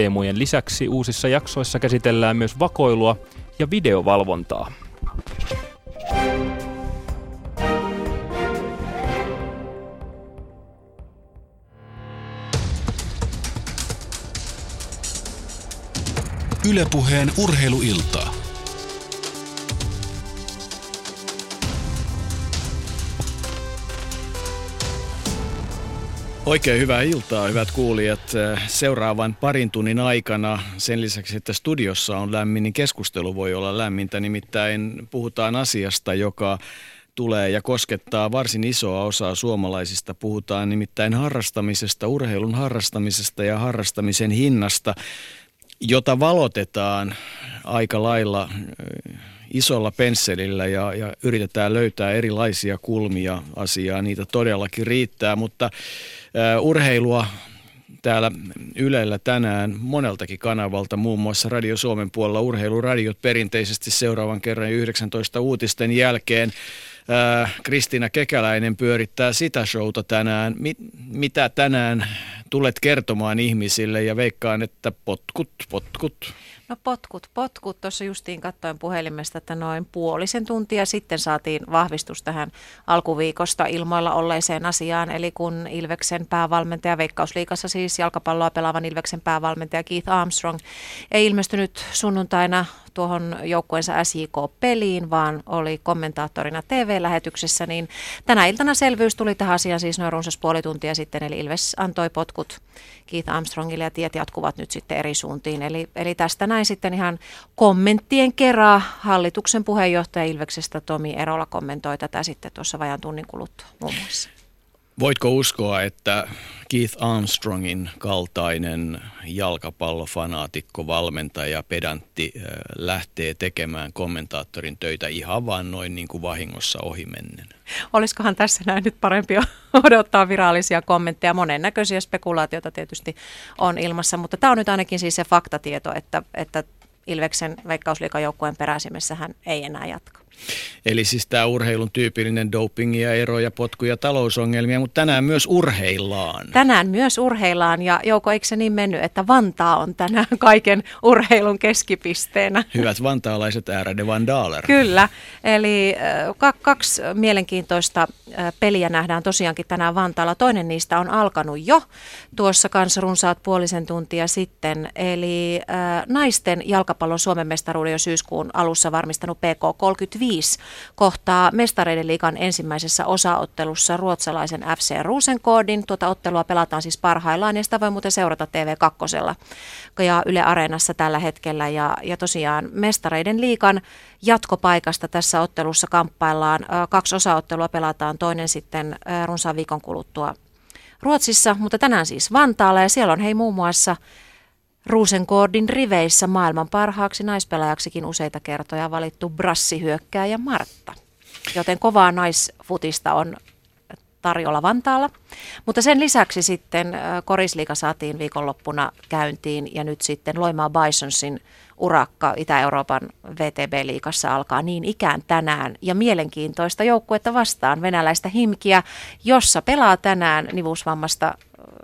teemojen lisäksi uusissa jaksoissa käsitellään myös vakoilua ja videovalvontaa. Ylepuheen urheiluiltaa. Oikein hyvää iltaa, hyvät kuulijat. Seuraavan parin tunnin aikana, sen lisäksi, että studiossa on lämmin, niin keskustelu voi olla lämmintä. Nimittäin puhutaan asiasta, joka tulee ja koskettaa varsin isoa osaa suomalaisista. Puhutaan nimittäin harrastamisesta, urheilun harrastamisesta ja harrastamisen hinnasta, jota valotetaan aika lailla isolla pensselillä ja, ja yritetään löytää erilaisia kulmia asiaa. Niitä todellakin riittää, mutta uh, urheilua täällä Ylellä tänään moneltakin kanavalta, muun muassa Radio Suomen puolella urheiluradiot perinteisesti seuraavan kerran 19 uutisten jälkeen. Kristiina Kekäläinen pyörittää sitä showta tänään. Mi- mitä tänään tulet kertomaan ihmisille ja veikkaan, että potkut, potkut. No potkut, potkut. Tuossa justiin katsoin puhelimesta, että noin puolisen tuntia sitten saatiin vahvistus tähän alkuviikosta ilmoilla olleeseen asiaan. Eli kun Ilveksen päävalmentaja, Veikkausliikassa siis jalkapalloa pelaavan Ilveksen päävalmentaja Keith Armstrong ei ilmestynyt sunnuntaina tuohon joukkueensa SJK-peliin, vaan oli kommentaattorina TV-lähetyksessä, niin tänä iltana selvyys tuli tähän asiaan siis noin runsas puoli tuntia sitten, eli Ilves antoi potkut Keith Armstrongille ja tiet jatkuvat nyt sitten eri suuntiin. Eli, eli tästä näin sitten ihan kommenttien kerran hallituksen puheenjohtaja Ilveksestä Tomi Erola kommentoi tätä sitten tuossa vajan tunnin kuluttua muun muassa. Voitko uskoa, että Keith Armstrongin kaltainen jalkapallofanaatikko, valmentaja, pedantti lähtee tekemään kommentaattorin töitä ihan vaan noin niin kuin vahingossa ohimennen? Olisikohan tässä näin nyt parempi odottaa virallisia kommentteja. Monennäköisiä spekulaatioita tietysti on ilmassa, mutta tämä on nyt ainakin siis se faktatieto, että, että Ilveksen veikkausliikajoukkueen peräisimessä hän ei enää jatka. Eli siis tämä urheilun tyypillinen dopingia, eroja, potkuja, talousongelmia, mutta tänään myös urheillaan. Tänään myös urheillaan ja Jouko, eikö se niin mennyt, että Vantaa on tänään kaiken urheilun keskipisteenä? Hyvät vantaalaiset äärade vandaaler. Kyllä, eli kaksi mielenkiintoista peliä nähdään tosiaankin tänään Vantaalla. Toinen niistä on alkanut jo tuossa kanssa runsaat puolisen tuntia sitten, eli naisten jalkapallon Suomen mestaruuden jo syyskuun alussa varmistanut PK35 5 kohtaa mestareiden liikan ensimmäisessä osaottelussa ruotsalaisen FC Rosenkoodin. Tuota ottelua pelataan siis parhaillaan ja sitä voi muuten seurata TV2 ja Yle Areenassa tällä hetkellä. Ja, ja tosiaan mestareiden liikan jatkopaikasta tässä ottelussa kamppaillaan. Kaksi osaottelua pelataan, toinen sitten runsaan viikon kuluttua Ruotsissa, mutta tänään siis Vantaalla ja siellä on hei muun muassa Ruusenkoordin riveissä maailman parhaaksi naispelaajaksikin useita kertoja valittu brassihyökkääjä Martta. Joten kovaa naisfutista on tarjolla Vantaalla. Mutta sen lisäksi sitten Korisliika saatiin viikonloppuna käyntiin ja nyt sitten Loimaa Bisonsin urakka Itä-Euroopan VTB-liikassa alkaa niin ikään tänään. Ja mielenkiintoista joukkuetta vastaan venäläistä himkiä, jossa pelaa tänään nivusvammasta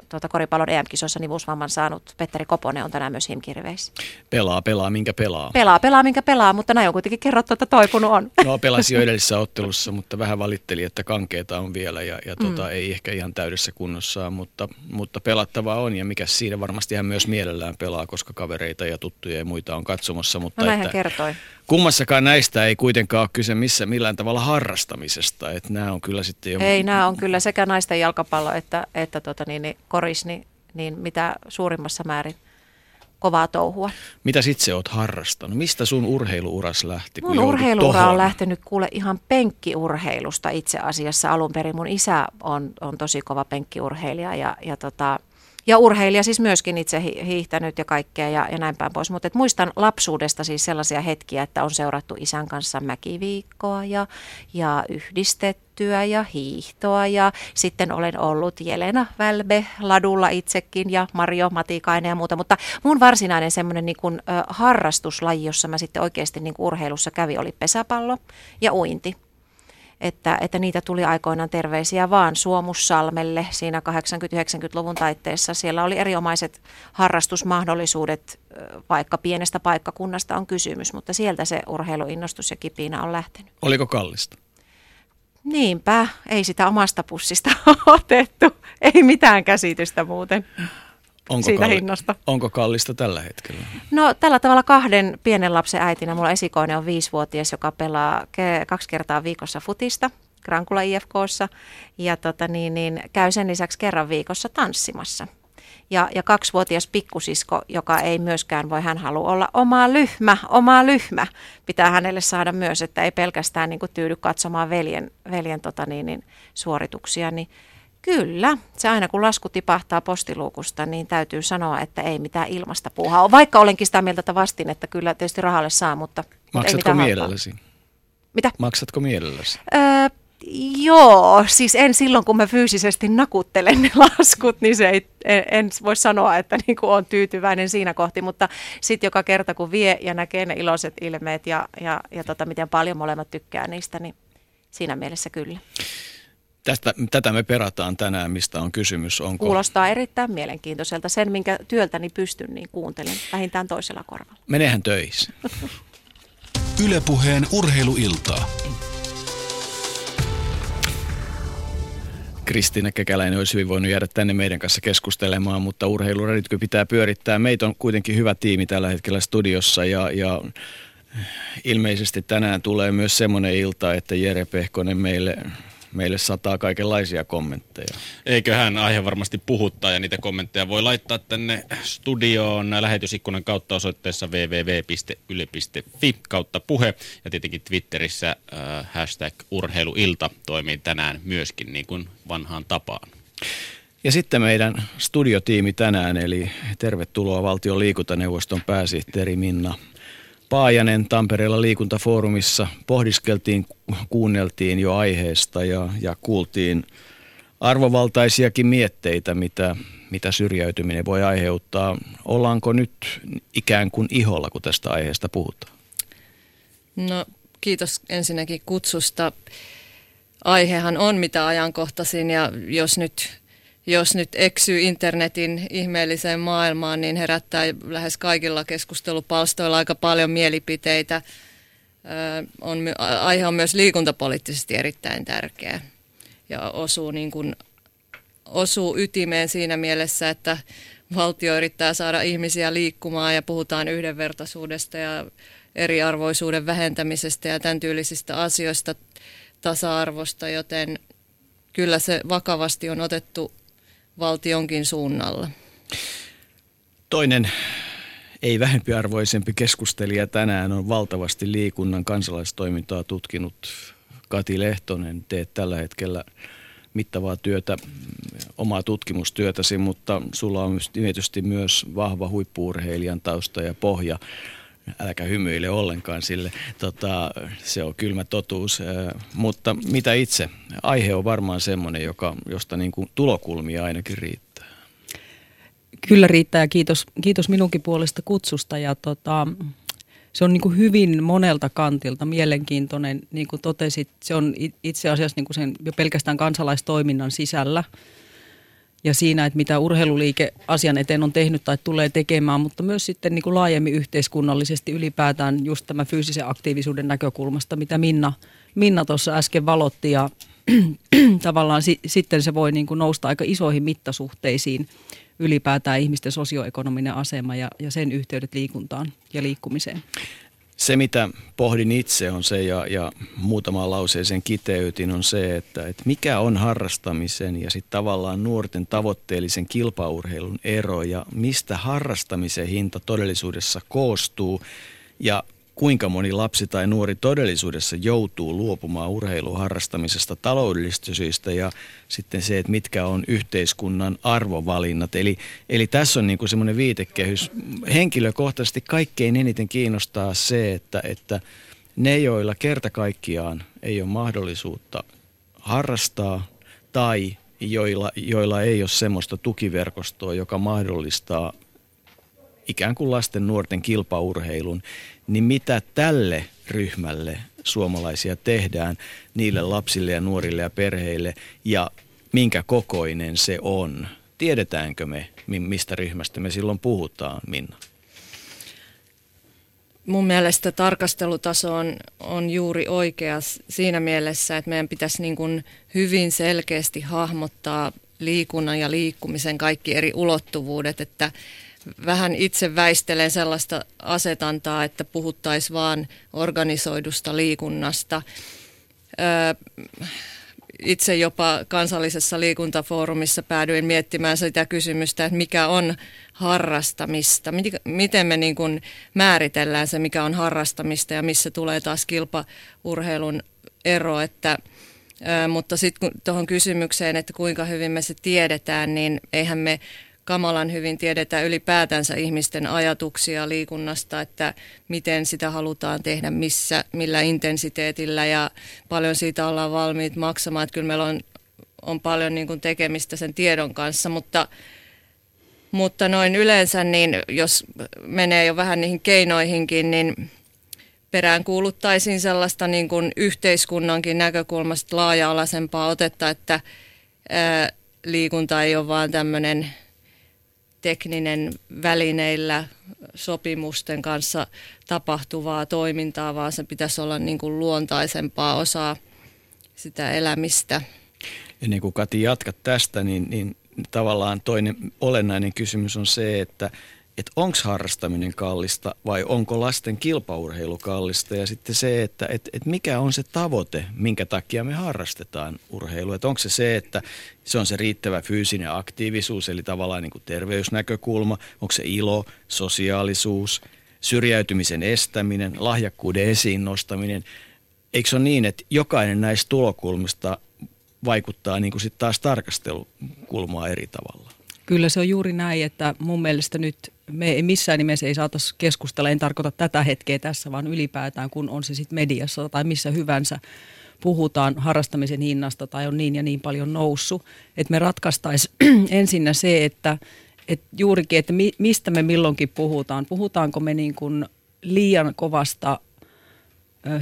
tuota koripallon EM-kisoissa nivuusvamman saanut Petteri Koponen on tänään myös himkirveissä. Pelaa, pelaa, minkä pelaa. Pelaa, pelaa, minkä pelaa, mutta näin on kuitenkin kerrottu, että toipunut on. No pelasi jo edellisessä ottelussa, mutta vähän valitteli, että kankeita on vielä ja, ja tuota, mm. ei ehkä ihan täydessä kunnossa, mutta, mutta pelattavaa on ja mikä siinä varmasti hän myös mielellään pelaa, koska kavereita ja tuttuja ja muita on katsomassa. Mutta no että kertoi. Kummassakaan näistä ei kuitenkaan ole kyse missä millään tavalla harrastamisesta, että nämä on kyllä sitten jo... Ei, nämä on kyllä sekä naisten jalkapallo että, että tota niin, niin koris, niin, niin mitä suurimmassa määrin kovaa touhua. Mitä itse oot harrastanut? Mistä sun urheiluuras lähti? Mun urheiluura tohon? on lähtenyt kuule ihan penkkiurheilusta itse asiassa alun perin. Mun isä on, on tosi kova penkkiurheilija ja, ja tota, ja urheilija siis myöskin itse hiihtänyt ja kaikkea ja, ja näin päin pois. Mutta muistan lapsuudesta siis sellaisia hetkiä, että on seurattu isän kanssa mäkiviikkoa ja, ja yhdistettyä ja hiihtoa. Ja sitten olen ollut Jelena Välbe ladulla itsekin ja Mario Matikainen ja muuta. Mutta mun varsinainen semmoinen niin kuin, harrastuslaji, jossa mä sitten oikeasti niin urheilussa kävi, oli pesäpallo ja uinti. Että, että niitä tuli aikoinaan terveisiä vaan Suomussalmelle siinä 80-90-luvun taitteessa. Siellä oli eriomaiset harrastusmahdollisuudet, vaikka pienestä paikkakunnasta on kysymys, mutta sieltä se urheiluinnostus ja kipinä on lähtenyt. Oliko kallista? Niinpä, ei sitä omasta pussista otettu, ei mitään käsitystä muuten. Onko siitä kalli- hinnasta. Onko kallista tällä hetkellä? No tällä tavalla kahden pienen lapsen äitinä. Mulla esikoinen on viisivuotias, joka pelaa ke- kaksi kertaa viikossa futista Grankula IFKssa ja tota niin, niin, käy sen lisäksi kerran viikossa tanssimassa. Ja, ja kaksivuotias pikkusisko, joka ei myöskään voi, hän halua olla oma lyhmä, oma lyhmä. Pitää hänelle saada myös, että ei pelkästään niin kuin tyydy katsomaan veljen, veljen tota niin, niin, suorituksia, niin Kyllä, se aina kun lasku tipahtaa postiluukusta, niin täytyy sanoa, että ei mitään ilmasta puuhaa Vaikka olenkin sitä mieltä, että vastin, että kyllä tietysti rahalle saa, mutta Maksatko ei mielelläsi? Mitä? Maksatko mielelläsi? Öö, joo, siis en silloin kun mä fyysisesti nakuttelen ne laskut, niin se ei, en, en voi sanoa, että niin kuin on tyytyväinen siinä kohti, mutta sitten joka kerta kun vie ja näkee ne iloiset ilmeet ja, ja, ja tota, miten paljon molemmat tykkää niistä, niin siinä mielessä kyllä. Tästä, tätä me perataan tänään, mistä on kysymys. Onko... Kuulostaa erittäin mielenkiintoiselta. Sen, minkä työltäni pystyn, niin kuuntelen vähintään toisella korvalla. Menehän töissä. Ylepuheen urheiluiltaa. Kristiina Kekäläinen olisi hyvin voinut jäädä tänne meidän kanssa keskustelemaan, mutta urheiluraditko pitää pyörittää. Meitä on kuitenkin hyvä tiimi tällä hetkellä studiossa ja, ja ilmeisesti tänään tulee myös semmoinen ilta, että Jere Pehkonen meille meille sataa kaikenlaisia kommentteja. Eiköhän aihe varmasti puhuttaa ja niitä kommentteja voi laittaa tänne studioon lähetysikkunan kautta osoitteessa www.yle.fi kautta puhe. Ja tietenkin Twitterissä äh, hashtag urheiluilta toimii tänään myöskin niin kuin vanhaan tapaan. Ja sitten meidän studiotiimi tänään, eli tervetuloa valtion liikuntaneuvoston pääsihteeri Minna Paajanen Tampereella liikuntafoorumissa pohdiskeltiin, kuunneltiin jo aiheesta ja, ja kuultiin arvovaltaisiakin mietteitä, mitä, mitä syrjäytyminen voi aiheuttaa. Ollaanko nyt ikään kuin iholla, kun tästä aiheesta puhutaan? No kiitos ensinnäkin kutsusta. Aihehan on mitä ajankohtaisin ja jos nyt jos nyt eksyy internetin ihmeelliseen maailmaan, niin herättää lähes kaikilla keskustelupalstoilla aika paljon mielipiteitä. on, aihe on myös liikuntapoliittisesti erittäin tärkeä ja osuu, niin kuin, osuu ytimeen siinä mielessä, että valtio yrittää saada ihmisiä liikkumaan ja puhutaan yhdenvertaisuudesta ja eriarvoisuuden vähentämisestä ja tämän tyylisistä asioista tasa-arvosta, joten kyllä se vakavasti on otettu valtionkin suunnalla. Toinen ei vähempiarvoisempi keskustelija tänään on valtavasti liikunnan kansalaistoimintaa tutkinut Kati Lehtonen. Teet tällä hetkellä mittavaa työtä, omaa tutkimustyötäsi, mutta sulla on tietysti myös vahva huippuurheilijan tausta ja pohja. Äläkä hymyile ollenkaan sille, tota, se on kylmä totuus. Mutta mitä itse? Aihe on varmaan semmoinen, joka, josta niin kuin tulokulmia ainakin riittää. Kyllä riittää ja kiitos, kiitos minunkin puolesta kutsusta. Ja tota, se on niin kuin hyvin monelta kantilta mielenkiintoinen, niin kuin totesit, se on itse asiassa niin kuin sen jo pelkästään kansalaistoiminnan sisällä – ja siinä, että mitä urheiluliike asian eteen on tehnyt tai tulee tekemään, mutta myös sitten niin kuin laajemmin yhteiskunnallisesti ylipäätään just tämä fyysisen aktiivisuuden näkökulmasta, mitä Minna, Minna tuossa äsken valotti ja tavallaan si, sitten se voi niin kuin nousta aika isoihin mittasuhteisiin ylipäätään ihmisten sosioekonominen asema ja, ja sen yhteydet liikuntaan ja liikkumiseen. Se, mitä pohdin itse on se, ja, ja muutamaan lauseeseen kiteytin, on se, että, että mikä on harrastamisen ja sitten tavallaan nuorten tavoitteellisen kilpaurheilun ero ja mistä harrastamisen hinta todellisuudessa koostuu. Ja kuinka moni lapsi tai nuori todellisuudessa joutuu luopumaan urheiluharrastamisesta taloudellisista syistä ja sitten se, että mitkä on yhteiskunnan arvovalinnat. Eli, eli tässä on niin kuin semmoinen viitekehys. Henkilökohtaisesti kaikkein eniten kiinnostaa se, että, että ne, joilla kerta kaikkiaan ei ole mahdollisuutta harrastaa tai joilla, joilla ei ole semmoista tukiverkostoa, joka mahdollistaa ikään kuin lasten nuorten kilpaurheilun, niin mitä tälle ryhmälle suomalaisia tehdään niille lapsille ja nuorille ja perheille ja minkä kokoinen se on. Tiedetäänkö me, mistä ryhmästä me silloin puhutaan, Minna? Mun mielestä tarkastelutaso on, on juuri oikea siinä mielessä, että meidän pitäisi niin kuin hyvin selkeästi hahmottaa liikunnan ja liikkumisen kaikki eri ulottuvuudet, että vähän itse väistelen sellaista asetantaa, että puhuttaisiin vaan organisoidusta liikunnasta. Itse jopa kansallisessa liikuntafoorumissa päädyin miettimään sitä kysymystä, että mikä on harrastamista. Miten me niin kuin määritellään se, mikä on harrastamista ja missä tulee taas kilpaurheilun ero. Että, mutta sitten tuohon kysymykseen, että kuinka hyvin me se tiedetään, niin eihän me kamalan hyvin tiedetä ylipäätänsä ihmisten ajatuksia liikunnasta, että miten sitä halutaan tehdä, missä, millä intensiteetillä ja paljon siitä ollaan valmiit maksamaan. Että kyllä meillä on, on paljon niin kuin tekemistä sen tiedon kanssa, mutta, mutta noin yleensä, niin jos menee jo vähän niihin keinoihinkin, niin perään kuuluttaisiin sellaista niin kuin yhteiskunnankin näkökulmasta laaja-alaisempaa otetta, että ää, liikunta ei ole vaan tämmöinen tekninen välineillä sopimusten kanssa tapahtuvaa toimintaa, vaan se pitäisi olla niin kuin luontaisempaa osaa sitä elämistä. Niin kuin Kati jatkat tästä, niin, niin tavallaan toinen olennainen kysymys on se, että että onko harrastaminen kallista vai onko lasten kilpaurheilu kallista ja sitten se, että et, et mikä on se tavoite, minkä takia me harrastetaan urheilua. Että onko se se, että se on se riittävä fyysinen aktiivisuus, eli tavallaan niin kuin terveysnäkökulma, onko se ilo, sosiaalisuus, syrjäytymisen estäminen, lahjakkuuden esiin nostaminen. Eikö se ole niin, että jokainen näistä tulokulmista vaikuttaa niin kuin sitten taas tarkastelukulmaa eri tavalla? Kyllä se on juuri näin, että mun mielestä nyt me ei missään nimessä ei saataisi keskustella, en tarkoita tätä hetkeä tässä, vaan ylipäätään kun on se sitten mediassa tai missä hyvänsä puhutaan harrastamisen hinnasta tai on niin ja niin paljon noussut, että me ratkaistaisiin ensinnä se, että, että juurikin, että mi, mistä me milloinkin puhutaan. Puhutaanko me niin kuin liian kovasta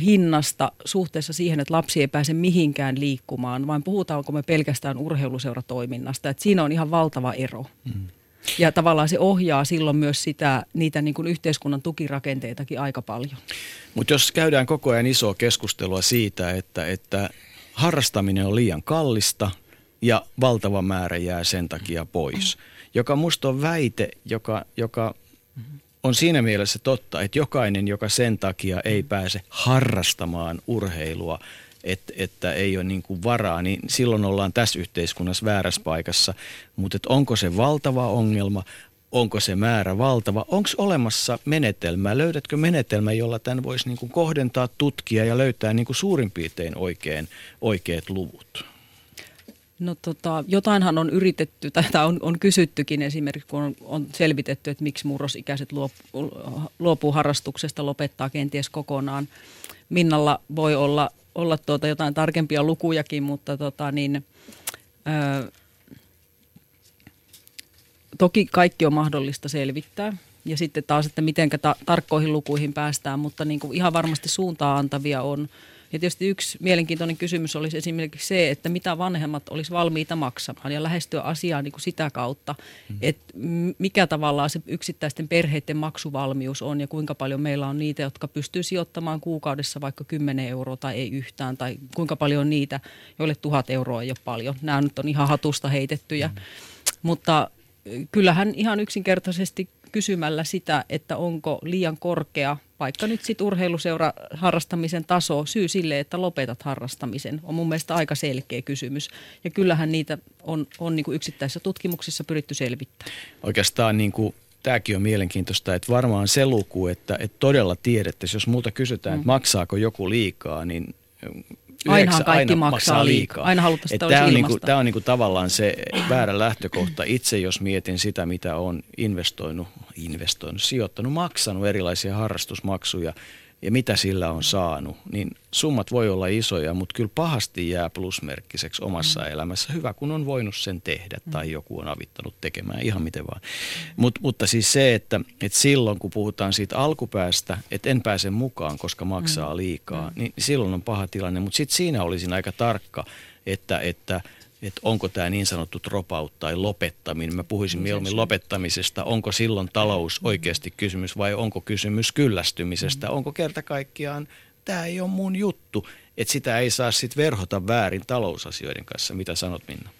hinnasta suhteessa siihen, että lapsi ei pääse mihinkään liikkumaan, vai puhutaanko me pelkästään urheiluseuratoiminnasta. Että siinä on ihan valtava ero. Mm. Ja tavallaan se ohjaa silloin myös sitä, niitä niin kuin yhteiskunnan tukirakenteitakin aika paljon. Mutta jos käydään koko ajan isoa keskustelua siitä, että, että harrastaminen on liian kallista ja valtava määrä jää sen takia pois, joka musta on väite, joka, joka on siinä mielessä totta, että jokainen, joka sen takia ei pääse harrastamaan urheilua, että, että ei ole niin kuin varaa, niin silloin ollaan tässä yhteiskunnassa väärässä paikassa. Mutta onko se valtava ongelma, onko se määrä valtava, onko olemassa menetelmä, löydätkö menetelmä, jolla tämän voisi niin kuin kohdentaa, tutkia ja löytää niin kuin suurin piirtein oikein, oikeat luvut? No tota, jotainhan on yritetty, tai on, on kysyttykin esimerkiksi, kun on, on selvitetty, että miksi murrosikäiset luopuu, luopuu harrastuksesta, lopettaa kenties kokonaan. Minnalla voi olla, olla tuota jotain tarkempia lukujakin, mutta tota niin, ö, toki kaikki on mahdollista selvittää. Ja sitten taas, että miten ta- tarkkoihin lukuihin päästään, mutta niin kuin ihan varmasti suuntaa antavia on – ja tietysti yksi mielenkiintoinen kysymys olisi esimerkiksi se, että mitä vanhemmat olisi valmiita maksamaan ja lähestyä asiaa niin kuin sitä kautta, mm. että mikä tavallaan se yksittäisten perheiden maksuvalmius on ja kuinka paljon meillä on niitä, jotka pystyy sijoittamaan kuukaudessa vaikka 10 euroa tai ei yhtään tai kuinka paljon on niitä, joille tuhat euroa ei ole paljon. Nämä nyt on ihan hatusta heitettyjä, mm. mutta kyllähän ihan yksinkertaisesti kysymällä sitä, että onko liian korkea vaikka nyt sitten urheiluseura harrastamisen taso, syy sille, että lopetat harrastamisen, on mun mielestä aika selkeä kysymys. Ja kyllähän niitä on, on niin kuin yksittäisissä tutkimuksissa pyritty selvittämään. Oikeastaan niin kuin tämäkin on mielenkiintoista, että varmaan se luku, että, että todella tiedettäisiin, jos multa kysytään, mm. että maksaako joku liikaa, niin Ainahan kaikki aina maksaa liikaa. Aina haluttaisiin, että tämä on, niinku, tämä on niinku tavallaan se väärä lähtökohta. Itse jos mietin sitä, mitä on investoinut, investoinut, sijoittanut, maksanut erilaisia harrastusmaksuja, ja mitä sillä on saanut, niin summat voi olla isoja, mutta kyllä pahasti jää plusmerkkiseksi omassa mm. elämässä. Hyvä, kun on voinut sen tehdä tai joku on avittanut tekemään, ihan miten vaan. Mut, mutta siis se, että, että silloin kun puhutaan siitä alkupäästä, että en pääse mukaan, koska maksaa liikaa, niin silloin on paha tilanne. Mutta sitten siinä olisin aika tarkka, että, että – että onko tämä niin sanottu dropout tai lopettaminen. Mä puhuisin mieluummin lopettamisesta. Onko silloin talous oikeasti kysymys vai onko kysymys kyllästymisestä? Onko kerta kaikkiaan, tämä ei ole mun juttu. Että sitä ei saa sitten verhota väärin talousasioiden kanssa. Mitä sanot Minna?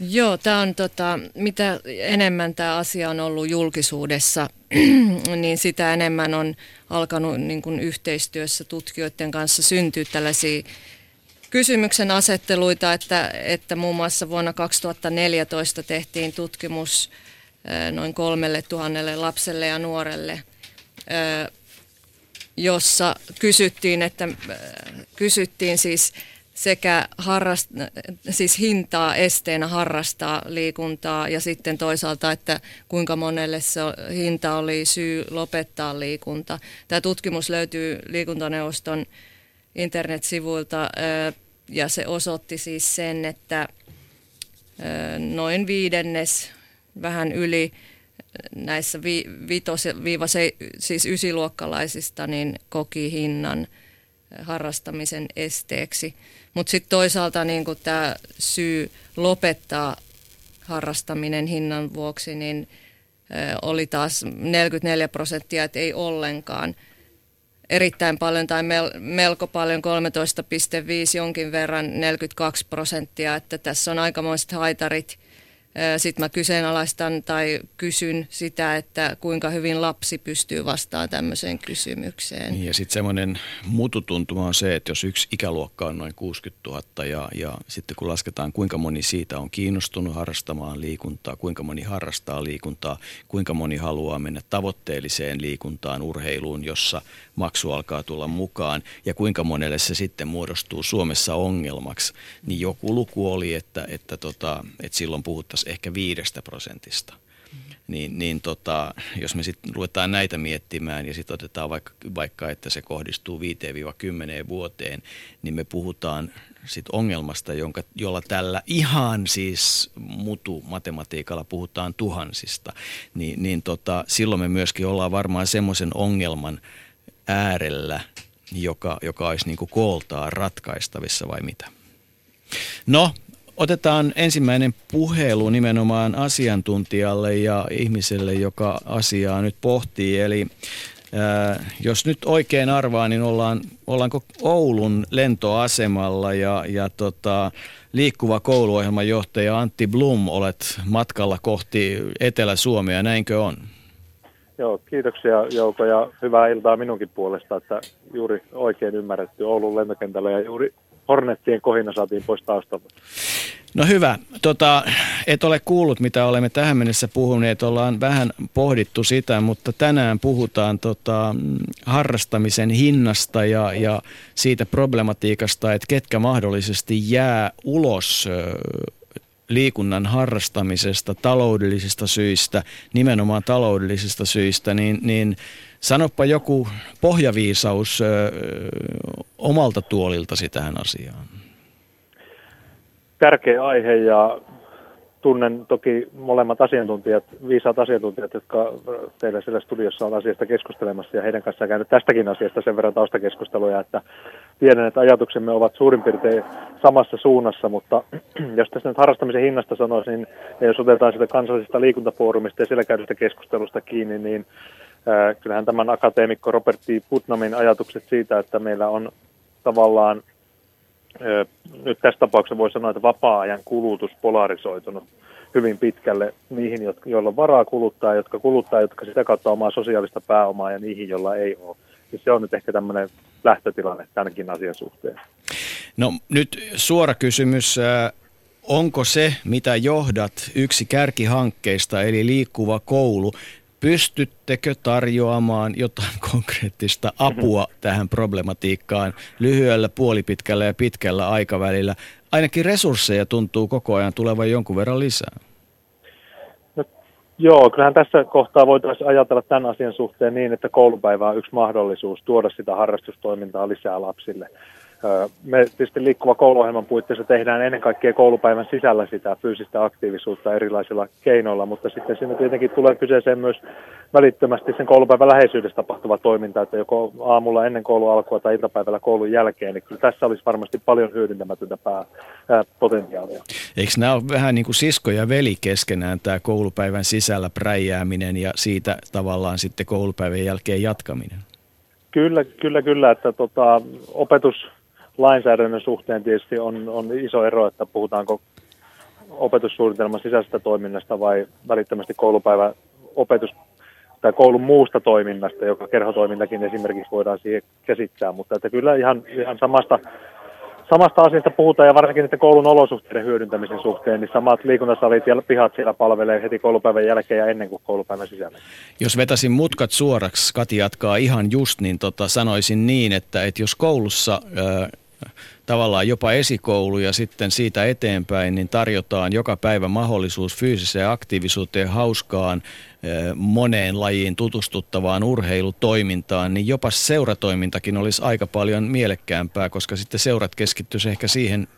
Joo, tämä on tota, mitä enemmän tämä asia on ollut julkisuudessa, niin sitä enemmän on alkanut niin kuin yhteistyössä tutkijoiden kanssa syntyä tällaisia kysymyksen asetteluita, että, että muun muassa vuonna 2014 tehtiin tutkimus noin kolmelle tuhannelle lapselle ja nuorelle, jossa kysyttiin, että kysyttiin siis sekä harrast, siis hintaa esteenä harrastaa liikuntaa ja sitten toisaalta, että kuinka monelle se hinta oli syy lopettaa liikunta. Tämä tutkimus löytyy liikuntaneuvoston internetsivuilta ja se osoitti siis sen, että noin viidennes, vähän yli näissä vi, vitos, viiva se, siis ysiluokkalaisista niin koki hinnan harrastamisen esteeksi. Mutta sitten toisaalta niin tämä syy lopettaa harrastaminen hinnan vuoksi, niin oli taas 44 prosenttia, että ei ollenkaan – erittäin paljon tai mel, melko paljon, 13,5 jonkin verran, 42 prosenttia, että tässä on aikamoiset haitarit sitten mä kyseenalaistan tai kysyn sitä, että kuinka hyvin lapsi pystyy vastaamaan tämmöiseen kysymykseen. Niin, ja sitten semmoinen mututuntuma on se, että jos yksi ikäluokka on noin 60 000 ja, ja sitten kun lasketaan kuinka moni siitä on kiinnostunut harrastamaan liikuntaa, kuinka moni harrastaa liikuntaa, kuinka moni haluaa mennä tavoitteelliseen liikuntaan, urheiluun, jossa maksu alkaa tulla mukaan ja kuinka monelle se sitten muodostuu Suomessa ongelmaksi, niin joku luku oli, että, että, tota, että silloin puhuttaisiin taas ehkä viidestä prosentista. Niin, niin tota, jos me sitten ruvetaan näitä miettimään ja sitten otetaan vaikka, vaikka, että se kohdistuu 5-10 vuoteen, niin me puhutaan sit ongelmasta, jonka, jolla tällä ihan siis mutu matematiikalla puhutaan tuhansista, niin, niin tota, silloin me myöskin ollaan varmaan semmoisen ongelman äärellä, joka, joka olisi niin kooltaan ratkaistavissa vai mitä? No, Otetaan ensimmäinen puhelu nimenomaan asiantuntijalle ja ihmiselle, joka asiaa nyt pohtii. Eli ää, äh, jos nyt oikein arvaa, niin ollaan, ollaanko Oulun lentoasemalla ja, ja tota, liikkuva kouluohjelman johtaja Antti Blum, olet matkalla kohti Etelä-Suomea, näinkö on? Joo, kiitoksia Jouko ja hyvää iltaa minunkin puolesta, että juuri oikein ymmärretty Oulun lentokentällä ja juuri Hornettien kohina saatiin pois taustalta. No hyvä. Tota, et ole kuullut, mitä olemme tähän mennessä puhuneet. Ollaan vähän pohdittu sitä, mutta tänään puhutaan tota, harrastamisen hinnasta ja, ja siitä problematiikasta, että ketkä mahdollisesti jää ulos liikunnan harrastamisesta taloudellisista syistä, nimenomaan taloudellisista syistä, niin, niin sanoppa joku pohjaviisaus ö, omalta tuoliltasi tähän asiaan. Tärkeä aihe ja tunnen toki molemmat asiantuntijat, viisaat asiantuntijat, jotka teillä siellä studiossa on asiasta keskustelemassa ja heidän kanssaan käynyt tästäkin asiasta sen verran taustakeskusteluja, että tiedän, että ajatuksemme ovat suurin piirtein samassa suunnassa, mutta jos tässä nyt harrastamisen hinnasta sanoisin, ja jos otetaan sitä kansallisesta liikuntafoorumista ja siellä käydystä keskustelusta kiinni, niin kyllähän tämän akateemikko Robert T. Putnamin ajatukset siitä, että meillä on tavallaan nyt tässä tapauksessa voi sanoa, että vapaa-ajan kulutus polarisoitunut hyvin pitkälle niihin, joilla on varaa kuluttaa, jotka kuluttaa, jotka sitä kautta omaa sosiaalista pääomaa ja niihin, joilla ei ole. Ja se on nyt ehkä tämmöinen lähtötilanne tämänkin asian suhteen. No nyt suora kysymys. Onko se, mitä johdat, yksi kärkihankkeista, eli liikkuva koulu, Pystyttekö tarjoamaan jotain konkreettista apua tähän problematiikkaan lyhyellä, puolipitkällä ja pitkällä aikavälillä? Ainakin resursseja tuntuu koko ajan tulevan jonkun verran lisää. No, Joo, kyllähän tässä kohtaa voitaisiin ajatella tämän asian suhteen niin, että koulupäivä on yksi mahdollisuus tuoda sitä harrastustoimintaa lisää lapsille. Me tietysti liikkuva kouluohjelman puitteissa tehdään ennen kaikkea koulupäivän sisällä sitä fyysistä aktiivisuutta erilaisilla keinoilla, mutta sitten siinä tietenkin tulee kyseeseen myös välittömästi sen koulupäivän läheisyydessä tapahtuva toiminta, että joko aamulla ennen koulun alkua tai iltapäivällä koulun jälkeen, niin kyllä tässä olisi varmasti paljon hyödyntämätöntä pää, ää, potentiaalia. Eikö nämä ole vähän niin kuin sisko ja veli keskenään tämä koulupäivän sisällä präjääminen ja siitä tavallaan sitten koulupäivän jälkeen jatkaminen? Kyllä, kyllä, kyllä, että tota, opetus lainsäädännön suhteen tietysti on, on iso ero, että puhutaanko opetussuunnitelman sisäisestä toiminnasta vai välittömästi koulupäivä opetus tai koulun muusta toiminnasta, joka kerhotoimintakin esimerkiksi voidaan siihen käsittää, mutta että kyllä ihan, ihan samasta, samasta asiasta puhutaan ja varsinkin niiden koulun olosuhteiden hyödyntämisen suhteen, niin samat liikuntasalit ja pihat siellä palvelee heti koulupäivän jälkeen ja ennen kuin koulupäivän sisällä. Jos vetäisin mutkat suoraksi, Kati jatkaa ihan just, niin tota, sanoisin niin, että, että jos koulussa tavallaan jopa esikoulu ja sitten siitä eteenpäin, niin tarjotaan joka päivä mahdollisuus fyysiseen aktiivisuuteen, hauskaan, moneen lajiin tutustuttavaan urheilutoimintaan, niin jopa seuratoimintakin olisi aika paljon mielekkäämpää, koska sitten seurat keskittyisi ehkä siihen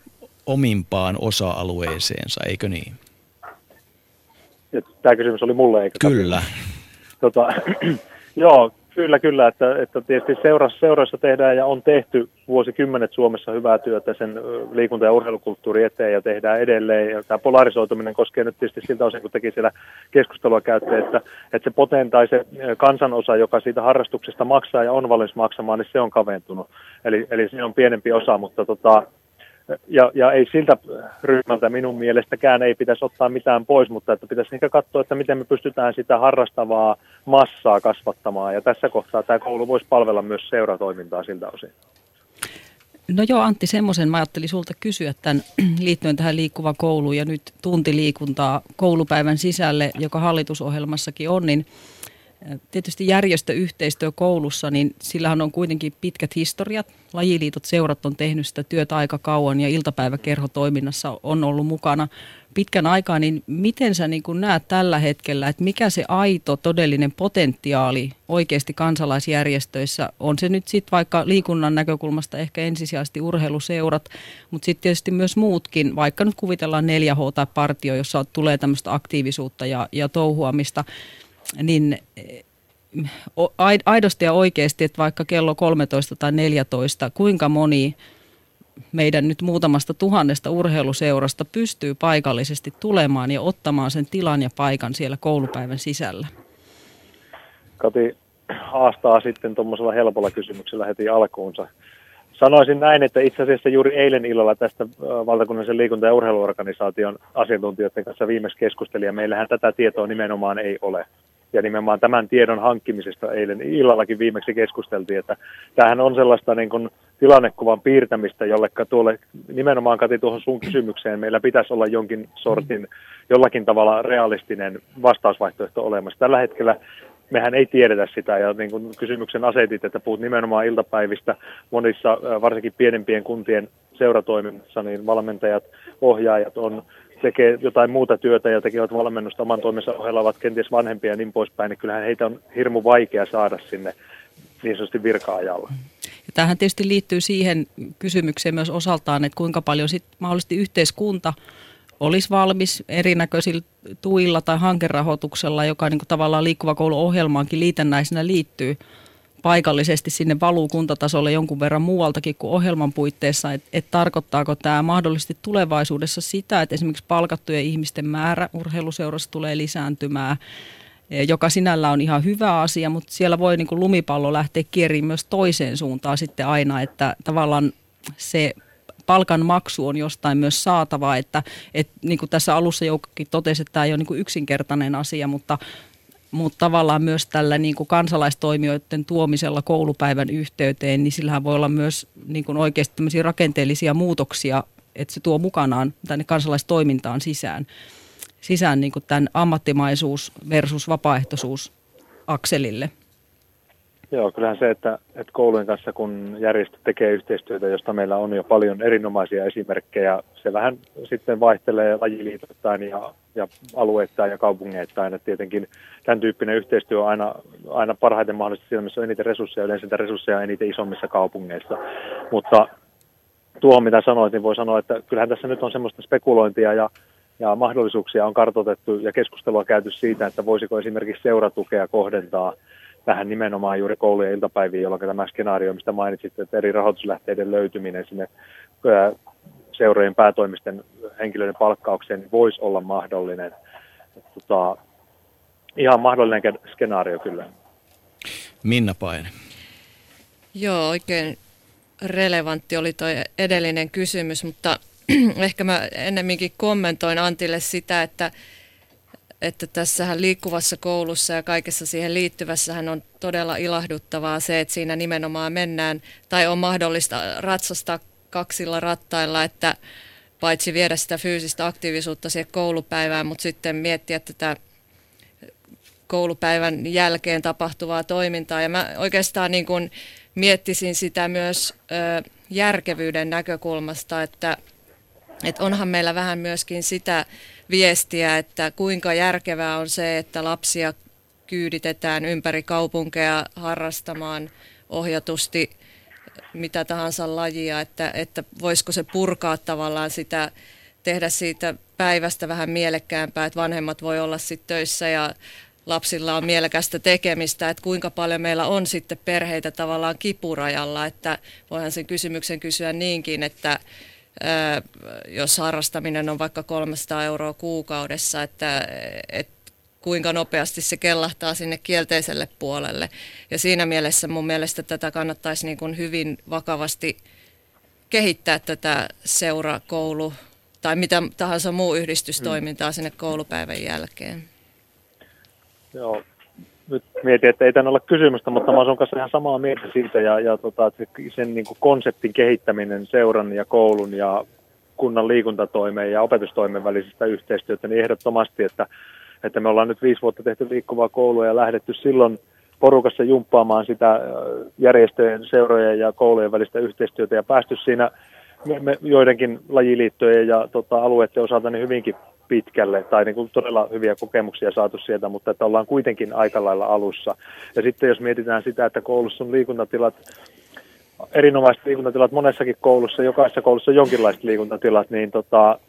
omimpaan osa-alueeseensa, eikö niin? Tämä kysymys oli mulle, eikö? Kyllä. Tota, joo, Kyllä, kyllä. Että, että tietysti seurassa, seurassa tehdään ja on tehty vuosikymmenet Suomessa hyvää työtä sen liikunta- ja urheilukulttuuri eteen ja tehdään edelleen. Ja tämä polarisoituminen koskee nyt tietysti siltä osin, kun teki siellä keskustelua käytte, että, että se poten tai se kansanosa, joka siitä harrastuksesta maksaa ja on valmis maksamaan, niin se on kaventunut. Eli, eli se on pienempi osa, mutta tota, ja, ja ei siltä ryhmältä minun mielestäkään ei pitäisi ottaa mitään pois, mutta että pitäisi ehkä katsoa, että miten me pystytään sitä harrastavaa massaa kasvattamaan. Ja tässä kohtaa tämä koulu voisi palvella myös seuratoimintaa siltä osin. No joo Antti, semmoisen mä ajattelin sulta kysyä tämän liittyen tähän liikkuva kouluun ja nyt tuntiliikuntaa koulupäivän sisälle, joka hallitusohjelmassakin on, niin Tietysti järjestöyhteistyö koulussa, niin sillähän on kuitenkin pitkät historiat. Lajiliitot, seurat on tehnyt sitä työtä aika kauan ja iltapäiväkerhotoiminnassa on ollut mukana pitkän aikaa. Niin miten sä niin kun näet tällä hetkellä, että mikä se aito todellinen potentiaali oikeasti kansalaisjärjestöissä on? Se nyt sitten vaikka liikunnan näkökulmasta ehkä ensisijaisesti urheiluseurat, mutta sitten tietysti myös muutkin, vaikka nyt kuvitellaan 4H tai partio, jossa tulee tämmöistä aktiivisuutta ja, ja touhuamista – niin aidosti ja oikeasti, että vaikka kello 13 tai 14, kuinka moni meidän nyt muutamasta tuhannesta urheiluseurasta pystyy paikallisesti tulemaan ja ottamaan sen tilan ja paikan siellä koulupäivän sisällä? Kati haastaa sitten tuommoisella helpolla kysymyksellä heti alkuunsa. Sanoisin näin, että itse asiassa juuri eilen illalla tästä valtakunnallisen liikunta- ja urheiluorganisaation asiantuntijoiden kanssa viimeksi keskustelin, ja meillähän tätä tietoa nimenomaan ei ole ja nimenomaan tämän tiedon hankkimisesta eilen illallakin viimeksi keskusteltiin, että tämähän on sellaista niin kuin tilannekuvan piirtämistä, jollekka tuolle nimenomaan Kati tuohon sun kysymykseen meillä pitäisi olla jonkin sortin, jollakin tavalla realistinen vastausvaihtoehto olemassa. Tällä hetkellä mehän ei tiedetä sitä ja niin kuin kysymyksen asetit, että puhut nimenomaan iltapäivistä monissa varsinkin pienempien kuntien seuratoiminnassa, niin valmentajat, ohjaajat on tekee jotain muuta työtä ja tekevät valmennusta oman toimensa ohella, ovat kenties vanhempia ja niin poispäin, niin kyllähän heitä on hirmu vaikea saada sinne niin sanotusti virka-ajalla. Ja tämähän tietysti liittyy siihen kysymykseen myös osaltaan, että kuinka paljon sit mahdollisesti yhteiskunta olisi valmis erinäköisillä tuilla tai hankerahoituksella, joka niin kuin tavallaan liikkuva koulu ohjelmaankin liitännäisenä liittyy, paikallisesti sinne valuu kuntatasolle jonkun verran muualtakin kuin ohjelman puitteissa, että et tarkoittaako tämä mahdollisesti tulevaisuudessa sitä, että esimerkiksi palkattujen ihmisten määrä urheiluseurassa tulee lisääntymään, eh, joka sinällä on ihan hyvä asia, mutta siellä voi niin kuin lumipallo lähteä kieriin myös toiseen suuntaan sitten aina, että tavallaan se palkan maksu on jostain myös saatava, että, että niin kuin tässä alussa joukkokin totesi, että tämä ei ole niin kuin yksinkertainen asia, mutta mutta tavallaan myös tällä niin kuin kansalaistoimijoiden tuomisella koulupäivän yhteyteen, niin sillähän voi olla myös niin kuin oikeasti rakenteellisia muutoksia, että se tuo mukanaan tänne kansalaistoimintaan sisään, sisään niin kuin tämän ammattimaisuus versus vapaaehtoisuus akselille. Joo, kyllähän se, että, että koulujen kanssa kun järjestö tekee yhteistyötä, josta meillä on jo paljon erinomaisia esimerkkejä, se vähän sitten vaihtelee lajiliitoittain ja ja alueittain ja kaupungeittain. Että tietenkin tämän tyyppinen yhteistyö on aina, aina parhaiten mahdollista siellä, missä on eniten resursseja, yleensä niitä resursseja eniten isommissa kaupungeissa. Mutta tuohon mitä sanoit, niin voi sanoa, että kyllähän tässä nyt on semmoista spekulointia ja, ja mahdollisuuksia on kartoitettu ja keskustelua käyty siitä, että voisiko esimerkiksi seuratukea kohdentaa tähän nimenomaan juuri koulujen iltapäiviin, jolloin tämä skenaario, mistä mainitsit, että eri rahoituslähteiden löytyminen sinne seurojen päätoimisten henkilöiden palkkaukseen niin voisi olla mahdollinen. Tota, ihan mahdollinen skenaario kyllä. Minna Paine. Joo, oikein relevantti oli tuo edellinen kysymys, mutta ehkä mä ennemminkin kommentoin Antille sitä, että, että tässähän liikkuvassa koulussa ja kaikessa siihen liittyvässähän on todella ilahduttavaa se, että siinä nimenomaan mennään tai on mahdollista ratsastaa kaksilla rattailla, että paitsi viedä sitä fyysistä aktiivisuutta siihen koulupäivään, mutta sitten miettiä tätä koulupäivän jälkeen tapahtuvaa toimintaa. Ja mä oikeastaan niin kuin miettisin sitä myös ö, järkevyyden näkökulmasta, että, että onhan meillä vähän myöskin sitä viestiä, että kuinka järkevää on se, että lapsia kyyditetään ympäri kaupunkeja harrastamaan ohjatusti mitä tahansa lajia, että, että voisiko se purkaa tavallaan sitä, tehdä siitä päivästä vähän mielekkäämpää, että vanhemmat voi olla sitten töissä ja lapsilla on mielekästä tekemistä, että kuinka paljon meillä on sitten perheitä tavallaan kipurajalla, että voihan sen kysymyksen kysyä niinkin, että jos harrastaminen on vaikka 300 euroa kuukaudessa, että, että kuinka nopeasti se kellahtaa sinne kielteiselle puolelle. Ja siinä mielessä mun mielestä tätä kannattaisi niin kuin hyvin vakavasti kehittää tätä seurakoulu tai mitä tahansa muu yhdistystoimintaa sinne koulupäivän jälkeen. Joo, nyt mietin, että ei tämän olla kysymystä, mutta mä olen kanssa ihan samaa mieltä siitä ja, ja tota, sen niin kuin konseptin kehittäminen seuran ja koulun ja kunnan liikuntatoimeen ja opetustoimen välisestä yhteistyötä, niin ehdottomasti, että että me ollaan nyt viisi vuotta tehty liikkuvaa koulua ja lähdetty silloin porukassa jumppaamaan sitä järjestöjen, seurojen ja koulujen välistä yhteistyötä ja päästy siinä me, me, joidenkin lajiliittojen ja tota, alueiden osalta niin hyvinkin pitkälle, tai niin kuin todella hyviä kokemuksia saatu sieltä, mutta että ollaan kuitenkin aika lailla alussa. Ja sitten jos mietitään sitä, että koulussa on liikuntatilat, erinomaiset liikuntatilat monessakin koulussa, jokaisessa koulussa on jonkinlaiset liikuntatilat, niin tota,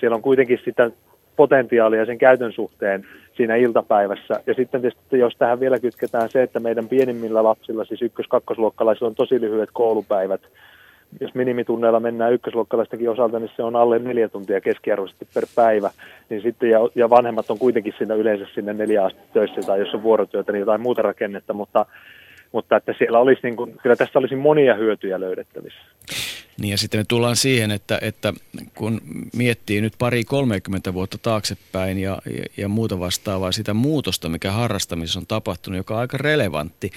siellä on kuitenkin sitä potentiaalia sen käytön suhteen siinä iltapäivässä. Ja sitten tietysti, jos tähän vielä kytketään se, että meidän pienimmillä lapsilla, siis ykkös-kakkosluokkalaisilla on tosi lyhyet koulupäivät, jos minimitunneilla mennään ykkösluokkalaistakin osalta, niin se on alle neljä tuntia keskiarvoisesti per päivä, niin sitten, ja, ja vanhemmat on kuitenkin siinä yleensä sinne neljä asti töissä, tai jos on vuorotyötä, niin jotain muuta rakennetta, mutta, mutta että siellä olisi niin kuin, kyllä tässä olisi monia hyötyjä löydettävissä. Niin ja sitten me tullaan siihen, että, että kun miettii nyt pari 30 vuotta taaksepäin ja, ja, ja muuta vastaavaa, sitä muutosta, mikä harrastamisessa on tapahtunut, joka on aika relevantti.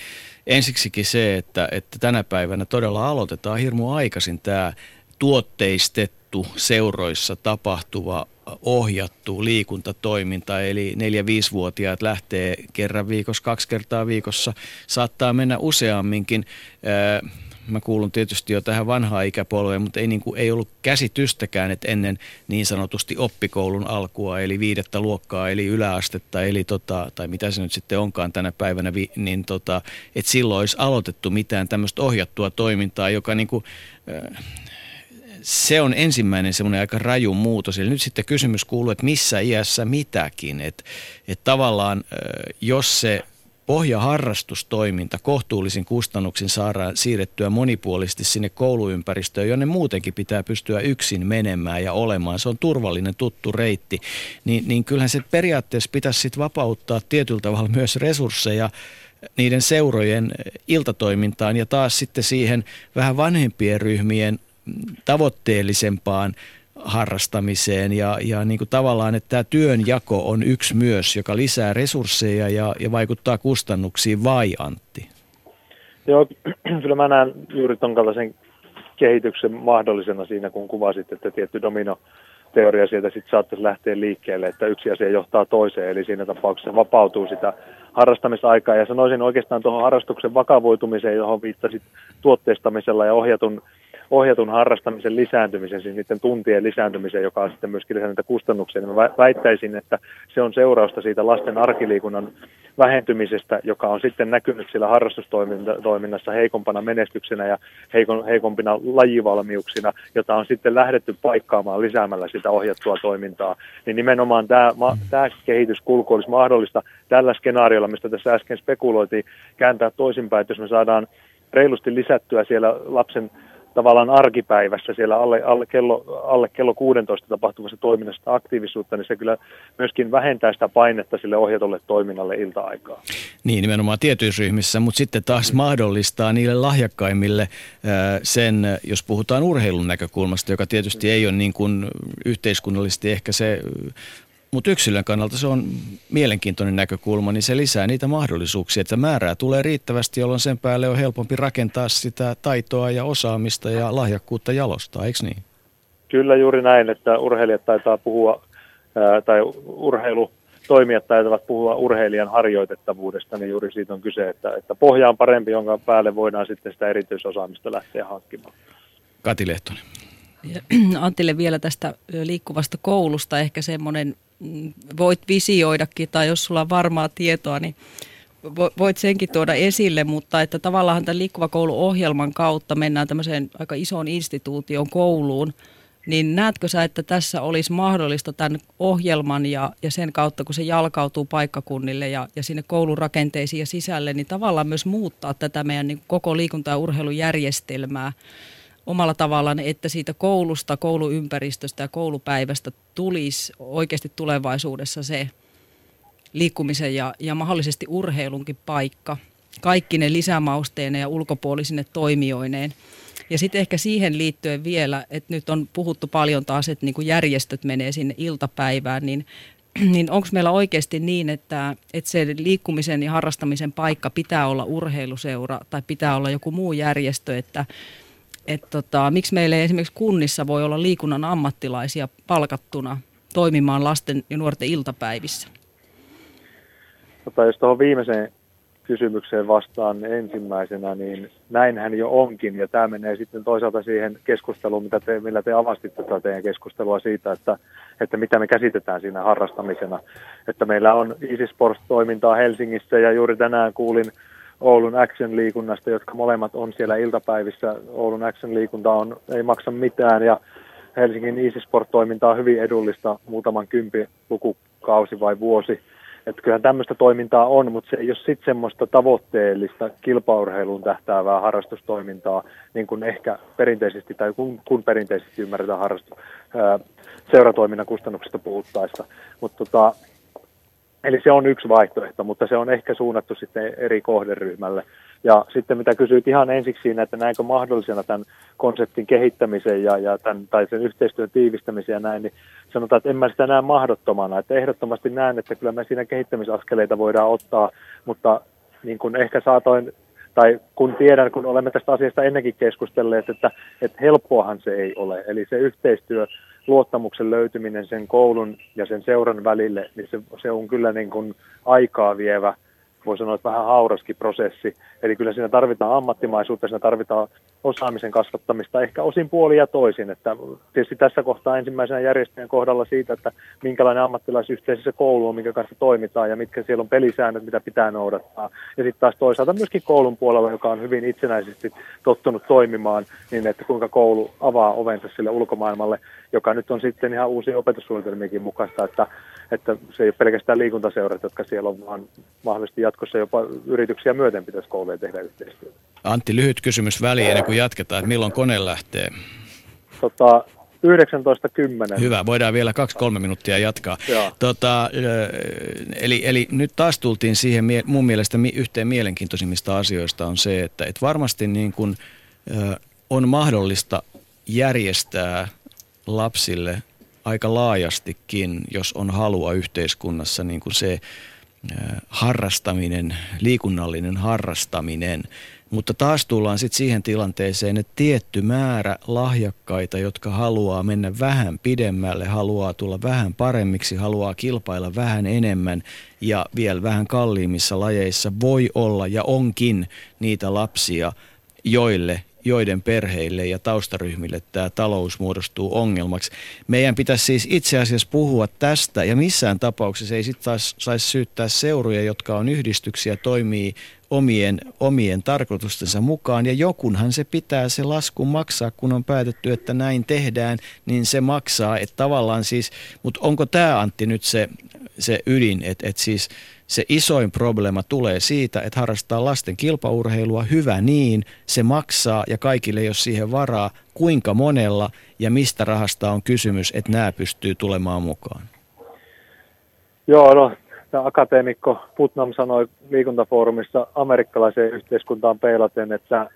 Ensiksikin se, että, että tänä päivänä todella aloitetaan hirmu aikaisin tämä tuotteistettu seuroissa tapahtuva ohjattu liikuntatoiminta, eli 4-5-vuotiaat lähtee kerran viikossa, kaksi kertaa viikossa, saattaa mennä useamminkin. Ää, mä kuulun tietysti jo tähän vanhaan ikäpolveen, mutta ei, niin kuin, ei ollut käsitystäkään, että ennen niin sanotusti oppikoulun alkua, eli viidettä luokkaa, eli yläastetta, eli tota, tai mitä se nyt sitten onkaan tänä päivänä, niin tota, että silloin olisi aloitettu mitään tämmöistä ohjattua toimintaa, joka niin kuin, se on ensimmäinen semmoinen aika raju muutos. Eli nyt sitten kysymys kuuluu, että missä iässä mitäkin. Että, että tavallaan jos se pohjaharrastustoiminta kohtuullisin kustannuksin saadaan siirrettyä monipuolisesti sinne kouluympäristöön, jonne muutenkin pitää pystyä yksin menemään ja olemaan. Se on turvallinen, tuttu reitti. Niin, niin kyllähän se periaatteessa pitäisi sitten vapauttaa tietyllä tavalla myös resursseja niiden seurojen iltatoimintaan ja taas sitten siihen vähän vanhempien ryhmien tavoitteellisempaan harrastamiseen ja, ja niin kuin tavallaan, että tämä työnjako on yksi myös, joka lisää resursseja ja, ja vaikuttaa kustannuksiin, vai Antti? Joo, kyllä mä näen juuri ton kaltaisen kehityksen mahdollisena siinä, kun kuvasit, että tietty domino teoria sieltä sitten saattaisi lähteä liikkeelle, että yksi asia johtaa toiseen, eli siinä tapauksessa vapautuu sitä harrastamisaikaa. Ja sanoisin oikeastaan tuohon harrastuksen vakavoitumiseen, johon viittasit tuotteistamisella ja ohjatun ohjatun harrastamisen lisääntymisen, siis niiden tuntien lisääntymisen, joka on sitten myöskin lisännyt kustannuksia, niin mä väittäisin, että se on seurausta siitä lasten arkiliikunnan vähentymisestä, joka on sitten näkynyt sillä harrastustoiminnassa heikompana menestyksenä ja heikompina lajivalmiuksina, jota on sitten lähdetty paikkaamaan lisäämällä sitä ohjattua toimintaa. Niin nimenomaan tämä, tämä kehityskulku olisi mahdollista tällä skenaariolla, mistä tässä äsken spekuloitiin, kääntää toisinpäin, että jos me saadaan reilusti lisättyä siellä lapsen tavallaan arkipäivässä siellä alle, alle, kello, alle kello 16 tapahtuvassa toiminnasta aktiivisuutta, niin se kyllä myöskin vähentää sitä painetta sille ohjatulle toiminnalle ilta-aikaa. Niin, nimenomaan tietyysryhmissä, mutta sitten taas mahdollistaa niille lahjakkaimmille sen, jos puhutaan urheilun näkökulmasta, joka tietysti ei ole niin kuin yhteiskunnallisesti ehkä se mutta yksilön kannalta se on mielenkiintoinen näkökulma, niin se lisää niitä mahdollisuuksia, että määrää tulee riittävästi, jolloin sen päälle on helpompi rakentaa sitä taitoa ja osaamista ja lahjakkuutta jalostaa, eikö niin? Kyllä juuri näin, että urheilijat taitaa puhua, tai urheilu toimijat taitavat puhua urheilijan harjoitettavuudesta, niin juuri siitä on kyse, että, että pohja on parempi, jonka päälle voidaan sitten sitä erityisosaamista lähteä hankkimaan. Kati Lehtonen. Antille vielä tästä liikkuvasta koulusta ehkä semmoinen voit visioidakin tai jos sulla on varmaa tietoa, niin voit senkin tuoda esille, mutta että tavallaan tämän liikkuva koulu-ohjelman kautta mennään tämmöiseen aika isoon instituution kouluun, niin näetkö sä, että tässä olisi mahdollista tämän ohjelman ja, ja sen kautta, kun se jalkautuu paikkakunnille ja, ja sinne koulurakenteisiin ja sisälle, niin tavallaan myös muuttaa tätä meidän niin koko liikunta- ja urheilujärjestelmää omalla tavallaan, että siitä koulusta, kouluympäristöstä ja koulupäivästä tulisi oikeasti tulevaisuudessa se liikkumisen ja, ja mahdollisesti urheilunkin paikka. Kaikki ne lisämausteine ja ulkopuolisine toimijoineen. Ja sitten ehkä siihen liittyen vielä, että nyt on puhuttu paljon taas, että niin kuin järjestöt menee sinne iltapäivään, niin, niin onko meillä oikeasti niin, että, että se liikkumisen ja harrastamisen paikka pitää olla urheiluseura tai pitää olla joku muu järjestö, että että tota, miksi meillä ei esimerkiksi kunnissa voi olla liikunnan ammattilaisia palkattuna toimimaan lasten ja nuorten iltapäivissä? Tota, jos tuohon viimeiseen kysymykseen vastaan ensimmäisenä, niin näinhän jo onkin. Ja tämä menee sitten toisaalta siihen keskusteluun, mitä te, millä te avastitte tätä teidän keskustelua siitä, että, että mitä me käsitetään siinä harrastamisena. Että meillä on Easy Sports-toimintaa Helsingissä ja juuri tänään kuulin Oulun Action-liikunnasta, jotka molemmat on siellä iltapäivissä. Oulun Action-liikunta on, ei maksa mitään ja Helsingin Easy Sport-toiminta on hyvin edullista muutaman kympi lukukausi vai vuosi. Että kyllähän tämmöistä toimintaa on, mutta se ei ole sitten semmoista tavoitteellista kilpaurheiluun tähtäävää harrastustoimintaa, niin kuin ehkä perinteisesti tai kun, kun perinteisesti ymmärretään harrastu, ää, seuratoiminnan kustannuksista puhuttaessa. Mutta tota, Eli se on yksi vaihtoehto, mutta se on ehkä suunnattu sitten eri kohderyhmälle. Ja sitten mitä kysyit ihan ensiksi siinä, että näinkö mahdollisena tämän konseptin kehittämisen ja, ja tämän, tai sen yhteistyön tiivistämisen ja näin, niin sanotaan, että en mä sitä näe mahdottomana. Että ehdottomasti näen, että kyllä me siinä kehittämisaskeleita voidaan ottaa, mutta niin kuin ehkä saatoin, tai kun tiedän, kun olemme tästä asiasta ennenkin keskustelleet, että, että helppoahan se ei ole. Eli se yhteistyö luottamuksen löytyminen sen koulun ja sen seuran välille, niin se, se on kyllä niin kuin aikaa vievä voi sanoa, että vähän hauraskin prosessi. Eli kyllä siinä tarvitaan ammattimaisuutta, siinä tarvitaan osaamisen kasvattamista, ehkä osin puoli ja toisin. Että tietysti tässä kohtaa ensimmäisenä järjestäjän kohdalla siitä, että minkälainen ammattilaisyhteisö se koulu on, minkä kanssa toimitaan ja mitkä siellä on pelisäännöt, mitä pitää noudattaa. Ja sitten taas toisaalta myöskin koulun puolella, joka on hyvin itsenäisesti tottunut toimimaan, niin että kuinka koulu avaa ovensa sille ulkomaailmalle, joka nyt on sitten ihan uusi opetussuunnitelmienkin mukaista, että, että se ei ole pelkästään liikuntaseurat, jotka siellä on, vaan mahdollisesti jatkossa jopa yrityksiä myöten pitäisi kouluja tehdä yhteistyötä. Antti, lyhyt kysymys väliin ennen kuin jatketaan, että milloin kone lähtee? Tota, 19.10. Hyvä, voidaan vielä kaksi-kolme minuuttia jatkaa. Tota, eli, eli nyt taas tultiin siihen, mun mielestä yhteen mielenkiintoisimmista asioista on se, että, että varmasti niin kuin, on mahdollista järjestää lapsille aika laajastikin, jos on halua yhteiskunnassa, niin kuin se harrastaminen, liikunnallinen harrastaminen. Mutta taas tullaan sitten siihen tilanteeseen, että tietty määrä lahjakkaita, jotka haluaa mennä vähän pidemmälle, haluaa tulla vähän paremmiksi, haluaa kilpailla vähän enemmän ja vielä vähän kalliimmissa lajeissa, voi olla ja onkin niitä lapsia, joille joiden perheille ja taustaryhmille tämä talous muodostuu ongelmaksi. Meidän pitäisi siis itse asiassa puhua tästä ja missään tapauksessa ei sitten taas saisi syyttää seuruja, jotka on yhdistyksiä, toimii omien, omien tarkoitustensa mukaan ja jokunhan se pitää se lasku maksaa, kun on päätetty, että näin tehdään, niin se maksaa. Että tavallaan siis, mutta onko tämä Antti nyt se, se ydin, että et siis se isoin probleema tulee siitä, että harrastaa lasten kilpaurheilua, hyvä niin, se maksaa ja kaikille ei ole siihen varaa, kuinka monella ja mistä rahasta on kysymys, että nämä pystyy tulemaan mukaan. Joo, no akateemikko Putnam sanoi liikuntafoorumissa amerikkalaiseen yhteiskuntaan peilaten, että,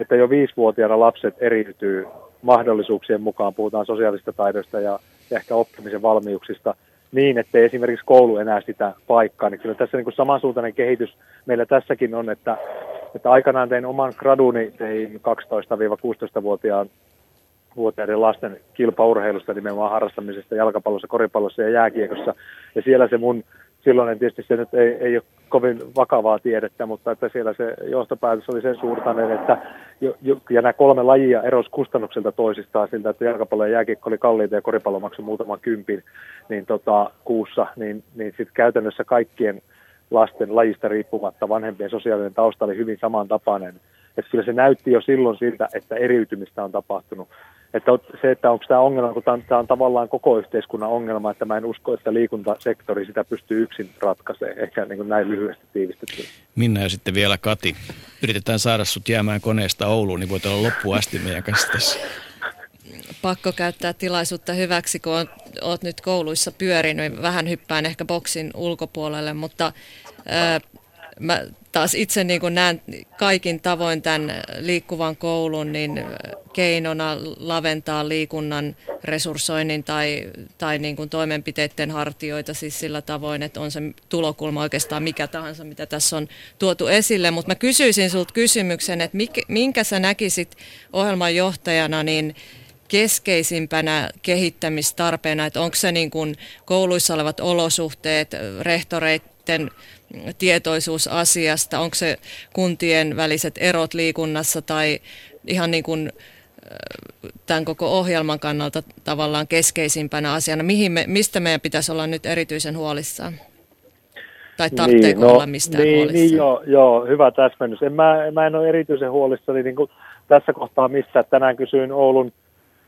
että jo viisivuotiaana lapset eriytyy mahdollisuuksien mukaan, puhutaan sosiaalista taidoista ja ehkä oppimisen valmiuksista, niin, että esimerkiksi koulu enää sitä paikkaa. Niin kyllä tässä niin kuin samansuuntainen kehitys meillä tässäkin on, että, että aikanaan tein oman graduni, tein 12-16-vuotiaan vuotiaiden lasten kilpaurheilusta, nimenomaan harrastamisesta jalkapallossa, koripallossa ja jääkiekossa. Ja siellä se mun silloin tietysti se nyt ei, ei ole kovin vakavaa tiedettä, mutta että siellä se johtopäätös oli sen suurtainen, että jo, jo, ja nämä kolme lajia erosi kustannukselta toisistaan siltä, että jalkapallo ja jääkiekko oli kalliita ja koripallo maksoi muutaman kympin niin tota, kuussa, niin, niin sitten käytännössä kaikkien lasten lajista riippumatta vanhempien sosiaalinen tausta oli hyvin samantapainen. Että kyllä se näytti jo silloin siltä, että eriytymistä on tapahtunut että se, että onko tämä ongelma, kun tämä on, tämä on tavallaan koko yhteiskunnan ongelma, että mä en usko, että liikuntasektori sitä pystyy yksin ratkaisemaan, ehkä niin kuin näin lyhyesti tiivistetty. Minna ja sitten vielä Kati. Yritetään saada sut jäämään koneesta Ouluun, niin voit olla loppuun asti meidän kanssa tässä. Pakko käyttää tilaisuutta hyväksi, kun oot, oot nyt kouluissa pyörinyt. Vähän hyppään ehkä boksin ulkopuolelle, mutta mä taas itse niin kuin näen kaikin tavoin tämän liikkuvan koulun niin keinona laventaa liikunnan resurssoinnin tai, tai niin kuin toimenpiteiden hartioita siis sillä tavoin, että on se tulokulma oikeastaan mikä tahansa, mitä tässä on tuotu esille. Mutta mä kysyisin sinulta kysymyksen, että minkä sä näkisit ohjelman johtajana niin keskeisimpänä kehittämistarpeena, että onko se niin kuin kouluissa olevat olosuhteet, rehtoreiden tietoisuus asiasta, onko se kuntien väliset erot liikunnassa tai ihan niin kuin tämän koko ohjelman kannalta tavallaan keskeisimpänä asiana, mihin me, mistä meidän pitäisi olla nyt erityisen huolissaan? Tai tarvitseeko niin, no, olla mistään niin, huolissaan? Niin, joo, joo, hyvä täsmennys. En mä, mä en ole erityisen huolissani niin kuin tässä kohtaa mistä. Tänään kysyin Oulun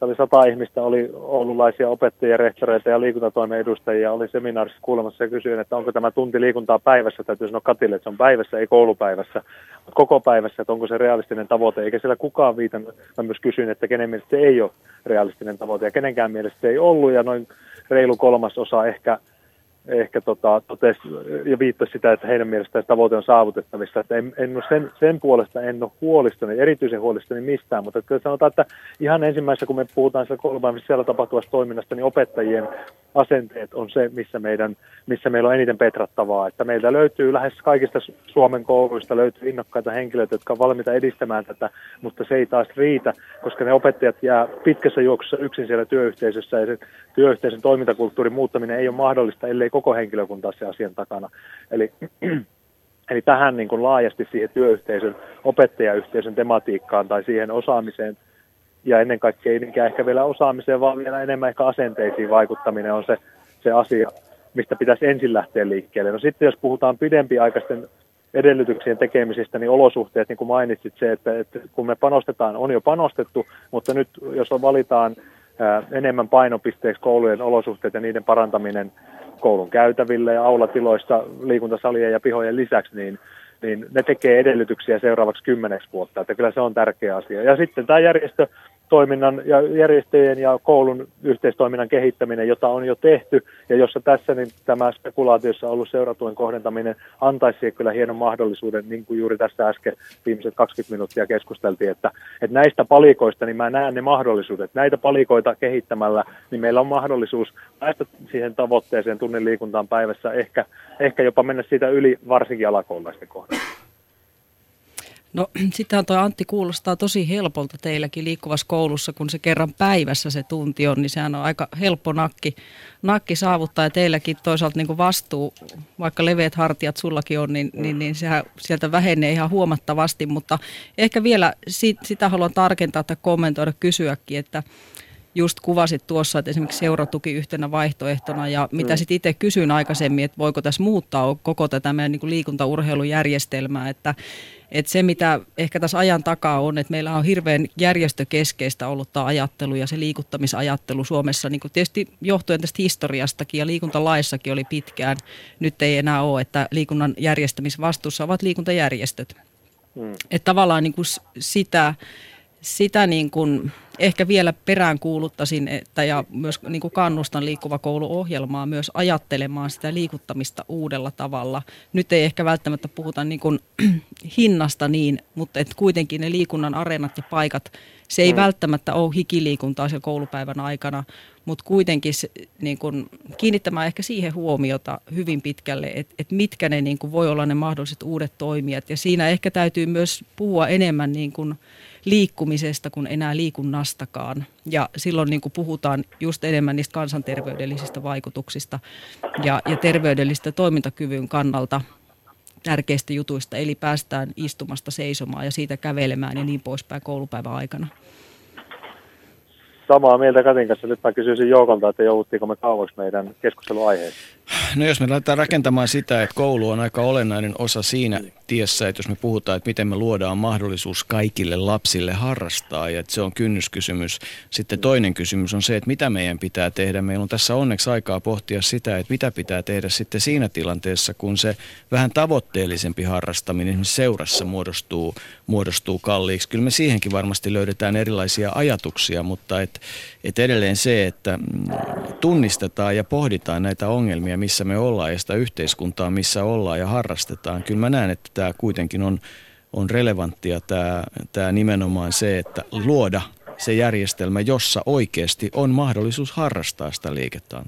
oli sata ihmistä, oli oululaisia opettajia, rehtoreita ja liikuntatoimen edustajia, oli seminaarissa kuulemassa ja kysyin, että onko tämä tunti liikuntaa päivässä, täytyy sanoa Katille, että se on päivässä, ei koulupäivässä, mutta koko päivässä, että onko se realistinen tavoite, eikä siellä kukaan viitan, mä myös kysyin, että kenen mielestä se ei ole realistinen tavoite. Ja kenenkään mielestä se ei ollut. Ja noin reilu kolmas osa ehkä ehkä tota, totesi ja viittasi sitä, että heidän mielestään tavoite on saavutettavissa. Että en, en ole sen, sen puolesta en ole huolistani, erityisen huolistani mistään, mutta kyllä sanotaan, että ihan ensimmäisessä, kun me puhutaan siellä koulupäivässä siellä tapahtuvasta toiminnasta, niin opettajien asenteet on se, missä, meidän, missä meillä on eniten petrattavaa. Että meiltä löytyy lähes kaikista Suomen kouluista löytyy innokkaita henkilöitä, jotka on valmiita edistämään tätä, mutta se ei taas riitä, koska ne opettajat jää pitkässä juoksussa yksin siellä työyhteisössä ja se työyhteisön toimintakulttuurin muuttaminen ei ole mahdollista, ellei koko henkilökunta se asian takana. Eli Eli tähän niin kuin laajasti siihen työyhteisön, opettajayhteisön tematiikkaan tai siihen osaamiseen ja ennen kaikkea ei ehkä vielä osaamiseen, vaan vielä enemmän ehkä asenteisiin vaikuttaminen on se, se asia, mistä pitäisi ensin lähteä liikkeelle. No sitten jos puhutaan pidempiaikaisten edellytyksien tekemisestä, niin olosuhteet, niin kuin mainitsit se, että, että kun me panostetaan, on jo panostettu, mutta nyt jos valitaan ää, enemmän painopisteeksi koulujen olosuhteet ja niiden parantaminen koulun käytäville ja aulatiloissa liikuntasalien ja pihojen lisäksi, niin niin ne tekee edellytyksiä seuraavaksi kymmeneksi vuotta, että kyllä se on tärkeä asia. Ja sitten tämä järjestö toiminnan ja järjestöjen ja koulun yhteistoiminnan kehittäminen, jota on jo tehty ja jossa tässä niin tämä spekulaatiossa ollut seuratuen kohdentaminen antaisi kyllä hienon mahdollisuuden, niin kuin juuri tässä äsken viimeiset 20 minuuttia keskusteltiin, että, että näistä palikoista niin mä näen ne mahdollisuudet. Näitä palikoita kehittämällä niin meillä on mahdollisuus päästä siihen tavoitteeseen tunnin liikuntaan päivässä, ehkä, ehkä jopa mennä siitä yli varsinkin alakoululaisten kohdalla. No sitähän toi Antti kuulostaa tosi helpolta teilläkin liikkuvassa koulussa, kun se kerran päivässä se tunti on, niin sehän on aika helppo nakki, nakki saavuttaa ja teilläkin toisaalta niin vastuu, vaikka leveät hartiat sullakin on, niin, niin, niin sehän sieltä vähenee ihan huomattavasti, mutta ehkä vielä sit, sitä haluan tarkentaa tai kommentoida, kysyäkin, että just kuvasit tuossa, että esimerkiksi seuratuki yhtenä vaihtoehtona ja mitä mm. sitten itse kysyin aikaisemmin, että voiko tässä muuttaa koko tätä meidän niin liikuntaurheilujärjestelmää, että, että se mitä ehkä tässä ajan takaa on, että meillä on hirveän järjestökeskeistä ollut tämä ajattelu ja se liikuttamisajattelu Suomessa, niin kuin tietysti johtuen tästä historiastakin ja liikuntalaissakin oli pitkään, nyt ei enää ole, että liikunnan järjestämisvastuussa ovat liikuntajärjestöt. Mm. Että tavallaan niin kuin sitä, sitä niin kuin ehkä vielä perään kuuluttaisin että, ja myös niin kuin kannustan liikkuva koulu-ohjelmaa myös ajattelemaan sitä liikuttamista uudella tavalla. Nyt ei ehkä välttämättä puhuta niin kuin hinnasta niin, mutta et kuitenkin ne liikunnan areenat ja paikat, se ei mm. välttämättä ole hikiliikuntaa siellä koulupäivän aikana, mutta kuitenkin niin kuin, kiinnittämään ehkä siihen huomiota hyvin pitkälle, että et mitkä ne niin kuin, voi olla ne mahdolliset uudet toimijat. Ja siinä ehkä täytyy myös puhua enemmän niin kuin, liikkumisesta kuin enää liikunnastakaan. Ja silloin niin kuin puhutaan just enemmän niistä kansanterveydellisistä vaikutuksista ja, ja terveydellistä toimintakyvyn kannalta tärkeistä jutuista, eli päästään istumasta seisomaan ja siitä kävelemään ja niin poispäin koulupäivän aikana samaa mieltä Katin kanssa. Nyt mä kysyisin Joukolta, että jouduttiinko me kauaksi meidän keskusteluaiheeseen. No jos me lähdetään rakentamaan sitä, että koulu on aika olennainen osa siinä tiessä, että jos me puhutaan, että miten me luodaan mahdollisuus kaikille lapsille harrastaa ja että se on kynnyskysymys. Sitten toinen kysymys on se, että mitä meidän pitää tehdä. Meillä on tässä onneksi aikaa pohtia sitä, että mitä pitää tehdä sitten siinä tilanteessa, kun se vähän tavoitteellisempi harrastaminen esimerkiksi seurassa muodostuu, muodostuu kalliiksi. Kyllä me siihenkin varmasti löydetään erilaisia ajatuksia, mutta et, et edelleen se, että mm, tunnistetaan ja pohditaan näitä ongelmia, missä me ollaan ja sitä yhteiskuntaa, missä ollaan ja harrastetaan. Kyllä mä näen, että tämä kuitenkin on, on relevanttia tämä, tämä nimenomaan se, että luoda se järjestelmä, jossa oikeasti on mahdollisuus harrastaa sitä liikettä,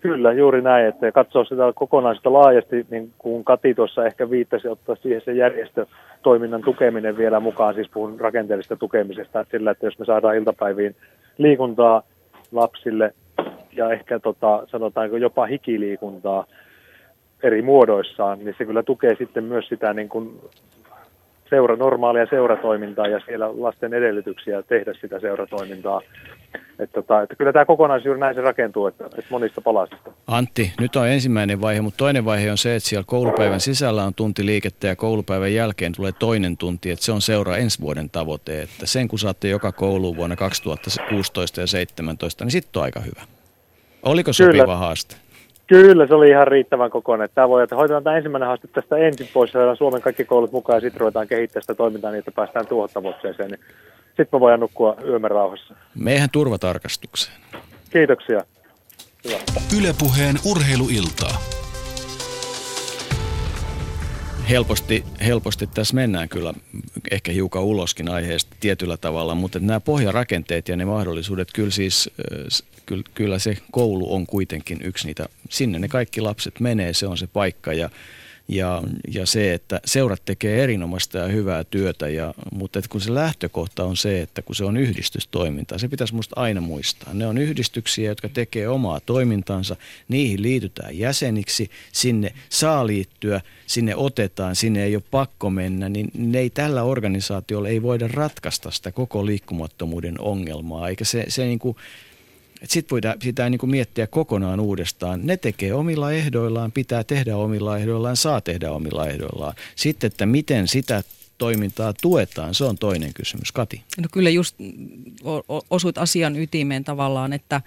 Kyllä, juuri näin, että katsoo sitä kokonaisuutta laajasti, niin kuin Kati tuossa ehkä viittasi, ottaa siihen se järjestötoiminnan tukeminen vielä mukaan, siis puhun rakenteellisesta tukemisesta, että sillä, että jos me saadaan iltapäiviin liikuntaa lapsille ja ehkä tota, sanotaanko jopa hikiliikuntaa eri muodoissaan, niin se kyllä tukee sitten myös sitä niin kuin seura, normaalia seuratoimintaa ja siellä lasten edellytyksiä tehdä sitä seuratoimintaa. Että, tota, että kyllä tämä kokonaisuus näin se rakentuu, että, että monista palasista. Antti, nyt on ensimmäinen vaihe, mutta toinen vaihe on se, että siellä koulupäivän sisällä on tunti liikettä ja koulupäivän jälkeen tulee toinen tunti, että se on seura ensi vuoden tavoite. Että sen kun saatte joka kouluun vuonna 2016 ja 2017, niin sitten on aika hyvä. Oliko sopiva kyllä. haaste? Kyllä, se oli ihan riittävän kokoinen. Tämä voi, että hoitetaan tämä ensimmäinen haaste tästä ensin pois, ja Suomen kaikki koulut mukaan, ja sitten ruvetaan kehittämään sitä toimintaa niin, että päästään tuohon tavoitteeseen. Niin sitten me voidaan nukkua yömme rauhassa. Meihän turvatarkastukseen. Kiitoksia. Hyvä. Ylepuheen urheiluiltaa. Helposti, helposti tässä mennään kyllä ehkä hiukan uloskin aiheesta tietyllä tavalla, mutta nämä pohjarakenteet ja ne mahdollisuudet, kyllä siis kyllä se koulu on kuitenkin yksi niitä, sinne ne kaikki lapset menee, se on se paikka ja ja, ja se, että seurat tekee erinomaista ja hyvää työtä, ja, mutta että kun se lähtökohta on se, että kun se on yhdistystoimintaa, se pitäisi minusta aina muistaa. Ne on yhdistyksiä, jotka tekee omaa toimintansa, niihin liitytään jäseniksi, sinne saa liittyä, sinne otetaan, sinne ei ole pakko mennä, niin ne ei tällä organisaatiolla ei voida ratkaista sitä koko liikkumattomuuden ongelmaa, eikä se, se niin kuin, sitten sitä niin kuin miettiä kokonaan uudestaan. Ne tekee omilla ehdoillaan, pitää tehdä omilla ehdoillaan, saa tehdä omilla ehdoillaan. Sitten, että miten sitä toimintaa tuetaan, se on toinen kysymys. Kati? No kyllä just osuit asian ytimeen tavallaan, että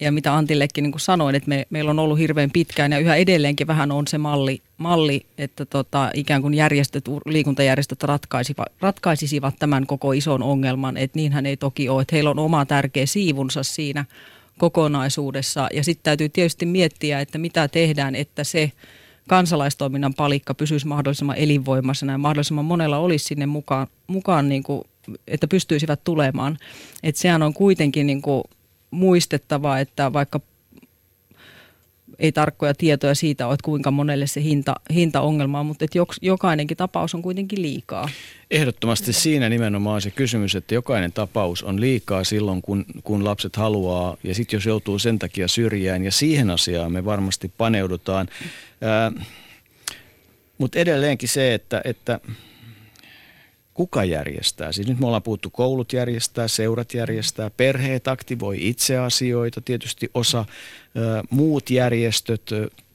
ja mitä Antillekin niin kuin sanoin, että me, meillä on ollut hirveän pitkään ja yhä edelleenkin vähän on se malli, malli että tota, ikään kuin järjestöt, liikuntajärjestöt ratkaisivat, ratkaisisivat tämän koko ison ongelman, että niinhän ei toki ole, että heillä on oma tärkeä siivunsa siinä kokonaisuudessa ja sitten täytyy tietysti miettiä, että mitä tehdään, että se kansalaistoiminnan palikka pysyisi mahdollisimman elinvoimaisena ja mahdollisimman monella olisi sinne mukaan, mukaan niin kuin, että pystyisivät tulemaan. Että sehän on kuitenkin niin kuin muistettava, että vaikka ei tarkkoja tietoja siitä ole, että kuinka monelle se hinta, hintaongelma on, mutta että jokainenkin tapaus on kuitenkin liikaa. Ehdottomasti siinä nimenomaan se kysymys, että jokainen tapaus on liikaa silloin, kun, kun lapset haluaa ja sitten jos joutuu sen takia syrjään ja siihen asiaan me varmasti paneudutaan. Mutta edelleenkin se, että, että kuka järjestää. Siis nyt me ollaan puhuttu koulut järjestää, seurat järjestää, perheet aktivoi itse asioita, tietysti osa ö, muut järjestöt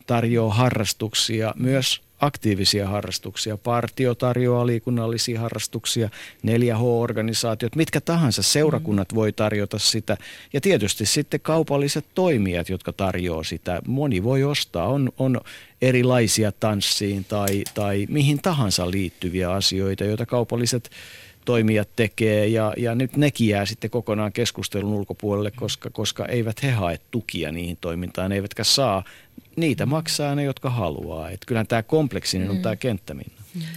tarjoaa harrastuksia, myös aktiivisia harrastuksia. Partio tarjoaa liikunnallisia harrastuksia, 4H-organisaatiot, mitkä tahansa seurakunnat voi tarjota sitä. Ja tietysti sitten kaupalliset toimijat, jotka tarjoaa sitä. Moni voi ostaa, on, on erilaisia tanssiin tai, tai mihin tahansa liittyviä asioita, joita kaupalliset toimijat tekee ja, ja nyt nekin jää sitten kokonaan keskustelun ulkopuolelle, koska, koska eivät he hae tukia niihin toimintaan, eivätkä saa. Niitä maksaa ne, jotka haluaa. Et kyllähän tämä kompleksinen mm. on tämä kenttä, Minna.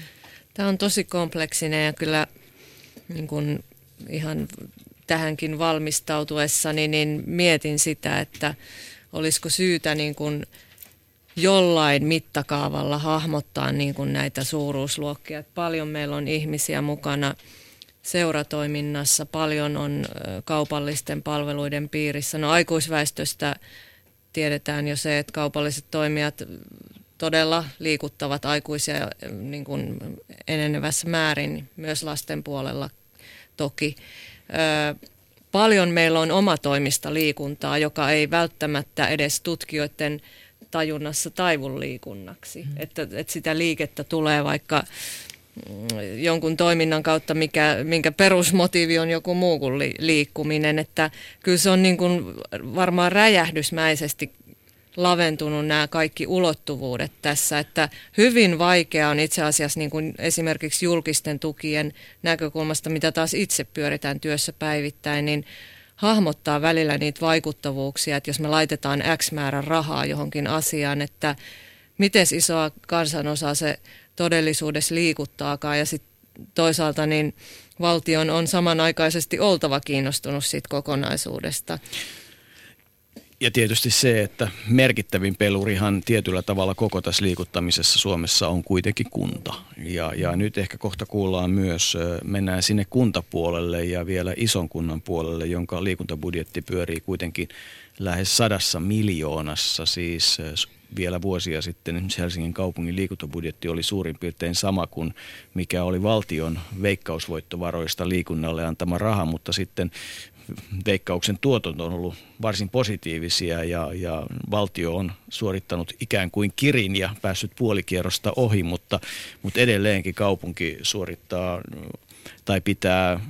Tämä on tosi kompleksinen ja kyllä niin kun ihan tähänkin valmistautuessani niin mietin sitä, että olisiko syytä niin kun jollain mittakaavalla hahmottaa niin kuin näitä suuruusluokkia. Että paljon meillä on ihmisiä mukana seuratoiminnassa, paljon on kaupallisten palveluiden piirissä. No aikuisväestöstä tiedetään jo se, että kaupalliset toimijat todella liikuttavat aikuisia niin kuin enenevässä määrin, myös lasten puolella toki. paljon meillä on omatoimista liikuntaa, joka ei välttämättä edes tutkijoiden tajunnassa taivun liikunnaksi. Mm. Että, että sitä liikettä tulee vaikka jonkun toiminnan kautta, mikä, minkä perusmotiivi on joku muu kuin li, liikkuminen. Että kyllä se on niin kuin varmaan räjähdysmäisesti laventunut nämä kaikki ulottuvuudet tässä, että hyvin vaikea on itse asiassa niin kuin esimerkiksi julkisten tukien näkökulmasta, mitä taas itse pyöritään työssä päivittäin, niin hahmottaa välillä niitä vaikuttavuuksia, että jos me laitetaan X määrän rahaa johonkin asiaan, että miten isoa kansanosaa se todellisuudessa liikuttaakaan ja sitten toisaalta niin valtion on samanaikaisesti oltava kiinnostunut siitä kokonaisuudesta. Ja tietysti se, että merkittävin pelurihan tietyllä tavalla koko tässä liikuttamisessa Suomessa on kuitenkin kunta. Ja, ja nyt ehkä kohta kuullaan myös, mennään sinne kuntapuolelle ja vielä ison kunnan puolelle, jonka liikuntabudjetti pyörii kuitenkin lähes sadassa miljoonassa. Siis vielä vuosia sitten Helsingin kaupungin liikuntabudjetti oli suurin piirtein sama kuin mikä oli valtion veikkausvoittovaroista liikunnalle antama raha, mutta sitten veikkauksen tuotot on ollut varsin positiivisia ja, ja valtio on suorittanut ikään kuin kirin ja päässyt puolikierrosta ohi, mutta, mutta edelleenkin kaupunki suorittaa tai pitää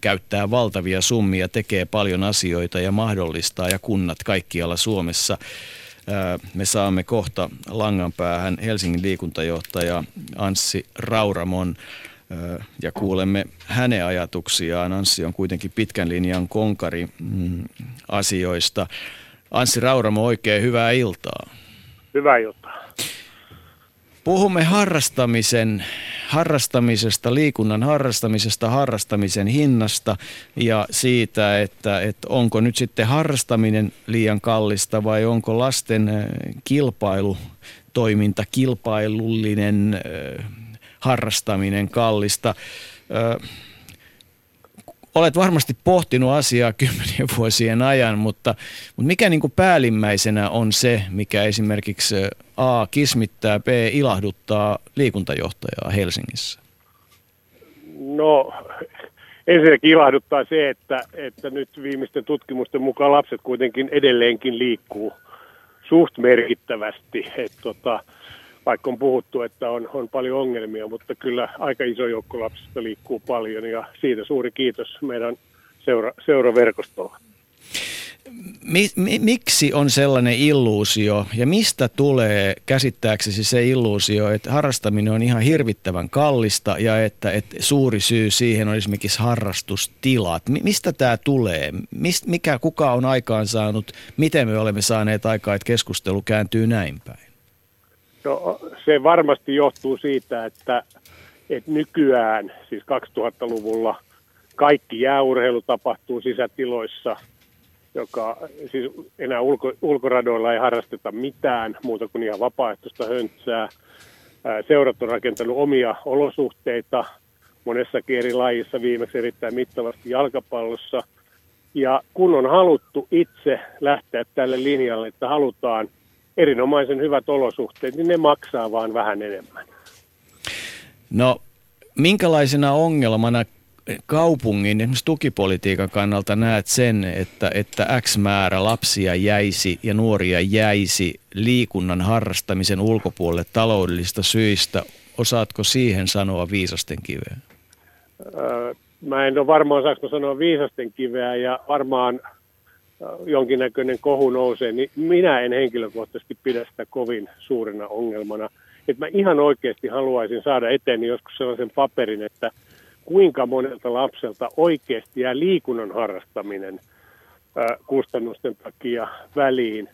käyttää valtavia summia, tekee paljon asioita ja mahdollistaa ja kunnat kaikkialla Suomessa. Me saamme kohta langan päähän Helsingin liikuntajohtaja Anssi Rauramon ja kuulemme hänen ajatuksiaan. Anssi on kuitenkin pitkän linjan konkari mm, asioista. Anssi Rauramo, oikein hyvää iltaa. Hyvää iltaa. Puhumme harrastamisen, harrastamisesta, liikunnan harrastamisesta, harrastamisen hinnasta ja siitä, että, että onko nyt sitten harrastaminen liian kallista vai onko lasten kilpailu, toiminta kilpailullinen harrastaminen kallista. Olet varmasti pohtinut asiaa kymmenien vuosien ajan, mutta, mutta mikä niin kuin päällimmäisenä on se, mikä esimerkiksi A. kismittää, B. ilahduttaa liikuntajohtajaa Helsingissä? No ensinnäkin ilahduttaa se, että, että nyt viimeisten tutkimusten mukaan lapset kuitenkin edelleenkin liikkuu suht merkittävästi. Että tota, vaikka on puhuttu, että on, on paljon ongelmia, mutta kyllä aika iso joukko lapsista liikkuu paljon ja siitä suuri kiitos meidän seura, seuraverkostolla. Mi, mi, miksi on sellainen illuusio ja mistä tulee käsittääksesi se illuusio, että harrastaminen on ihan hirvittävän kallista ja että, että suuri syy siihen on esimerkiksi harrastustilat. Mistä tämä tulee? Mist, mikä, kuka on aikaan saanut, miten me olemme saaneet aikaa, että keskustelu kääntyy näin päin? No, se varmasti johtuu siitä, että, että nykyään, siis 2000-luvulla, kaikki jääurheilu tapahtuu sisätiloissa joka siis enää ulko, ulkoradoilla ei harrasteta mitään muuta kuin ihan vapaaehtoista höntsää. Seurat on rakentanut omia olosuhteita monessakin eri lajissa, viimeksi erittäin mittavasti jalkapallossa. Ja kun on haluttu itse lähteä tälle linjalle, että halutaan erinomaisen hyvät olosuhteet, niin ne maksaa vaan vähän enemmän. No, minkälaisena ongelmana kaupungin esimerkiksi tukipolitiikan kannalta näet sen, että, että X määrä lapsia jäisi ja nuoria jäisi liikunnan harrastamisen ulkopuolelle taloudellisista syistä? Osaatko siihen sanoa viisasten kiveä? mä en ole varmaan saanko sanoa viisasten kiveä ja varmaan jonkinnäköinen kohu nousee, niin minä en henkilökohtaisesti pidä sitä kovin suurena ongelmana. Että mä ihan oikeasti haluaisin saada eteen joskus sellaisen paperin, että – kuinka monelta lapselta oikeasti jää liikunnan harrastaminen kustannusten takia väliin.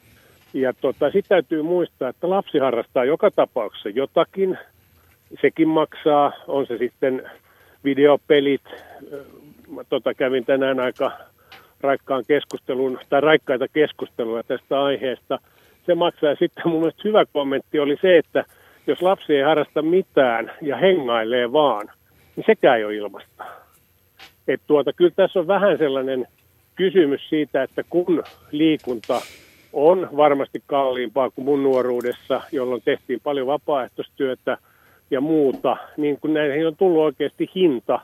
Ja tota, sitten täytyy muistaa, että lapsi harrastaa joka tapauksessa jotakin. Sekin maksaa, on se sitten videopelit. Mä tota, kävin tänään aika raikkaan keskustelun, tai raikkaita keskusteluja tästä aiheesta. Se maksaa. Ja sitten mun mielestä hyvä kommentti oli se, että jos lapsi ei harrasta mitään ja hengailee vaan – niin sekään ei ole ilmasta. Et tuota, kyllä tässä on vähän sellainen kysymys siitä, että kun liikunta on varmasti kalliimpaa kuin mun nuoruudessa, jolloin tehtiin paljon vapaaehtoistyötä ja muuta, niin kun näihin on tullut oikeasti hinta,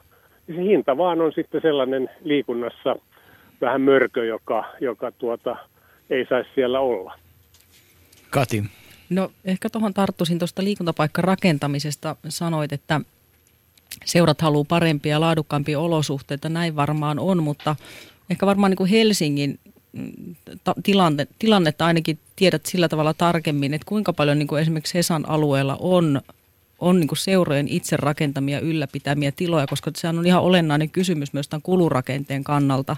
niin se hinta vaan on sitten sellainen liikunnassa vähän mörkö, joka, joka tuota, ei saisi siellä olla. Kati. No ehkä tuohon tarttuisin tuosta liikuntapaikkarakentamisesta. Sanoit, että seurat haluaa parempia laadukkaampia olosuhteita, näin varmaan on, mutta ehkä varmaan niin kuin Helsingin mm, tilanne, tilannetta ainakin tiedät sillä tavalla tarkemmin, että kuinka paljon niin kuin esimerkiksi Hesan alueella on, on niin kuin seurojen itse rakentamia ylläpitämiä tiloja, koska se on ihan olennainen kysymys myös tämän kulurakenteen kannalta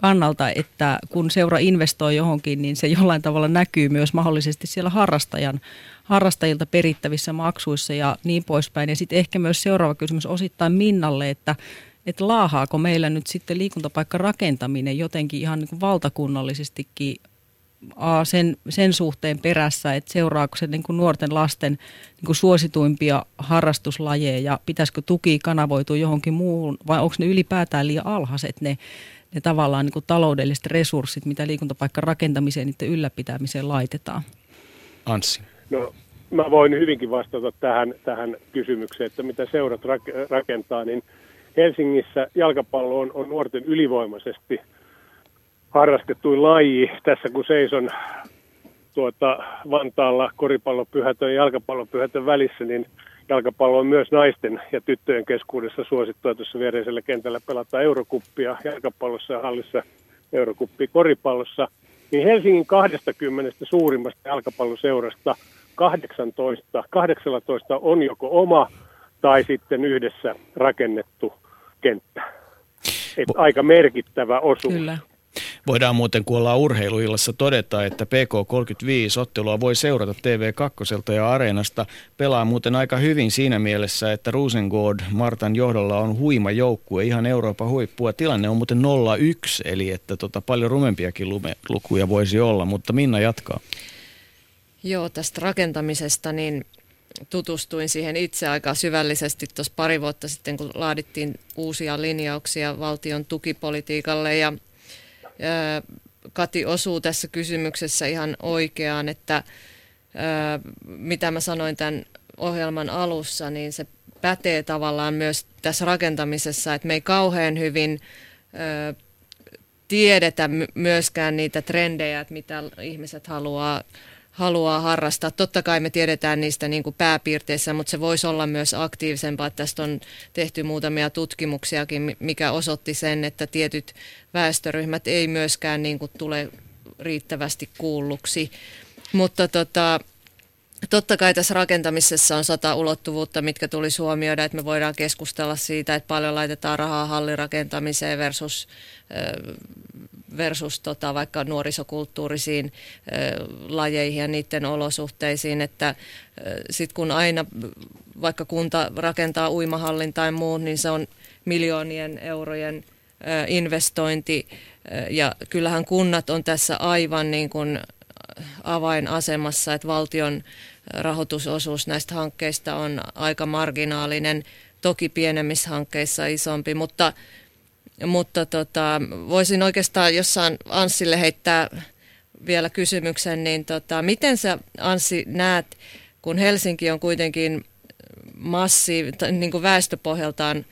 kannalta, että kun seura investoi johonkin, niin se jollain tavalla näkyy myös mahdollisesti siellä harrastajan, harrastajilta perittävissä maksuissa ja niin poispäin. Ja sitten ehkä myös seuraava kysymys osittain Minnalle, että, että laahaako meillä nyt sitten liikuntapaikka rakentaminen jotenkin ihan niin kuin valtakunnallisestikin sen, sen suhteen perässä, että seuraako se niin kuin nuorten lasten niin kuin suosituimpia harrastuslajeja ja pitäisikö tuki kanavoitua johonkin muuhun vai onko ne ylipäätään liian alhaiset ne ne tavallaan niin kuin taloudelliset resurssit, mitä liikuntapaikka rakentamiseen ja ylläpitämiseen laitetaan? Anssi. No, mä voin hyvinkin vastata tähän, tähän kysymykseen, että mitä seurat rakentaa, niin Helsingissä jalkapallo on, on nuorten ylivoimaisesti harrastettuin laji. Tässä kun seison tuota, Vantaalla koripallopyhätön ja jalkapallopyhätön välissä, niin jalkapallo on myös naisten ja tyttöjen keskuudessa suosittua. Tuossa viereisellä kentällä pelataan eurokuppia jalkapallossa ja hallissa eurokuppi koripallossa. Niin Helsingin 20 suurimmasta jalkapalloseurasta 18, 18 on joko oma tai sitten yhdessä rakennettu kenttä. Et aika merkittävä osuus. Kyllä. Voidaan muuten, kun ollaan urheiluillassa, todeta, että PK35 ottelua voi seurata TV2 ja Areenasta. Pelaa muuten aika hyvin siinä mielessä, että Rosengård Martan johdolla on huima joukkue, ihan Euroopan huippua. Tilanne on muuten 0-1, eli että tota, paljon rumempiakin lume, lukuja voisi olla, mutta Minna jatkaa. Joo, tästä rakentamisesta, niin tutustuin siihen itse aika syvällisesti tuossa pari vuotta sitten, kun laadittiin uusia linjauksia valtion tukipolitiikalle. Ja Kati osuu tässä kysymyksessä ihan oikeaan, että mitä mä sanoin tämän ohjelman alussa, niin se pätee tavallaan myös tässä rakentamisessa, että me ei kauhean hyvin tiedetä myöskään niitä trendejä, että mitä ihmiset haluaa haluaa harrastaa. Totta kai me tiedetään niistä niin kuin pääpiirteissä, mutta se voisi olla myös aktiivisempaa. Tästä on tehty muutamia tutkimuksiakin, mikä osoitti sen, että tietyt väestöryhmät ei myöskään niin kuin tule riittävästi kuulluksi. Mutta tota, Totta kai tässä rakentamisessa on sata ulottuvuutta, mitkä tulisi huomioida, että me voidaan keskustella siitä, että paljon laitetaan rahaa hallirakentamiseen versus versus tota, vaikka nuorisokulttuurisiin ö, lajeihin ja niiden olosuhteisiin, että sitten kun aina vaikka kunta rakentaa uimahallin tai muun, niin se on miljoonien eurojen ö, investointi. Ja kyllähän kunnat on tässä aivan niin kuin avainasemassa, että valtion rahoitusosuus näistä hankkeista on aika marginaalinen, toki pienemmissä hankkeissa isompi, mutta, mutta tota, voisin oikeastaan jossain Anssille heittää vielä kysymyksen, niin tota, miten sä Anssi näet, kun Helsinki on kuitenkin massi, niin kuin väestöpohjaltaan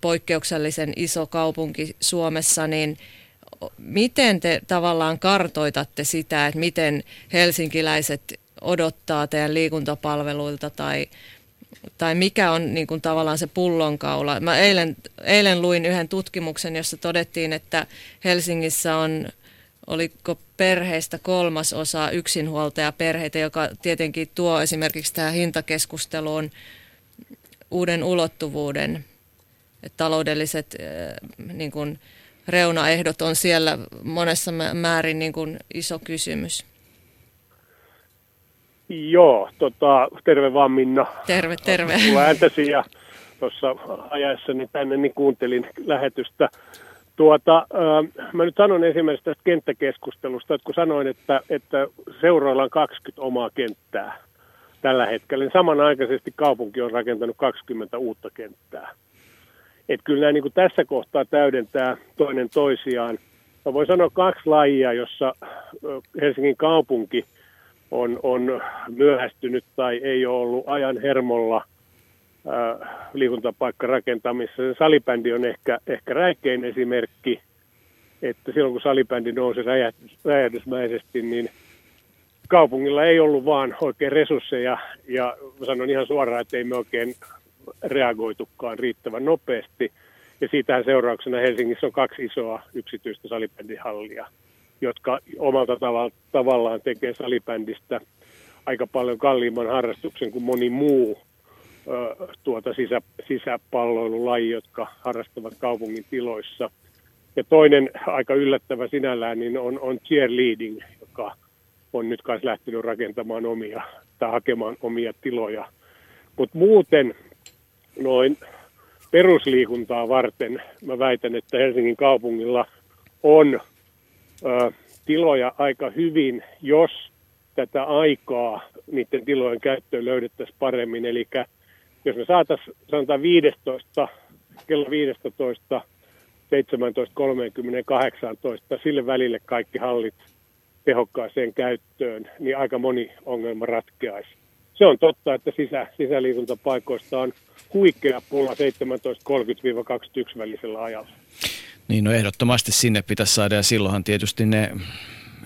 poikkeuksellisen iso kaupunki Suomessa, niin miten te tavallaan kartoitatte sitä, että miten helsinkiläiset odottaa teidän liikuntapalveluilta tai, tai mikä on niin kuin tavallaan se pullonkaula? Mä eilen, eilen luin yhden tutkimuksen, jossa todettiin, että Helsingissä on oliko perheistä kolmas osa yksinhuoltajaperheitä, joka tietenkin tuo esimerkiksi tähän hintakeskusteluun uuden ulottuvuuden. Että taloudelliset niin kuin, reunaehdot on siellä monessa määrin niin kuin, iso kysymys. Joo, tota, terve vaan Minna. Terve, terve. Mulla ääntäsi ja tuossa ajassani tänne niin kuuntelin lähetystä. Tuota, äh, mä nyt sanon esimerkiksi tästä kenttäkeskustelusta, että kun sanoin, että, että seuroilla on 20 omaa kenttää tällä hetkellä, niin samanaikaisesti kaupunki on rakentanut 20 uutta kenttää. Että kyllä nämä niin kuin tässä kohtaa täydentää toinen toisiaan. Mä voin sanoa kaksi lajia, jossa Helsingin kaupunki on, on myöhästynyt tai ei ole ollut ajan hermolla – äh, liikuntapaikkarakentamisessa. Se salibändi on ehkä, ehkä räikein esimerkki, että silloin kun salibändi nousi räjähdys, räjähdysmäisesti, niin kaupungilla ei ollut vaan oikein resursseja, ja sanon ihan suoraan, että ei me oikein reagoitukaan riittävän nopeasti. Ja siitähän seurauksena Helsingissä on kaksi isoa yksityistä salibändihallia, jotka omalta tavallaan tekee salibändistä aika paljon kalliimman harrastuksen kuin moni muu tuota sisä, sisäpalloilulaji, jotka harrastavat kaupungin tiloissa. Ja toinen aika yllättävä sinällään niin on, on cheerleading, joka on nyt kanssa lähtenyt rakentamaan omia tai hakemaan omia tiloja. Mutta muuten noin perusliikuntaa varten mä väitän, että Helsingin kaupungilla on tiloja aika hyvin, jos tätä aikaa niiden tilojen käyttöön löydettäisiin paremmin. Eli jos me saataisiin sanotaan 15, kello 15, 17, 30, 18, sille välille kaikki hallit tehokkaaseen käyttöön, niin aika moni ongelma ratkeaisi. Se on totta, että sisä, sisäliikuntapaikoista on huikea pula 17.30-21 välisellä ajalla. Niin, no ehdottomasti sinne pitäisi saada ja silloinhan tietysti ne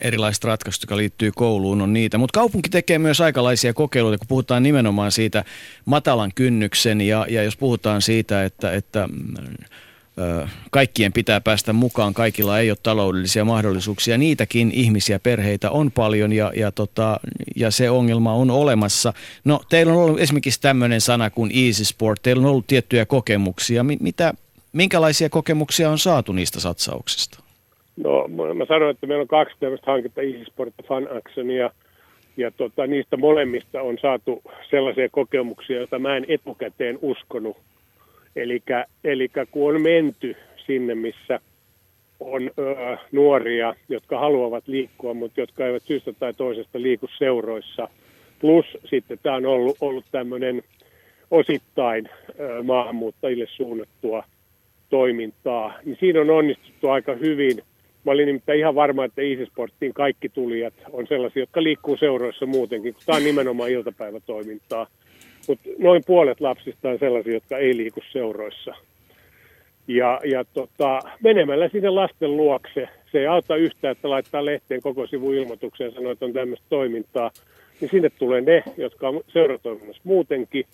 erilaiset ratkaisut, jotka liittyy kouluun, on niitä. Mutta kaupunki tekee myös aikalaisia kokeiluita, kun puhutaan nimenomaan siitä matalan kynnyksen ja, ja jos puhutaan siitä, että, että kaikkien pitää päästä mukaan, kaikilla ei ole taloudellisia mahdollisuuksia. Niitäkin ihmisiä, perheitä on paljon ja, ja, tota, ja se ongelma on olemassa. No teillä on ollut esimerkiksi tämmöinen sana kuin easy sport, teillä on ollut tiettyjä kokemuksia. Mitä, minkälaisia kokemuksia on saatu niistä satsauksista? No mä sanoin, että meillä on kaksi tämmöistä hanketta, Easysport ja Fun Action, ja, ja tota, niistä molemmista on saatu sellaisia kokemuksia, joita mä en etukäteen uskonut. Eli kun on menty sinne, missä on ö, nuoria, jotka haluavat liikkua, mutta jotka eivät syystä tai toisesta liiku seuroissa. Plus sitten tämä on ollut, ollut tämmöinen osittain ö, maahanmuuttajille suunnattua toimintaa, niin siinä on onnistuttu aika hyvin. Mä olin nimittäin ihan varma, että Easysporttiin kaikki tulijat on sellaisia, jotka liikkuu seuroissa muutenkin, kun tämä on nimenomaan iltapäivätoimintaa. Mutta noin puolet lapsista on sellaisia, jotka ei liiku seuroissa. Ja, ja tota, menemällä sinne lasten luokse, se ei auta yhtään, että laittaa lehteen koko sivu ilmoituksen ja sanoo, että on tämmöistä toimintaa, niin sinne tulee ne, jotka on seuratoiminnassa muutenkin.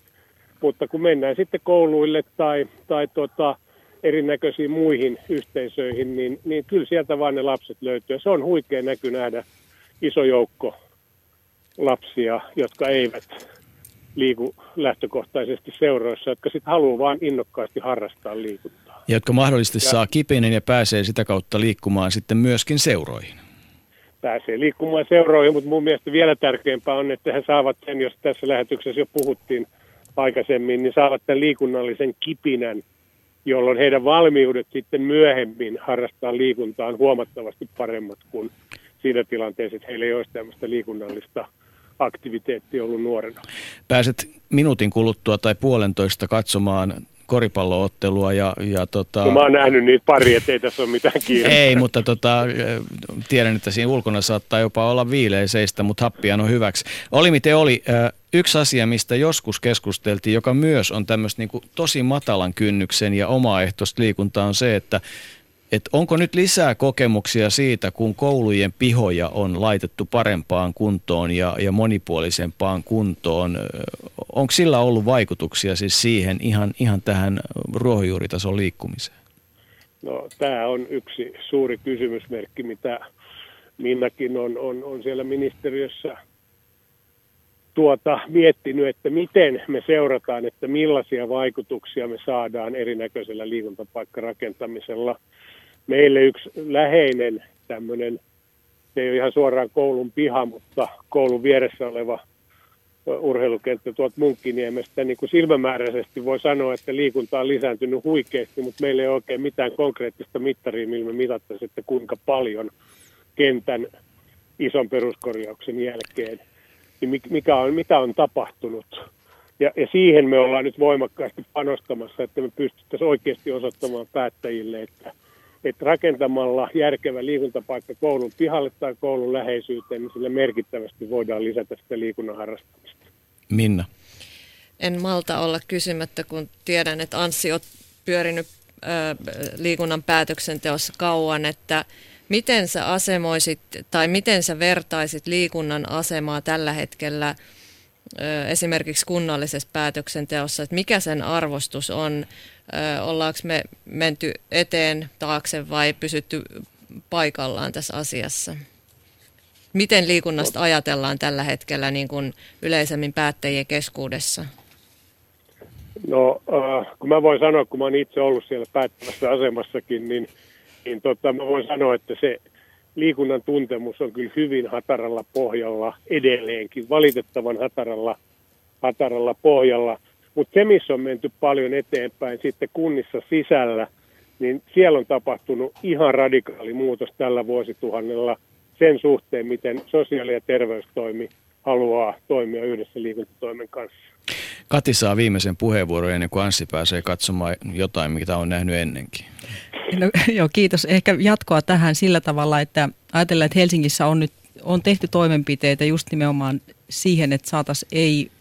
Mutta kun mennään sitten kouluille tai, tai tota, erinäköisiin muihin yhteisöihin, niin, niin kyllä sieltä vaan ne lapset löytyy. se on huikea näky nähdä iso joukko lapsia, jotka eivät liiku lähtökohtaisesti seuroissa, jotka sitten haluaa vain innokkaasti harrastaa liikuntaa. Ja jotka mahdollisesti ja, saa kipeinen ja pääsee sitä kautta liikkumaan sitten myöskin seuroihin. Pääsee liikkumaan seuroihin, mutta mun mielestä vielä tärkeämpää on, että he saavat sen, jos tässä lähetyksessä jo puhuttiin aikaisemmin, niin saavat tämän liikunnallisen kipinän – jolloin heidän valmiudet sitten myöhemmin harrastaa liikuntaa on huomattavasti paremmat kuin siinä tilanteessa, että heillä ei olisi tämmöistä liikunnallista aktiviteettia ollut nuorena. Pääset minuutin kuluttua tai puolentoista katsomaan koripalloottelua ja, ja tota... No, mä oon nähnyt niitä pari, ettei tässä ole mitään kiirettä. Ei, mutta tota, tiedän, että siinä ulkona saattaa jopa olla viileiseistä, mutta happia on hyväksi. Oli miten oli. Yksi asia, mistä joskus keskusteltiin, joka myös on tämmöistä niin tosi matalan kynnyksen ja omaehtoista liikuntaa, on se, että et onko nyt lisää kokemuksia siitä, kun koulujen pihoja on laitettu parempaan kuntoon ja, ja monipuolisempaan kuntoon? Onko sillä ollut vaikutuksia siis siihen ihan, ihan tähän ruohonjuuritason liikkumiseen? No tämä on yksi suuri kysymysmerkki, mitä Minnakin on, on, on siellä ministeriössä tuota, miettinyt, että miten me seurataan, että millaisia vaikutuksia me saadaan erinäköisellä liikuntapaikkarakentamisella – meille yksi läheinen tämmöinen, se ei ole ihan suoraan koulun piha, mutta koulun vieressä oleva urheilukenttä tuolta Munkkiniemestä, niin kuin silmämääräisesti voi sanoa, että liikunta on lisääntynyt huikeasti, mutta meillä ei ole oikein mitään konkreettista mittaria, millä me mitattaisiin, että kuinka paljon kentän ison peruskorjauksen jälkeen, niin mikä on, mitä on tapahtunut. Ja, ja siihen me ollaan nyt voimakkaasti panostamassa, että me pystyttäisiin oikeasti osoittamaan päättäjille, että – että rakentamalla järkevä liikuntapaikka koulun pihalle tai koulun läheisyyteen, niin sille merkittävästi voidaan lisätä sitä liikunnan harrastamista. Minna. En malta olla kysymättä, kun tiedän, että Anssi on pyörinyt liikunnan päätöksenteossa kauan, että miten sä asemoisit tai miten sä vertaisit liikunnan asemaa tällä hetkellä – esimerkiksi kunnallisessa päätöksenteossa, että mikä sen arvostus on, ollaanko me menty eteen, taakse vai pysytty paikallaan tässä asiassa? Miten liikunnasta ajatellaan tällä hetkellä niin kuin yleisemmin päättäjien keskuudessa? No, äh, kun mä voin sanoa, kun mä oon itse ollut siellä päättävässä asemassakin, niin, niin tota, mä voin sanoa, että se liikunnan tuntemus on kyllä hyvin hataralla pohjalla edelleenkin, valitettavan hataralla, hataralla pohjalla. Mutta se, missä on menty paljon eteenpäin sitten kunnissa sisällä, niin siellä on tapahtunut ihan radikaali muutos tällä vuosituhannella sen suhteen, miten sosiaali- ja terveystoimi haluaa toimia yhdessä liikuntatoimen kanssa. Kati saa viimeisen puheenvuoron ennen kuin Anssi pääsee katsomaan jotain, mitä on nähnyt ennenkin. No, joo, kiitos. Ehkä jatkoa tähän sillä tavalla, että ajatellaan, että Helsingissä on nyt on tehty toimenpiteitä just nimenomaan siihen, että saataisiin ei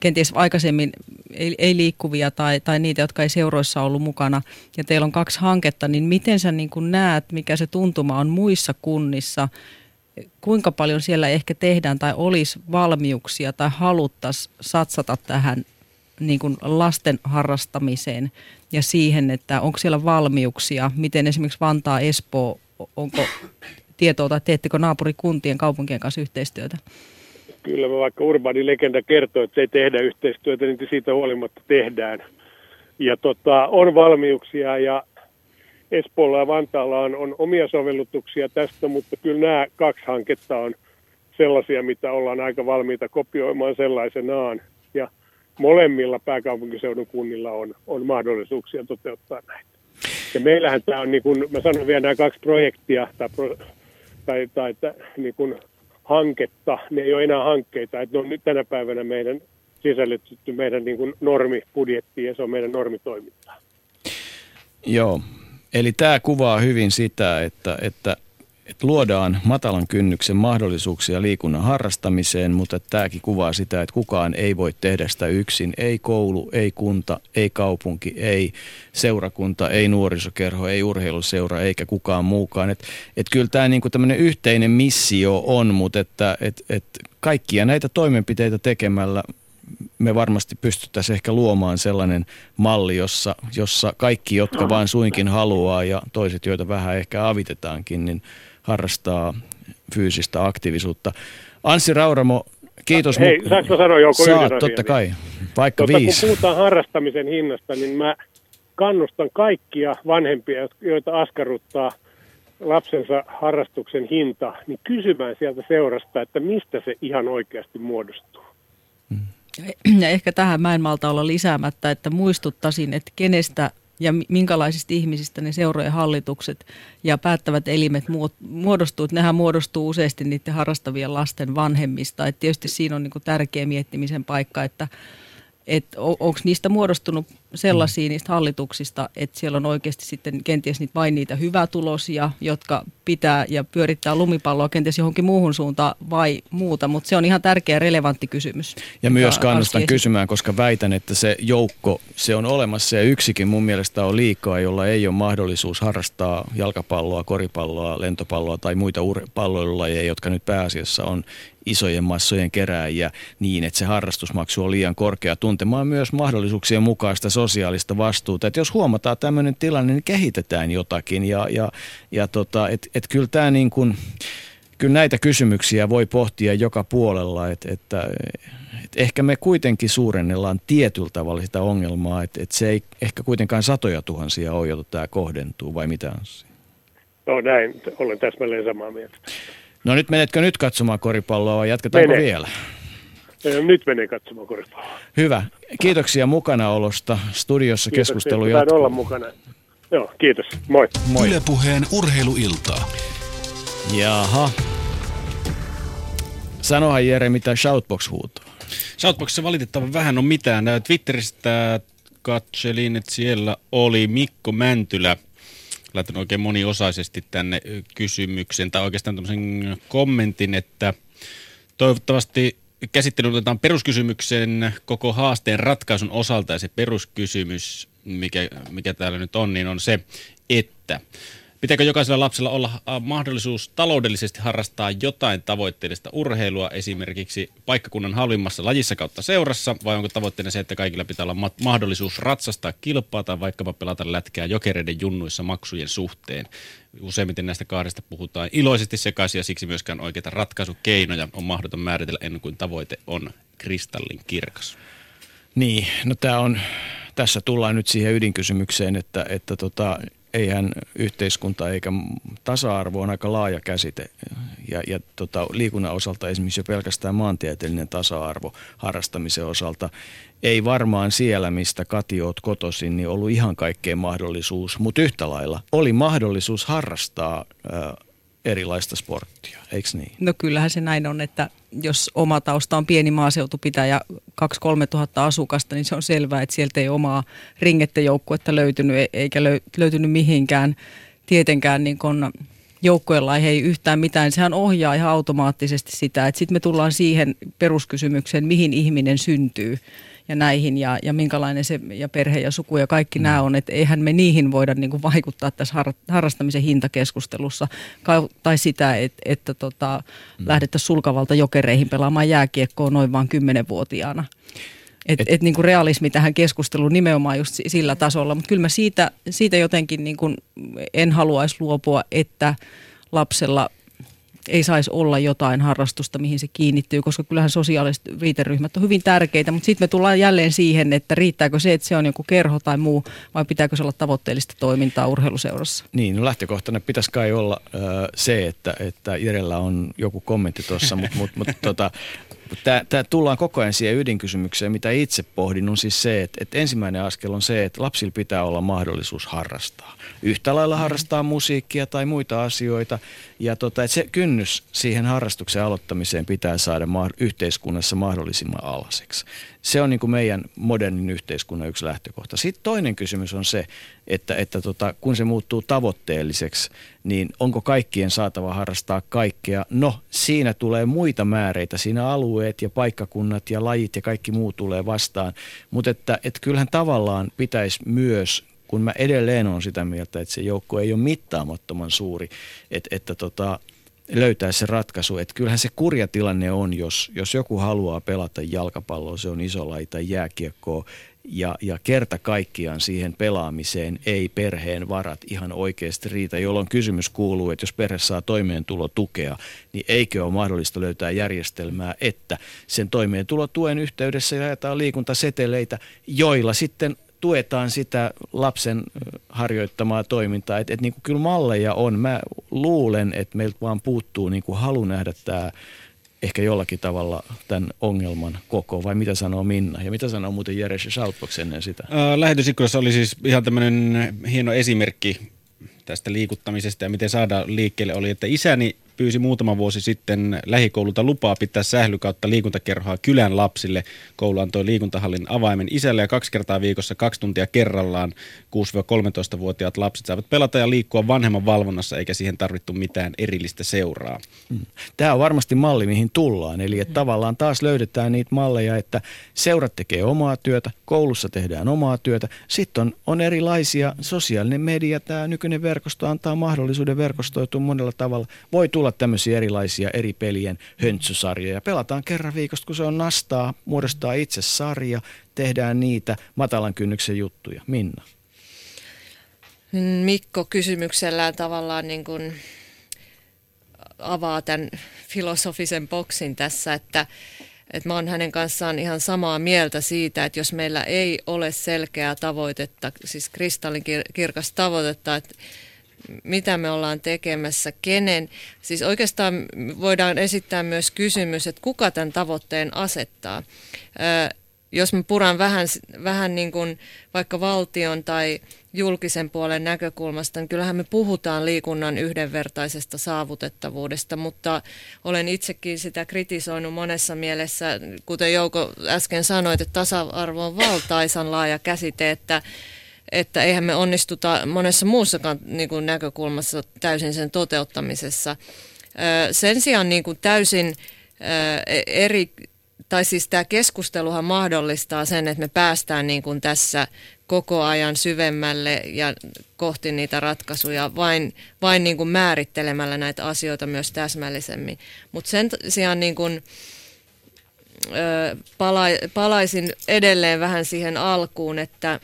kenties aikaisemmin ei, ei liikkuvia tai, tai niitä, jotka ei seuroissa ollut mukana, ja teillä on kaksi hanketta, niin miten sä niin näet, mikä se tuntuma on muissa kunnissa, kuinka paljon siellä ehkä tehdään tai olisi valmiuksia tai haluttaisiin satsata tähän niin lasten harrastamiseen ja siihen, että onko siellä valmiuksia, miten esimerkiksi Vantaa, Espoo, onko tietoa tai teettekö naapurikuntien kaupunkien kanssa yhteistyötä? Kyllä, vaikka urbaani legenda kertoo, että ei tehdä yhteistyötä, niin siitä huolimatta tehdään. Ja tota, on valmiuksia ja Espoolla ja Vantaalla on, on omia sovellutuksia tästä, mutta kyllä nämä kaksi hanketta on sellaisia, mitä ollaan aika valmiita kopioimaan sellaisenaan. Molemmilla pääkaupunkiseudun kunnilla on, on mahdollisuuksia toteuttaa näitä. Ja meillähän tämä on, niin kuin mä sanon vielä nämä kaksi projektia tai, tai, tai tai niin kuin hanketta, ne ei ole enää hankkeita, että ne on nyt tänä päivänä meidän sisällytetty meidän niin kuin normibudjettiin ja se on meidän normitoimintaa. Joo, eli tämä kuvaa hyvin sitä, että, että että luodaan matalan kynnyksen mahdollisuuksia liikunnan harrastamiseen, mutta tämäkin kuvaa sitä, että kukaan ei voi tehdä sitä yksin. Ei koulu, ei kunta, ei kaupunki, ei seurakunta, ei nuorisokerho, ei urheiluseura eikä kukaan muukaan. Et, et kyllä tämä niinku tämmöinen yhteinen missio on, mutta että et, et kaikkia näitä toimenpiteitä tekemällä me varmasti pystyttäisiin ehkä luomaan sellainen malli, jossa, jossa kaikki, jotka vain suinkin haluaa ja toiset, joita vähän ehkä avitetaankin, niin harrastaa fyysistä aktiivisuutta. Anssi Rauramo, kiitos. Hei, mu- saanko sanoa joku Saat, totta kai, vaikka tota, viisi. Kun puhutaan harrastamisen hinnasta, niin mä kannustan kaikkia vanhempia, joita askarruttaa lapsensa harrastuksen hinta, niin kysymään sieltä seurasta, että mistä se ihan oikeasti muodostuu. Ja ehkä tähän mä en malta olla lisäämättä, että muistuttaisin, että kenestä ja minkälaisista ihmisistä ne seurojen hallitukset ja päättävät elimet muodostuu. Että nehän muodostuu useasti niiden harrastavien lasten vanhemmista. Et tietysti siinä on niin tärkeä miettimisen paikka, että että onko niistä muodostunut sellaisia niistä hallituksista, että siellä on oikeasti sitten kenties niitä vain niitä hyvätulosia, jotka pitää ja pyörittää lumipalloa kenties johonkin muuhun suuntaan vai muuta, mutta se on ihan tärkeä relevantti kysymys. Ja myös kannustan kysymään, koska väitän, että se joukko, se on olemassa ja yksikin mun mielestä on liikaa, jolla ei ole mahdollisuus harrastaa jalkapalloa, koripalloa, lentopalloa tai muita palloilulajeja, jotka nyt pääasiassa on isojen massojen kerääjiä niin, että se harrastusmaksu on liian korkea. Tuntemaan myös mahdollisuuksien mukaista sosiaalista vastuuta. Että jos huomataan tämmöinen tilanne, niin kehitetään jotakin ja, ja, ja tota, että et kyllä tämä niin kuin, kyllä näitä kysymyksiä voi pohtia joka puolella, että, että, että ehkä me kuitenkin suurennellaan tietyllä tavalla sitä ongelmaa, että, että se ei ehkä kuitenkaan satoja tuhansia ole, jota tämä kohdentuu, vai mitä on No näin, olen täsmälleen samaa mieltä. No nyt menetkö nyt katsomaan koripalloa vai jatketaanko Mene. vielä? Nyt menee katsomaan koripalloa. Hyvä. Kiitoksia mukanaolosta. Studiossa kiitos, keskustelu jatkuu. olla mukana. Joo, kiitos. Moi. Moi. Ylepuheen urheiluiltaa. Jaha. Sanohan Jere, mitä Shoutbox huutaa. Shoutboxissa valitettavan vähän on mitään. Twitteristä katselin, että siellä oli Mikko Mäntylä – laittanut oikein moniosaisesti tänne kysymyksen tai oikeastaan tämmöisen kommentin, että toivottavasti käsittely otetaan peruskysymyksen koko haasteen ratkaisun osalta ja se peruskysymys, mikä, mikä täällä nyt on, niin on se, että Pitääkö jokaisella lapsella olla mahdollisuus taloudellisesti harrastaa jotain tavoitteellista urheilua, esimerkiksi paikkakunnan halvimmassa lajissa kautta seurassa, vai onko tavoitteena se, että kaikilla pitää olla mahdollisuus ratsastaa kilpaa tai vaikkapa pelata lätkää jokereiden junnuissa maksujen suhteen? Useimmiten näistä kahdesta puhutaan iloisesti sekaisin ja siksi myöskään oikeita ratkaisukeinoja on mahdoton määritellä ennen kuin tavoite on kristallin kirkas. Niin, no tämä on, tässä tullaan nyt siihen ydinkysymykseen, että, että tota, eihän yhteiskunta eikä tasa-arvo on aika laaja käsite. Ja, ja tota, liikunnan osalta esimerkiksi jo pelkästään maantieteellinen tasa-arvo harrastamisen osalta ei varmaan siellä, mistä Kati oot kotoisin, niin ollut ihan kaikkein mahdollisuus, mutta yhtä lailla oli mahdollisuus harrastaa erilaista sporttia, eikö niin? No kyllähän se näin on, että jos oma tausta on pieni maaseutupitäjä, 2-3 tuhatta asukasta, niin se on selvää, että sieltä ei omaa ringettejoukkuetta löytynyt, e- eikä löytynyt mihinkään tietenkään niin kun joukkueella ei yhtään mitään. Sehän ohjaa ihan automaattisesti sitä, että sitten me tullaan siihen peruskysymykseen, mihin ihminen syntyy ja näihin ja, ja minkälainen se ja perhe ja suku ja kaikki mm. nämä on, että eihän me niihin voida niin kuin vaikuttaa tässä har, harrastamisen hintakeskustelussa tai sitä, että, että tota, mm. lähdettäisiin sulkavalta jokereihin pelaamaan jääkiekkoa noin vain kymmenenvuotiaana. Et, et, et niin realismi tähän keskusteluun nimenomaan just sillä tasolla, mutta kyllä mä siitä, siitä jotenkin niin kuin en haluaisi luopua, että lapsella ei saisi olla jotain harrastusta, mihin se kiinnittyy, koska kyllähän sosiaaliset viiteryhmät on hyvin tärkeitä, mutta sitten me tullaan jälleen siihen, että riittääkö se, että se on joku kerho tai muu, vai pitääkö se olla tavoitteellista toimintaa urheiluseurassa? Niin, no lähtökohtana pitäisi kai olla äh, se, että, että Jerellä on joku kommentti tuossa, mutta mut, mut, tota, Tämä tullaan koko ajan siihen ydinkysymykseen, mitä itse pohdin, on siis se, että, että ensimmäinen askel on se, että lapsilla pitää olla mahdollisuus harrastaa. Yhtä lailla harrastaa musiikkia tai muita asioita. Ja tota, että se kynnys siihen harrastuksen aloittamiseen pitää saada ma- yhteiskunnassa mahdollisimman alaseksi. Se on niin kuin meidän modernin yhteiskunnan yksi lähtökohta. Sitten toinen kysymys on se, että, että tota, kun se muuttuu tavoitteelliseksi, niin onko kaikkien saatava harrastaa kaikkea? No, siinä tulee muita määreitä. Siinä alueet ja paikkakunnat ja lajit ja kaikki muu tulee vastaan. Mutta että, että kyllähän tavallaan pitäisi myös kun mä edelleen on sitä mieltä, että se joukko ei ole mittaamattoman suuri, että, että tota, löytää se ratkaisu. Että kyllähän se kurja tilanne on, jos, jos joku haluaa pelata jalkapalloa, se on iso laji tai jääkiekkoa, ja, ja kerta kaikkiaan siihen pelaamiseen ei perheen varat ihan oikeasti riitä, jolloin kysymys kuuluu, että jos perhe saa toimeentulotukea, niin eikö ole mahdollista löytää järjestelmää, että sen toimeentulotuen yhteydessä jaetaan liikuntaseteleitä, joilla sitten tuetaan sitä lapsen harjoittamaa toimintaa. Että et niin kyllä malleja on. Mä luulen, että meiltä vaan puuttuu niin kuin halu nähdä tämä ehkä jollakin tavalla tämän ongelman koko, vai mitä sanoo Minna? Ja mitä sanoo muuten Jere Shoutbox ennen sitä? Lähetysikkunassa oli siis ihan tämmöinen hieno esimerkki tästä liikuttamisesta ja miten saadaan liikkeelle oli, että isäni pyysi muutama vuosi sitten lähikoululta lupaa pitää sähly kautta liikuntakerhoa kylän lapsille. Koulu antoi liikuntahallin avaimen isälle ja kaksi kertaa viikossa kaksi tuntia kerrallaan 6-13-vuotiaat lapset saavat pelata ja liikkua vanhemman valvonnassa eikä siihen tarvittu mitään erillistä seuraa. Mm. Tämä on varmasti malli, mihin tullaan. Eli että tavallaan taas löydetään niitä malleja, että seurat tekee omaa työtä, koulussa tehdään omaa työtä. Sitten on, on erilaisia, sosiaalinen media, tämä nykyinen verkosto antaa mahdollisuuden verkostoitua monella tavalla. Voi tulla tämmöisiä erilaisia eri pelien höntsysarjoja. Pelataan kerran viikosta, kun se on nastaa, muodostaa itse sarja, tehdään niitä matalan kynnyksen juttuja. Minna. Mikko kysymyksellään tavallaan niin kuin avaa tämän filosofisen boksin tässä, että, että mä oon hänen kanssaan ihan samaa mieltä siitä, että jos meillä ei ole selkeää tavoitetta, siis kristallinkirkas tavoitetta, että mitä me ollaan tekemässä, kenen. Siis oikeastaan voidaan esittää myös kysymys, että kuka tämän tavoitteen asettaa. Jos mä puran vähän, vähän niin kuin vaikka valtion tai julkisen puolen näkökulmasta, niin kyllähän me puhutaan liikunnan yhdenvertaisesta saavutettavuudesta, mutta olen itsekin sitä kritisoinut monessa mielessä, kuten Jouko äsken sanoi, että tasa-arvo on valtaisan laaja käsite, että että eihän me onnistuta monessa muussakaan niin kuin näkökulmassa täysin sen toteuttamisessa. Sen sijaan niin kuin täysin eri, tai siis tämä keskusteluhan mahdollistaa sen, että me päästään niin kuin tässä koko ajan syvemmälle ja kohti niitä ratkaisuja vain, vain niin kuin määrittelemällä näitä asioita myös täsmällisemmin. Mutta sen sijaan niin kuin, pala, palaisin edelleen vähän siihen alkuun, että,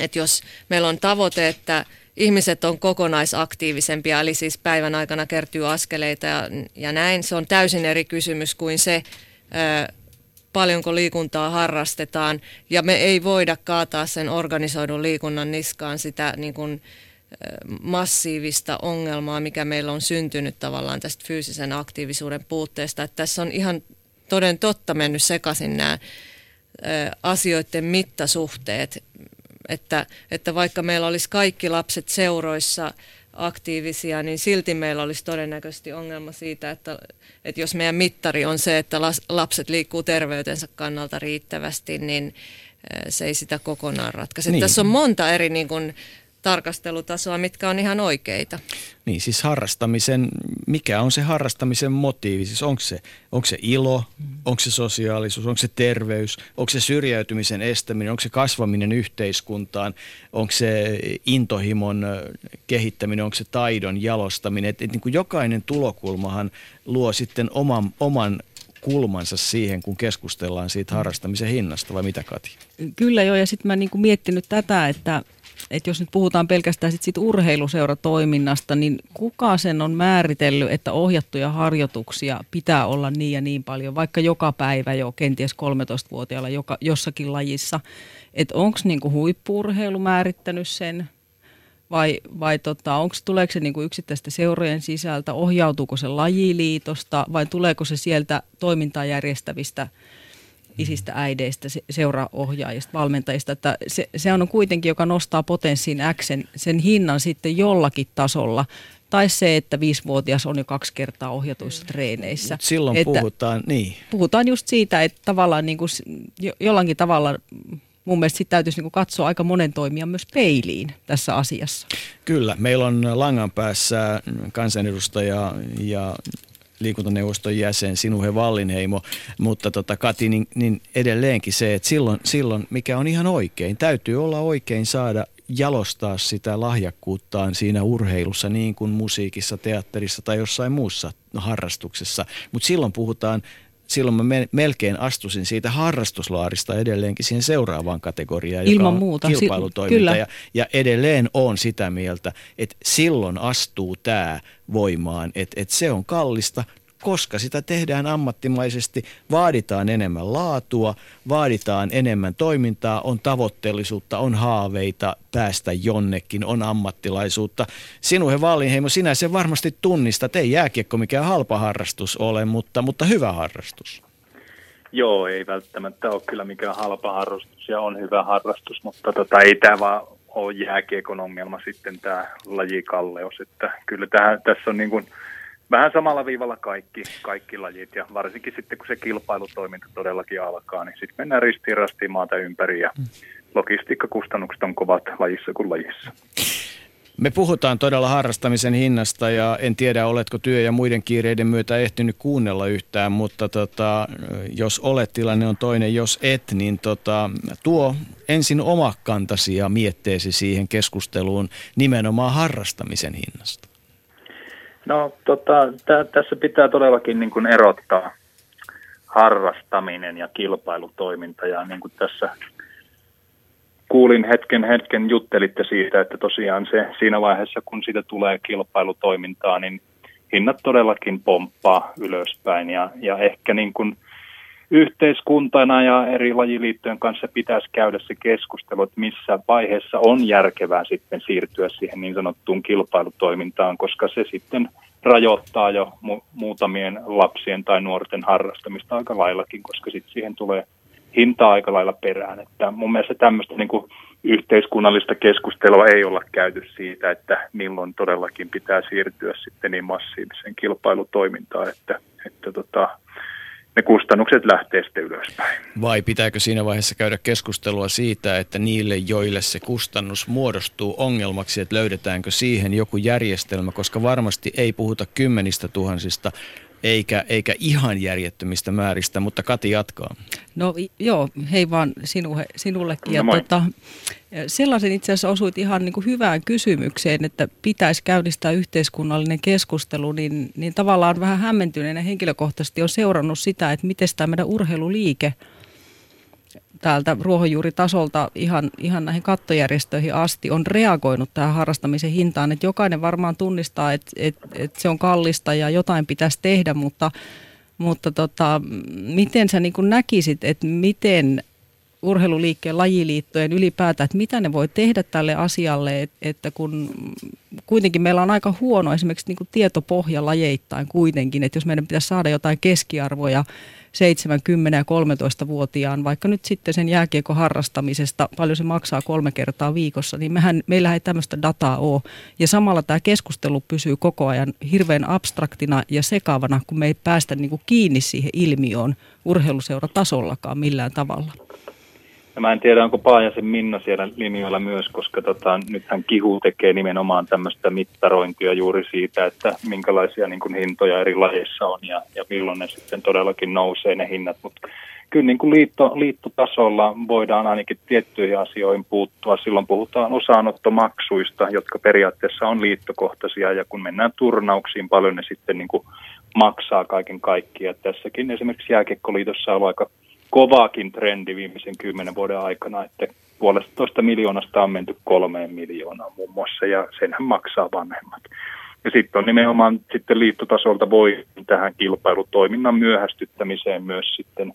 että jos meillä on tavoite, että ihmiset on kokonaisaktiivisempia, eli siis päivän aikana kertyy askeleita ja, ja näin, se on täysin eri kysymys kuin se, paljonko liikuntaa harrastetaan ja me ei voida kaataa sen organisoidun liikunnan niskaan sitä niin kuin, massiivista ongelmaa, mikä meillä on syntynyt tavallaan tästä fyysisen aktiivisuuden puutteesta. Että tässä on ihan toden totta mennyt sekaisin nämä asioiden mittasuhteet, että, että vaikka meillä olisi kaikki lapset seuroissa aktiivisia, niin silti meillä olisi todennäköisesti ongelma siitä, että, että jos meidän mittari on se, että lapset liikkuu terveytensä kannalta riittävästi, niin se ei sitä kokonaan ratkaise. Niin. Tässä on monta eri niin kuin, tarkastelutasoa, mitkä on ihan oikeita. Niin, siis harrastamisen, mikä on se harrastamisen motiivi? Siis onko se, onko se ilo, mm. onko se sosiaalisuus, onko se terveys, onko se syrjäytymisen estäminen, onko se kasvaminen yhteiskuntaan, onko se intohimon kehittäminen, onko se taidon jalostaminen. Et, et niin kuin jokainen tulokulmahan luo sitten oman, oman kulmansa siihen, kun keskustellaan siitä harrastamisen hinnasta, vai mitä Kati? Kyllä joo, ja sitten mä niin kuin miettinyt tätä, että että jos nyt puhutaan pelkästään sit siitä urheiluseuratoiminnasta, niin kuka sen on määritellyt, että ohjattuja harjoituksia pitää olla niin ja niin paljon, vaikka joka päivä jo kenties 13-vuotiaalla joka, jossakin lajissa. Että onko niinku huippuurheilu määrittänyt sen vai, vai tota, onks, tuleeko se niinku yksittäisten seurojen sisältä, ohjautuuko se lajiliitosta vai tuleeko se sieltä toimintaa järjestävistä – isistä, äideistä, seuraohjaajista, valmentajista, että se, se on kuitenkin, joka nostaa potenssiin X sen, sen hinnan sitten jollakin tasolla. Tai se, että viisivuotias on jo kaksi kertaa ohjatuissa treeneissä. Mut silloin että puhutaan, niin. Puhutaan just siitä, että tavallaan niin kuin, jo, jollakin tavalla mun mielestä sitten täytyisi niin katsoa aika monen toimia myös peiliin tässä asiassa. Kyllä, meillä on langan päässä kansanedustaja ja liikuntaneuvoston jäsen Sinuhe Vallinheimo, mutta tota, Kati, niin, niin edelleenkin se, että silloin, silloin, mikä on ihan oikein, täytyy olla oikein saada jalostaa sitä lahjakkuuttaan siinä urheilussa niin kuin musiikissa, teatterissa tai jossain muussa harrastuksessa. Mutta silloin puhutaan silloin mä melkein astusin siitä harrastuslaarista edelleenkin siihen seuraavaan kategoriaan, joka Ilman on muuta. kilpailutoiminta. Kyllä. Ja, ja edelleen on sitä mieltä, että silloin astuu tämä voimaan, että, että se on kallista, koska sitä tehdään ammattimaisesti, vaaditaan enemmän laatua, vaaditaan enemmän toimintaa, on tavoitteellisuutta, on haaveita päästä jonnekin, on ammattilaisuutta. Sinuhe Vallinheimo, sinä sen varmasti tunnistat, ei jääkiekko mikään halpa harrastus ole, mutta, mutta hyvä harrastus. Joo, ei välttämättä ole kyllä mikään halpa harrastus ja on hyvä harrastus, mutta tota, ei tämä vaan ole jääkiekon ongelma sitten tämä lajikalleus. Että kyllä tähän, tässä on niin kuin vähän samalla viivalla kaikki, kaikki lajit ja varsinkin sitten kun se kilpailutoiminta todellakin alkaa, niin sitten mennään ristiin rastiin maata ympäri ja mm. logistiikkakustannukset on kovat lajissa kuin lajissa. Me puhutaan todella harrastamisen hinnasta ja en tiedä, oletko työ- ja muiden kiireiden myötä ehtinyt kuunnella yhtään, mutta tota, jos olet, tilanne on toinen. Jos et, niin tota, tuo ensin oma kantasi ja mietteesi siihen keskusteluun nimenomaan harrastamisen hinnasta. No tota, t- tässä pitää todellakin niin kuin erottaa harrastaminen ja kilpailutoiminta. Ja niin kuin tässä kuulin hetken hetken juttelitte siitä, että tosiaan se siinä vaiheessa, kun siitä tulee kilpailutoimintaa, niin hinnat todellakin pomppaa ylöspäin. Ja, ja ehkä niin kuin yhteiskuntana ja eri lajiliittojen kanssa pitäisi käydä se keskustelu, että missä vaiheessa on järkevää sitten siirtyä siihen niin sanottuun kilpailutoimintaan, koska se sitten rajoittaa jo mu- muutamien lapsien tai nuorten harrastamista aika laillakin, koska sitten siihen tulee hintaa aika lailla perään. Että mun mielestä tämmöistä niin kuin yhteiskunnallista keskustelua ei olla käyty siitä, että milloin todellakin pitää siirtyä sitten niin massiiviseen kilpailutoimintaan, että, että tota, ne kustannukset lähtee sitten ylöspäin. Vai pitääkö siinä vaiheessa käydä keskustelua siitä, että niille, joille se kustannus muodostuu ongelmaksi, että löydetäänkö siihen joku järjestelmä, koska varmasti ei puhuta kymmenistä tuhansista, eikä, eikä ihan järjettömistä määristä, mutta Kati jatkaa. No joo, hei vaan sinuhe, sinullekin. Ja no tota, sellaisen itse asiassa osuit ihan niin kuin hyvään kysymykseen, että pitäisi käynnistää yhteiskunnallinen keskustelu, niin, niin tavallaan vähän hämmentyneenä henkilökohtaisesti on seurannut sitä, että miten tämä meidän urheiluliike – täältä ruohonjuuritasolta ihan, ihan näihin kattojärjestöihin asti on reagoinut tähän harrastamisen hintaan. Että jokainen varmaan tunnistaa, että, että, että se on kallista ja jotain pitäisi tehdä, mutta, mutta tota, miten sä niin näkisit, että miten urheiluliikkeen lajiliittojen ylipäätään, että mitä ne voi tehdä tälle asialle, että kun kuitenkin meillä on aika huono esimerkiksi niin kuin tietopohja lajeittain kuitenkin, että jos meidän pitäisi saada jotain keskiarvoja 7, 10 ja 13-vuotiaan, vaikka nyt sitten sen jääkiekon harrastamisesta, paljon se maksaa kolme kertaa viikossa, niin mehän, meillä ei tämmöistä dataa ole. Ja samalla tämä keskustelu pysyy koko ajan hirveän abstraktina ja sekaavana, kun me ei päästä niin kuin kiinni siihen ilmiöön urheiluseuratasollakaan millään tavalla. Ja mä en tiedä, onko Paajasen Minna siellä linjoilla myös, koska tota, nythän Kihu tekee nimenomaan tämmöistä mittarointia juuri siitä, että minkälaisia niin kuin, hintoja eri lajeissa on ja, ja milloin ne sitten todellakin nousee ne hinnat. Mutta kyllä niin kuin liitto, liittotasolla voidaan ainakin tiettyihin asioihin puuttua. Silloin puhutaan osaanottomaksuista, jotka periaatteessa on liittokohtaisia ja kun mennään turnauksiin, paljon ne sitten niin kuin maksaa kaiken kaikkiaan. Tässäkin esimerkiksi Jääkekkoliitossa on aika kovaakin trendi viimeisen kymmenen vuoden aikana, että puolesta miljoonasta on menty kolmeen miljoonaan muun muassa, ja senhän maksaa vanhemmat. Ja sitten on nimenomaan sitten liittotasolta voi tähän kilpailutoiminnan myöhästyttämiseen myös sitten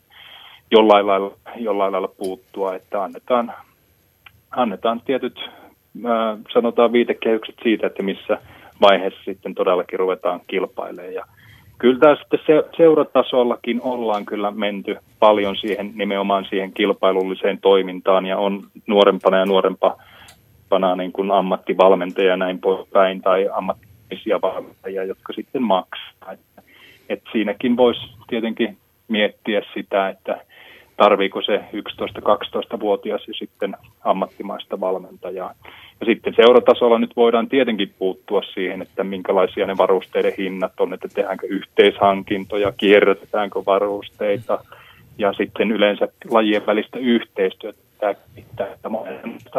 jollain lailla, jollain lailla puuttua, että annetaan, annetaan tietyt, äh, sanotaan viitekehykset siitä, että missä vaiheessa sitten todellakin ruvetaan kilpailemaan. Ja Kyllä tämä sitten se, seuratasollakin ollaan kyllä menty paljon siihen nimenomaan siihen kilpailulliseen toimintaan ja on nuorempana ja nuorempana niin kuin ammattivalmentajia ja näin poispäin tai ammattimisia valmentajia, jotka sitten maksaa. Että, että siinäkin voisi tietenkin miettiä sitä, että tarviiko se 11-12-vuotias ja sitten ammattimaista valmentajaa. Ja sitten seuratasolla nyt voidaan tietenkin puuttua siihen, että minkälaisia ne varusteiden hinnat on, että tehdäänkö yhteishankintoja, kierrätetäänkö varusteita ja sitten yleensä lajien välistä yhteistyötä pitää, että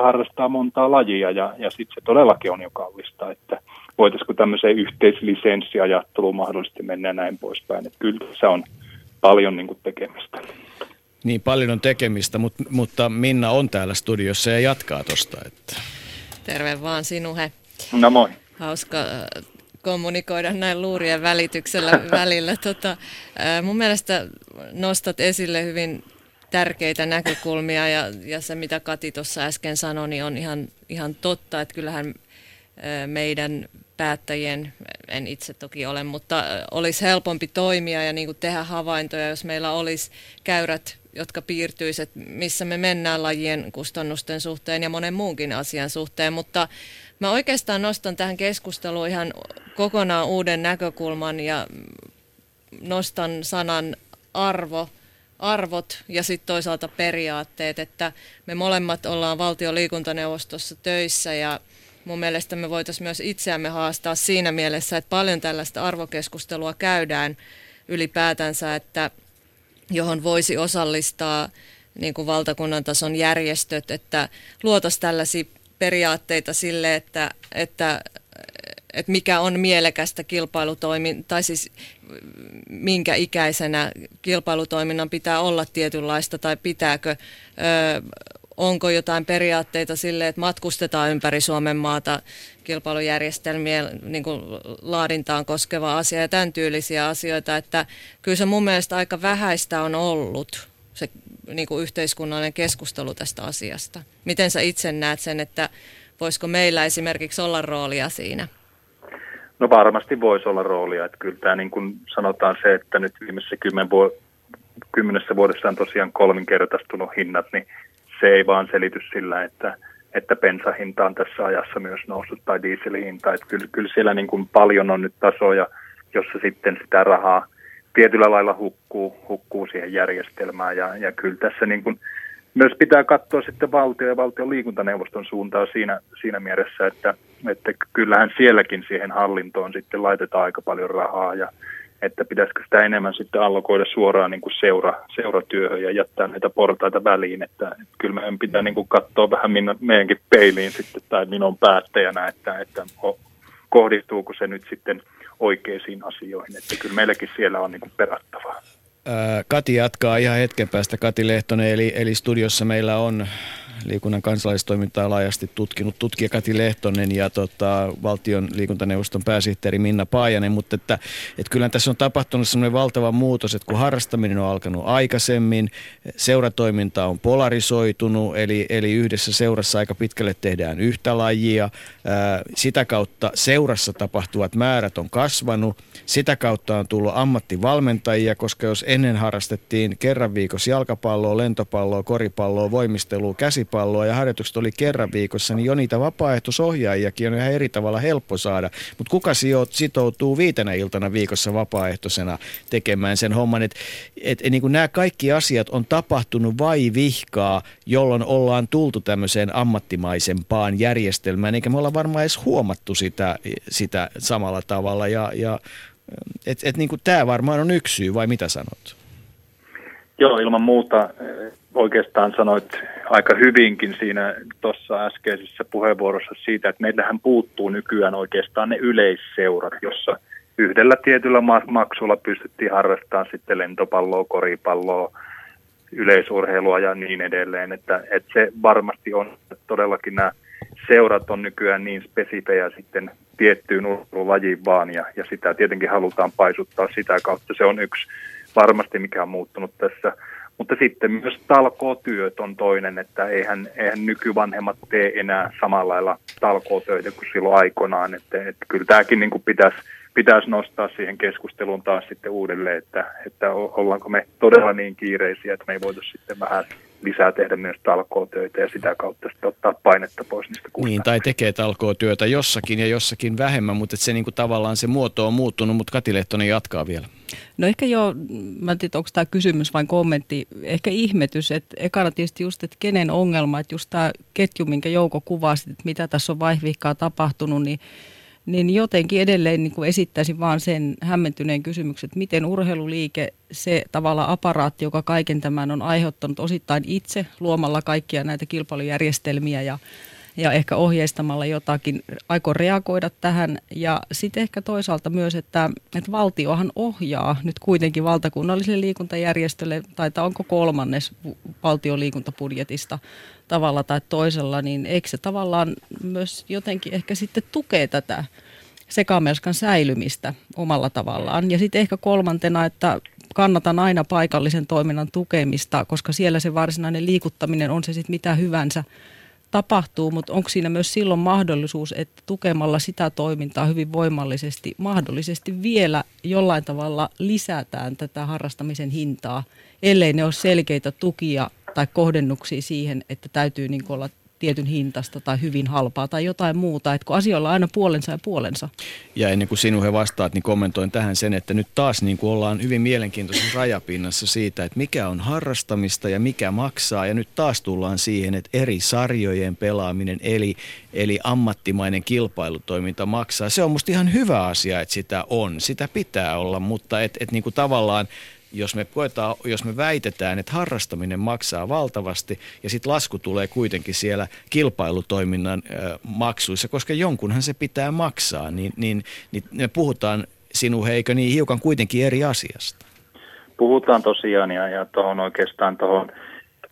harrastaa montaa lajia ja, ja sitten se todellakin on jo kallista, että voitaisiko tämmöiseen yhteislisenssiajatteluun mahdollisesti mennä näin poispäin, että kyllä se on paljon niin kuin tekemistä. Niin paljon on tekemistä, mutta, mutta Minna on täällä studiossa ja jatkaa tuosta. Että... Terve vaan sinuhe. No moi. Hauska äh, kommunikoida näin luurien välityksellä välillä. Tota, mun mielestä nostat esille hyvin tärkeitä näkökulmia ja, ja se, mitä Kati tuossa äsken sanoi, niin on ihan, ihan totta, että kyllähän meidän päättäjien, en itse toki ole, mutta olisi helpompi toimia ja niin kuin tehdä havaintoja, jos meillä olisi käyrät, jotka piirtyisivät, missä me mennään lajien kustannusten suhteen ja monen muunkin asian suhteen, mutta mä oikeastaan nostan tähän keskusteluun ihan kokonaan uuden näkökulman ja nostan sanan arvo, arvot ja sitten toisaalta periaatteet, että me molemmat ollaan valtion liikuntaneuvostossa töissä ja mun mielestä me voitaisiin myös itseämme haastaa siinä mielessä, että paljon tällaista arvokeskustelua käydään ylipäätänsä, että johon voisi osallistaa niin kuin valtakunnan tason järjestöt, että luotaisiin tällaisia periaatteita sille, että, että, että mikä on mielekästä kilpailutoimintaa, tai siis minkä ikäisenä kilpailutoiminnan pitää olla tietynlaista, tai pitääkö ö, onko jotain periaatteita sille, että matkustetaan ympäri Suomen maata kilpailujärjestelmien niin kuin laadintaan koskeva asia ja tämän tyylisiä asioita, että kyllä se mun mielestä aika vähäistä on ollut se niin kuin yhteiskunnallinen keskustelu tästä asiasta. Miten sä itse näet sen, että voisiko meillä esimerkiksi olla roolia siinä? No varmasti voisi olla roolia, että kyllä tämä niin kuin sanotaan se, että nyt viimeisessä kymmen vu- kymmenessä vuodessa on tosiaan kolminkertaistunut hinnat, niin se ei vaan selity sillä, että, että bensahinta on tässä ajassa myös noussut tai dieselhinta. Että kyllä, kyllä siellä niin kuin paljon on nyt tasoja, jossa sitten sitä rahaa tietyllä lailla hukkuu, hukkuu siihen järjestelmään. Ja, ja kyllä tässä niin kuin myös pitää katsoa sitten valtio- ja valtion liikuntaneuvoston suuntaa siinä, siinä mielessä, että, että kyllähän sielläkin siihen hallintoon sitten laitetaan aika paljon rahaa ja, että pitäisikö sitä enemmän sitten allokoida suoraan niin kuin seura, seuratyöhön ja jättää näitä portaita väliin, että, että kyllä meidän pitää niin kuin katsoa vähän minä, meidänkin peiliin sitten tai minun päättäjänä, että, että kohdistuuko se nyt sitten oikeisiin asioihin, että kyllä meilläkin siellä on niin kuin perattavaa. Kati jatkaa ihan hetken päästä, Kati Lehtonen, eli, eli studiossa meillä on liikunnan kansalaistoimintaa laajasti tutkinut tutkija Kati Lehtonen ja tota, valtion liikuntaneuvoston pääsihteeri Minna Paajanen, mutta että, että kyllä tässä on tapahtunut sellainen valtava muutos, että kun harrastaminen on alkanut aikaisemmin, seuratoiminta on polarisoitunut, eli, eli yhdessä seurassa aika pitkälle tehdään yhtä lajia, ää, sitä kautta seurassa tapahtuvat määrät on kasvanut, sitä kautta on tullut ammattivalmentajia, koska jos ennen harrastettiin kerran viikossa jalkapalloa, lentopalloa, koripalloa, voimistelua, käsipalloa, jalkapalloa ja harjoitukset oli kerran viikossa, niin jo niitä vapaaehtoisohjaajiakin on ihan eri tavalla helppo saada. Mutta kuka sitoutuu viitenä iltana viikossa vapaaehtoisena tekemään sen homman, että et, et, niin nämä kaikki asiat on tapahtunut vai vihkaa, jolloin ollaan tultu tämmöiseen ammattimaisempaan järjestelmään, eikä me olla varmaan edes huomattu sitä, sitä samalla tavalla. Ja, ja et, et, niin tämä varmaan on yksi syy, vai mitä sanot? Joo, ilman muuta oikeastaan sanoit aika hyvinkin siinä tuossa äskeisessä puheenvuorossa siitä, että meillähän puuttuu nykyään oikeastaan ne yleisseurat, jossa yhdellä tietyllä maksulla pystyttiin harrastamaan sitten lentopalloa, koripalloa, yleisurheilua ja niin edelleen. Että, että se varmasti on, että todellakin nämä seurat on nykyään niin spesifejä sitten tiettyyn urheilulajiin vaan ja, ja sitä tietenkin halutaan paisuttaa sitä kautta. Se on yksi varmasti mikä on muuttunut tässä mutta sitten myös talkootyöt on toinen, että eihän, eihän nykyvanhemmat tee enää samalla lailla talkootöitä kuin silloin aikoinaan. Että, että kyllä tämäkin niin pitäisi, pitäisi nostaa siihen keskusteluun taas sitten uudelleen, että, että ollaanko me todella niin kiireisiä, että me ei voitaisiin sitten vähän lisää tehdä myös talkootöitä ja sitä kautta sitten ottaa painetta pois niistä kustannuksista. Niin, tai tekee talkootyötä jossakin ja jossakin vähemmän, mutta se niin kuin tavallaan se muoto on muuttunut, mutta Kati Lehtonen jatkaa vielä. No ehkä jo, mä en tiedä, onko tämä kysymys vai kommentti, ehkä ihmetys, että ekana tietysti just, että kenen ongelma, että just tämä ketju, minkä Jouko kuvasi, että mitä tässä on vaihvihkaa tapahtunut, niin niin jotenkin edelleen niin kuin esittäisin vaan sen hämmentyneen kysymyksen, että miten urheiluliike, se tavalla aparaatti, joka kaiken tämän on aiheuttanut osittain itse luomalla kaikkia näitä kilpailujärjestelmiä ja ja ehkä ohjeistamalla jotakin aiko reagoida tähän. Ja sitten ehkä toisaalta myös, että, että valtiohan ohjaa nyt kuitenkin valtakunnalliselle liikuntajärjestölle, tai onko kolmannes valtion liikuntabudjetista tavalla tai toisella, niin eikö se tavallaan myös jotenkin ehkä sitten tukee tätä sekamelskan säilymistä omalla tavallaan. Ja sitten ehkä kolmantena, että kannatan aina paikallisen toiminnan tukemista, koska siellä se varsinainen liikuttaminen on se sitten mitä hyvänsä tapahtuu, mutta onko siinä myös silloin mahdollisuus, että tukemalla sitä toimintaa hyvin voimallisesti, mahdollisesti vielä jollain tavalla lisätään tätä harrastamisen hintaa, ellei ne ole selkeitä tukia tai kohdennuksia siihen, että täytyy niin olla tietyn hintasta tai hyvin halpaa tai jotain muuta, että kun asioilla on aina puolensa ja puolensa. Ja ennen kuin sinun he vastaat, niin kommentoin tähän sen, että nyt taas niin kuin ollaan hyvin mielenkiintoisessa rajapinnassa siitä, että mikä on harrastamista ja mikä maksaa. Ja nyt taas tullaan siihen, että eri sarjojen pelaaminen, eli, eli ammattimainen kilpailutoiminta maksaa. Se on musta ihan hyvä asia, että sitä on. Sitä pitää olla, mutta et, et niin kuin tavallaan jos me, koetaan, jos me väitetään, että harrastaminen maksaa valtavasti ja sitten lasku tulee kuitenkin siellä kilpailutoiminnan ö, maksuissa, koska jonkunhan se pitää maksaa, niin, niin, niin me puhutaan sinun eikö niin hiukan kuitenkin eri asiasta? Puhutaan tosiaan ja, ja tuohon oikeastaan tuohon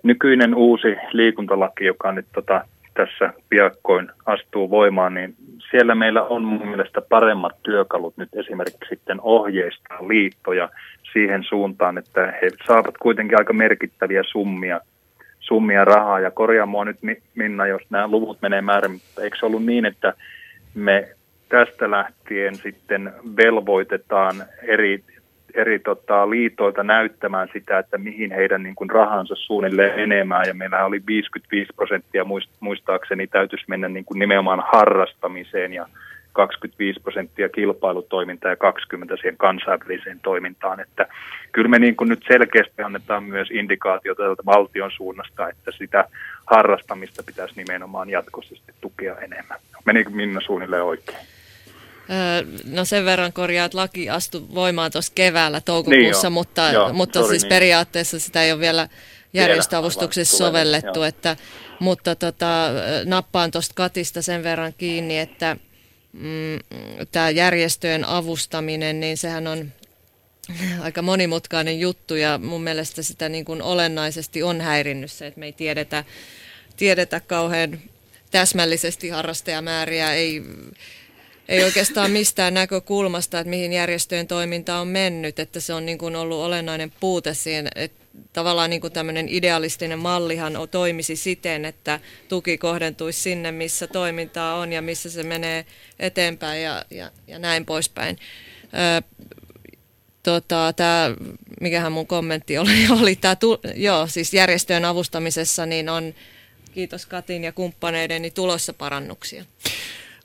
nykyinen uusi liikuntalaki, joka nyt tota, tässä piakkoin astuu voimaan, niin siellä meillä on mun mielestä paremmat työkalut nyt esimerkiksi sitten ohjeistaa liittoja siihen suuntaan, että he saavat kuitenkin aika merkittäviä summia, summia rahaa. Ja korjaa mua nyt Minna, jos nämä luvut menee määrän, mutta eikö se ollut niin, että me tästä lähtien sitten velvoitetaan eri, eri tota, liitoilta näyttämään sitä, että mihin heidän niin kuin, rahansa suunnilleen enemmän. Ja meillä oli 55 prosenttia muistaakseni täytyisi mennä niin kuin, nimenomaan harrastamiseen ja 25 prosenttia kilpailutoimintaa ja 20 siihen kansainväliseen toimintaan. Että kyllä me niin kuin nyt selkeästi annetaan myös indikaatiota tältä valtion suunnasta, että sitä harrastamista pitäisi nimenomaan jatkoisesti tukea enemmän. Menikö Minna suunnilleen oikein? No sen verran korjaa, että laki astui voimaan tuossa keväällä toukokuussa, niin mutta, joo, mutta sorry, siis niin. periaatteessa sitä ei ole vielä järjestöavustuksessa sovellettu, joo. että, mutta tota, nappaan tuosta Katista sen verran kiinni, että mm, tämä järjestöjen avustaminen, niin sehän on aika monimutkainen juttu ja mun mielestä sitä niin kuin olennaisesti on häirinnyt se, että me ei tiedetä, tiedetä kauhean täsmällisesti harrastajamääriä, ei, ei oikeastaan mistään näkökulmasta, että mihin järjestöjen toiminta on mennyt, että se on niin kuin ollut olennainen puute siihen, että tavallaan niin kuin tämmöinen idealistinen mallihan toimisi siten, että tuki kohdentuisi sinne, missä toimintaa on ja missä se menee eteenpäin ja, ja, ja näin poispäin. Ö, tota, tää, mikähän mun kommentti oli, oli tämä, joo, siis järjestöjen avustamisessa niin on, kiitos Katin ja kumppaneiden, niin tulossa parannuksia.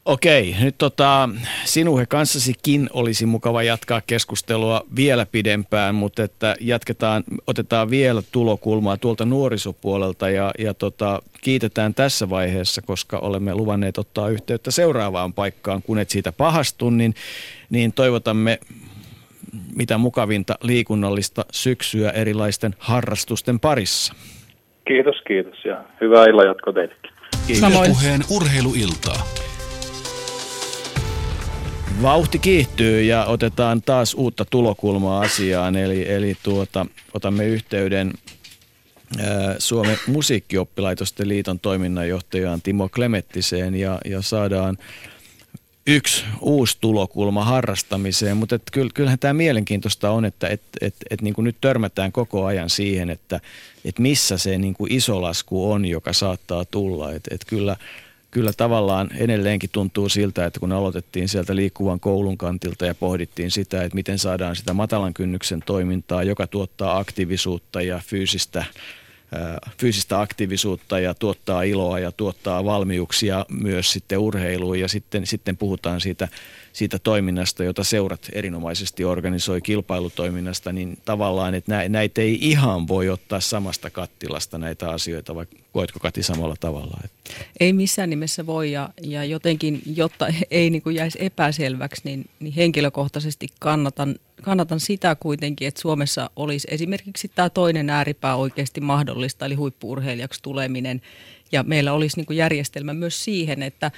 Okei, nyt tota, sinuhe kanssasikin olisi mukava jatkaa keskustelua vielä pidempään, mutta että jatketaan, otetaan vielä tulokulmaa tuolta nuorisopuolelta ja, ja tota, kiitetään tässä vaiheessa, koska olemme luvanneet ottaa yhteyttä seuraavaan paikkaan, kun et siitä pahastu, niin, niin toivotamme mitä mukavinta liikunnallista syksyä erilaisten harrastusten parissa. Kiitos, kiitos ja hyvää illan jatko teillekin. Samoin. Puheen urheiluiltaa. Vauhti kiihtyy ja otetaan taas uutta tulokulmaa asiaan, eli, eli tuota, otamme yhteyden Suomen musiikkioppilaitosten liiton toiminnanjohtajaan Timo Klemettiseen ja, ja saadaan yksi uusi tulokulma harrastamiseen, mutta et kyllähän tämä mielenkiintoista on, että et, et, et niin kuin nyt törmätään koko ajan siihen, että et missä se niin iso lasku on, joka saattaa tulla. Et, et kyllä, kyllä tavallaan edelleenkin tuntuu siltä, että kun aloitettiin sieltä liikkuvan koulun kantilta ja pohdittiin sitä, että miten saadaan sitä matalan kynnyksen toimintaa, joka tuottaa aktiivisuutta ja fyysistä fyysistä aktiivisuutta ja tuottaa iloa ja tuottaa valmiuksia myös sitten urheiluun. Ja sitten, sitten puhutaan siitä, siitä toiminnasta, jota seurat erinomaisesti organisoi kilpailutoiminnasta, niin tavallaan, että näitä ei ihan voi ottaa samasta kattilasta näitä asioita, vai koetko Kati samalla tavalla? Ei missään nimessä voi ja, ja jotenkin, jotta ei niin kuin jäisi epäselväksi, niin, niin henkilökohtaisesti kannatan, kannatan sitä kuitenkin, että Suomessa olisi esimerkiksi tämä toinen ääripää oikeasti mahdollista, eli huippuurheilijaksi tuleminen. Ja meillä olisi niin kuin järjestelmä myös siihen, että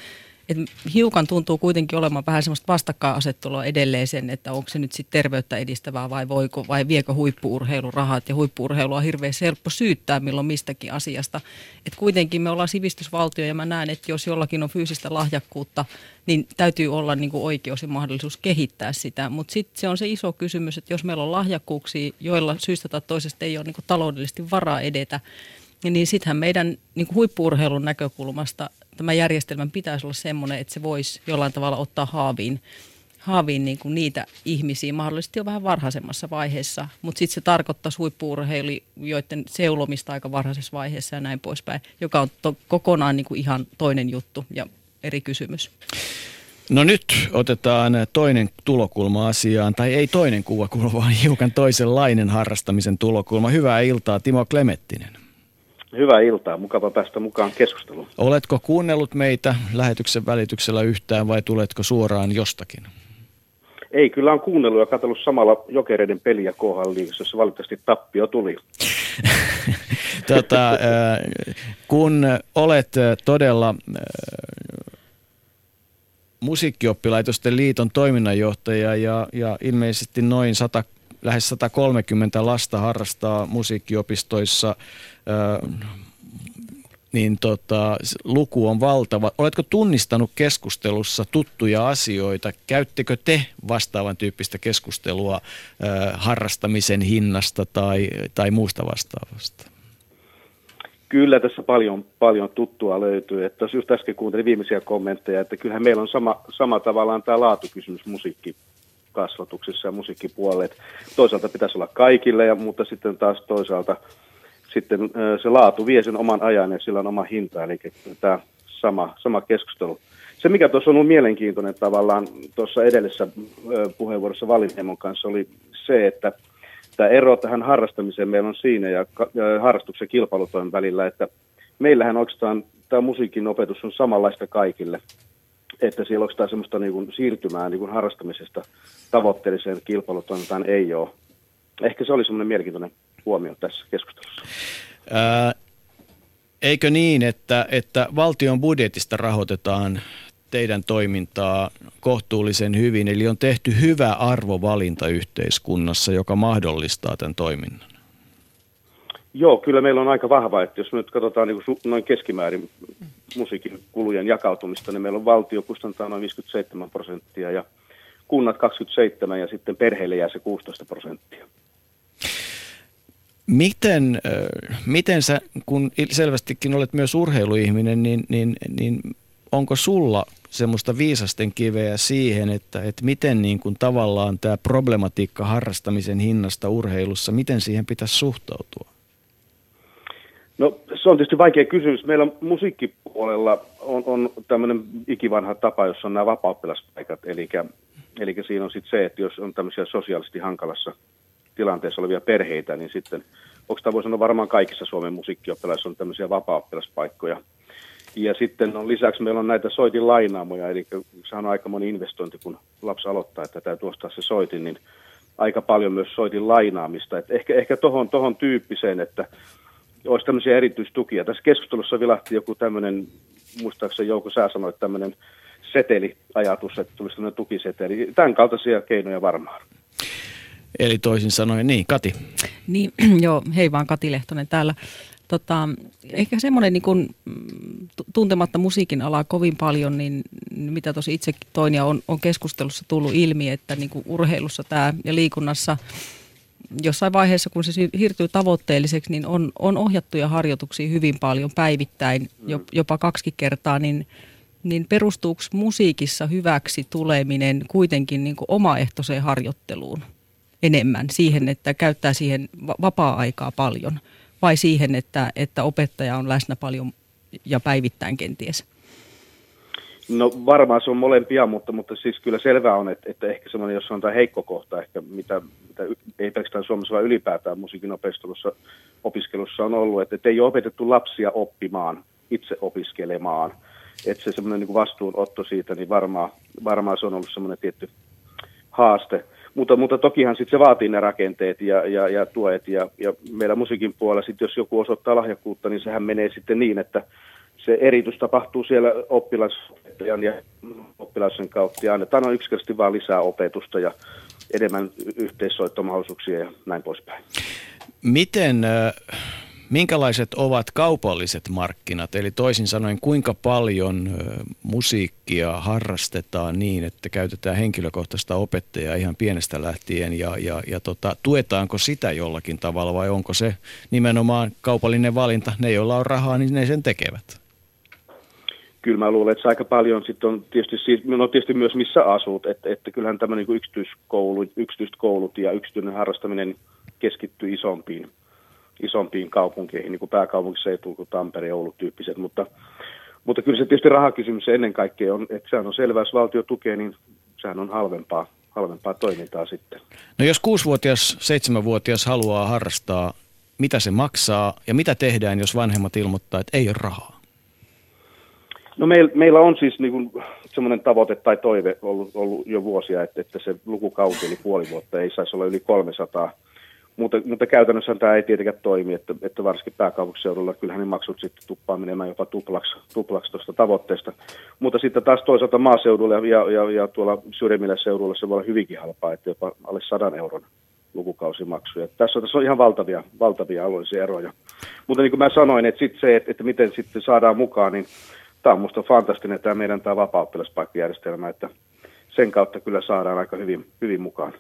et hiukan tuntuu kuitenkin olemaan vähän semmoista vastakkainasettelua edelleen sen, että onko se nyt sitten terveyttä edistävää vai voiko, vai viekö huippuurheilu rahat ja huippuurheilu on hirveän helppo syyttää milloin mistäkin asiasta. Et kuitenkin me ollaan sivistysvaltio ja mä näen, että jos jollakin on fyysistä lahjakkuutta, niin täytyy olla niin kuin oikeus ja mahdollisuus kehittää sitä. Mutta sitten se on se iso kysymys, että jos meillä on lahjakkuuksia, joilla syystä tai toisesta ei ole niin kuin taloudellisesti varaa edetä, niin sittenhän meidän niin huippuurheilun näkökulmasta tämä järjestelmän pitäisi olla semmoinen, että se voisi jollain tavalla ottaa haaviin, haaviin niin kuin niitä ihmisiä mahdollisesti jo vähän varhaisemmassa vaiheessa, mutta sitten se tarkoittaa huippuurheilijoiden seulomista aika varhaisessa vaiheessa ja näin poispäin, joka on to- kokonaan niin kuin ihan toinen juttu ja eri kysymys. No nyt otetaan toinen tulokulma asiaan, tai ei toinen kuvakulma, vaan hiukan toisenlainen harrastamisen tulokulma. Hyvää iltaa, Timo Klemettinen. Hyvää iltaa, mukava päästä mukaan keskusteluun. Oletko kuunnellut meitä lähetyksen välityksellä yhtään vai tuletko suoraan jostakin? Ei, kyllä on kuunnellut ja katsellut samalla jokereiden peliä KHL jossa valitettavasti tappio tuli. tota, kun olet todella musiikkioppilaitosten liiton toiminnanjohtaja ja, ja ilmeisesti noin 100 lähes 130 lasta harrastaa musiikkiopistoissa, niin tota, luku on valtava. Oletko tunnistanut keskustelussa tuttuja asioita? Käyttekö te vastaavan tyyppistä keskustelua harrastamisen hinnasta tai, tai muusta vastaavasta? Kyllä tässä paljon, paljon tuttua löytyy. Että just äsken kuuntelin viimeisiä kommentteja, että kyllähän meillä on sama, sama tavallaan tämä laatukysymys musiikki kasvatuksessa ja musiikkipuolelle. Toisaalta pitäisi olla kaikille, ja, mutta sitten taas toisaalta sitten se laatu vie sen oman ajan ja sillä on oma hinta, eli tämä sama, sama keskustelu. Se, mikä tuossa on ollut mielenkiintoinen tavallaan tuossa edellisessä puheenvuorossa Valinhemon kanssa, oli se, että tämä ero tähän harrastamiseen meillä on siinä ja harrastuksen kilpailutoimen välillä, että meillähän oikeastaan tämä musiikin opetus on samanlaista kaikille että siellä onko semmoista niin kuin siirtymää niin kuin harrastamisesta tavoitteelliseen kilpailutoimintaan ei ole. Ehkä se oli semmoinen mielenkiintoinen huomio tässä keskustelussa. Ää, eikö niin, että, että valtion budjetista rahoitetaan teidän toimintaa kohtuullisen hyvin, eli on tehty hyvä arvovalinta yhteiskunnassa, joka mahdollistaa tämän toiminnan? Joo, kyllä meillä on aika vahva, että jos me nyt katsotaan niin kuin noin keskimäärin musiikin kulujen jakautumista, niin meillä on valtio kustantaa noin 57 prosenttia ja kunnat 27 ja sitten perheille jää se 16 prosenttia. Miten, miten sä, kun selvästikin olet myös urheiluihminen, niin, niin, niin onko sulla semmoista viisasten kiveä siihen, että, että miten niin kuin tavallaan tämä problematiikka harrastamisen hinnasta urheilussa, miten siihen pitäisi suhtautua? No se on tietysti vaikea kysymys. Meillä musiikkipuolella on, on tämmöinen ikivanha tapa, jossa on nämä vapaappilaspaikat. Eli, eli siinä on sitten se, että jos on tämmöisiä sosiaalisesti hankalassa tilanteessa olevia perheitä, niin sitten, onko tämä voi sanoa varmaan kaikissa Suomen musiikkioppilaissa on tämmöisiä vapaa Ja sitten on lisäksi meillä on näitä soitin lainaamoja, eli sehän on aika moni investointi, kun lapsi aloittaa, että täytyy ostaa se soitin, niin aika paljon myös soitin lainaamista. Et ehkä ehkä tohon, tohon tyyppiseen, että olisi tämmöisiä erityistukia. Tässä keskustelussa vilahti joku tämmöinen, muistaakseni Jouko sä sanoit tämmöinen seteliajatus, että tulisi tämmöinen tukiseteli. Tämän kaltaisia keinoja varmaan. Eli toisin sanoen, niin, Kati. Niin, joo, hei vaan Kati Lehtonen täällä. Tota, ehkä semmoinen niin kun, tuntematta musiikin alaa kovin paljon, niin mitä tosi itsekin toin ja on, on keskustelussa tullut ilmi, että niin urheilussa tämä ja liikunnassa – jossain vaiheessa, kun se siirtyy tavoitteelliseksi, niin on, on ohjattuja harjoituksia hyvin paljon päivittäin, jopa kaksi kertaa, niin, niin perustuuko musiikissa hyväksi tuleminen kuitenkin niin kuin omaehtoiseen harjoitteluun enemmän, siihen, että käyttää siihen vapaa-aikaa paljon, vai siihen, että, että opettaja on läsnä paljon ja päivittäin kenties? No varmaan se on molempia, mutta, mutta siis kyllä selvää on, että, että ehkä semmoinen, jos on tämä heikko kohta, ehkä mitä, mitä ei pelkästään Suomessa, vaan ylipäätään musiikin opiskelussa, opiskelussa on ollut, että, että ei ole opetettu lapsia oppimaan, itse opiskelemaan. Että se semmoinen niin vastuunotto siitä, niin varmaan, varmaan se on ollut semmoinen tietty haaste. Mutta, mutta tokihan sitten se vaatii ne rakenteet ja, ja, ja tuet. Ja, ja meillä musiikin puolella sitten, jos joku osoittaa lahjakkuutta, niin sehän menee sitten niin, että se eritys tapahtuu siellä oppilasopettajan ja oppilaisen kautta ja annetaan on yksinkertaisesti vaan lisää opetusta ja enemmän yhteissoittomahdollisuuksia ja näin poispäin. Miten, minkälaiset ovat kaupalliset markkinat? Eli toisin sanoen, kuinka paljon musiikkia harrastetaan niin, että käytetään henkilökohtaista opettajaa ihan pienestä lähtien ja, ja, ja tota, tuetaanko sitä jollakin tavalla vai onko se nimenomaan kaupallinen valinta? Ne, joilla on rahaa, niin ne sen tekevät kyllä mä luulen, että se aika paljon sitten on tietysti, no tietysti myös missä asut, että, että kyllähän tämä niin yksityiskoulu, yksityiset koulut ja yksityinen harrastaminen keskittyy isompiin, isompiin kaupunkeihin, niin kuin pääkaupunkiseutu kuin Tampere ja Oulu tyyppiset, mutta, mutta kyllä se tietysti rahakysymys ennen kaikkea on, että sehän on selvä, jos valtio tukee, niin sehän on halvempaa, halvempaa toimintaa sitten. No jos 6-vuotias, 7-vuotias haluaa harrastaa, mitä se maksaa ja mitä tehdään, jos vanhemmat ilmoittaa, että ei ole rahaa? No meil, meillä on siis niin semmoinen tavoite tai toive ollut, ollut jo vuosia, että, että se lukukausi eli puoli vuotta ei saisi olla yli 300. Mutta, mutta käytännössä tämä ei tietenkään toimi, että, että varsinkin pääkaupunkiseudulla kyllähän ne maksut sitten tuppaa menemään jopa tuplaksi, tuplaksi tuosta tavoitteesta. Mutta sitten taas toisaalta maaseudulla ja, ja, ja tuolla syrjimmillä seudulla se voi olla hyvinkin halpaa, että jopa alle 100 euron lukukausimaksuja. Tässä, tässä on ihan valtavia, valtavia alueellisia eroja. Mutta niin kuin mä sanoin, että, sit se, että, että miten sitten saadaan mukaan, niin tämä on minusta fantastinen tämä meidän tämä vapaa että sen kautta kyllä saadaan aika hyvin, hyvin mukaan.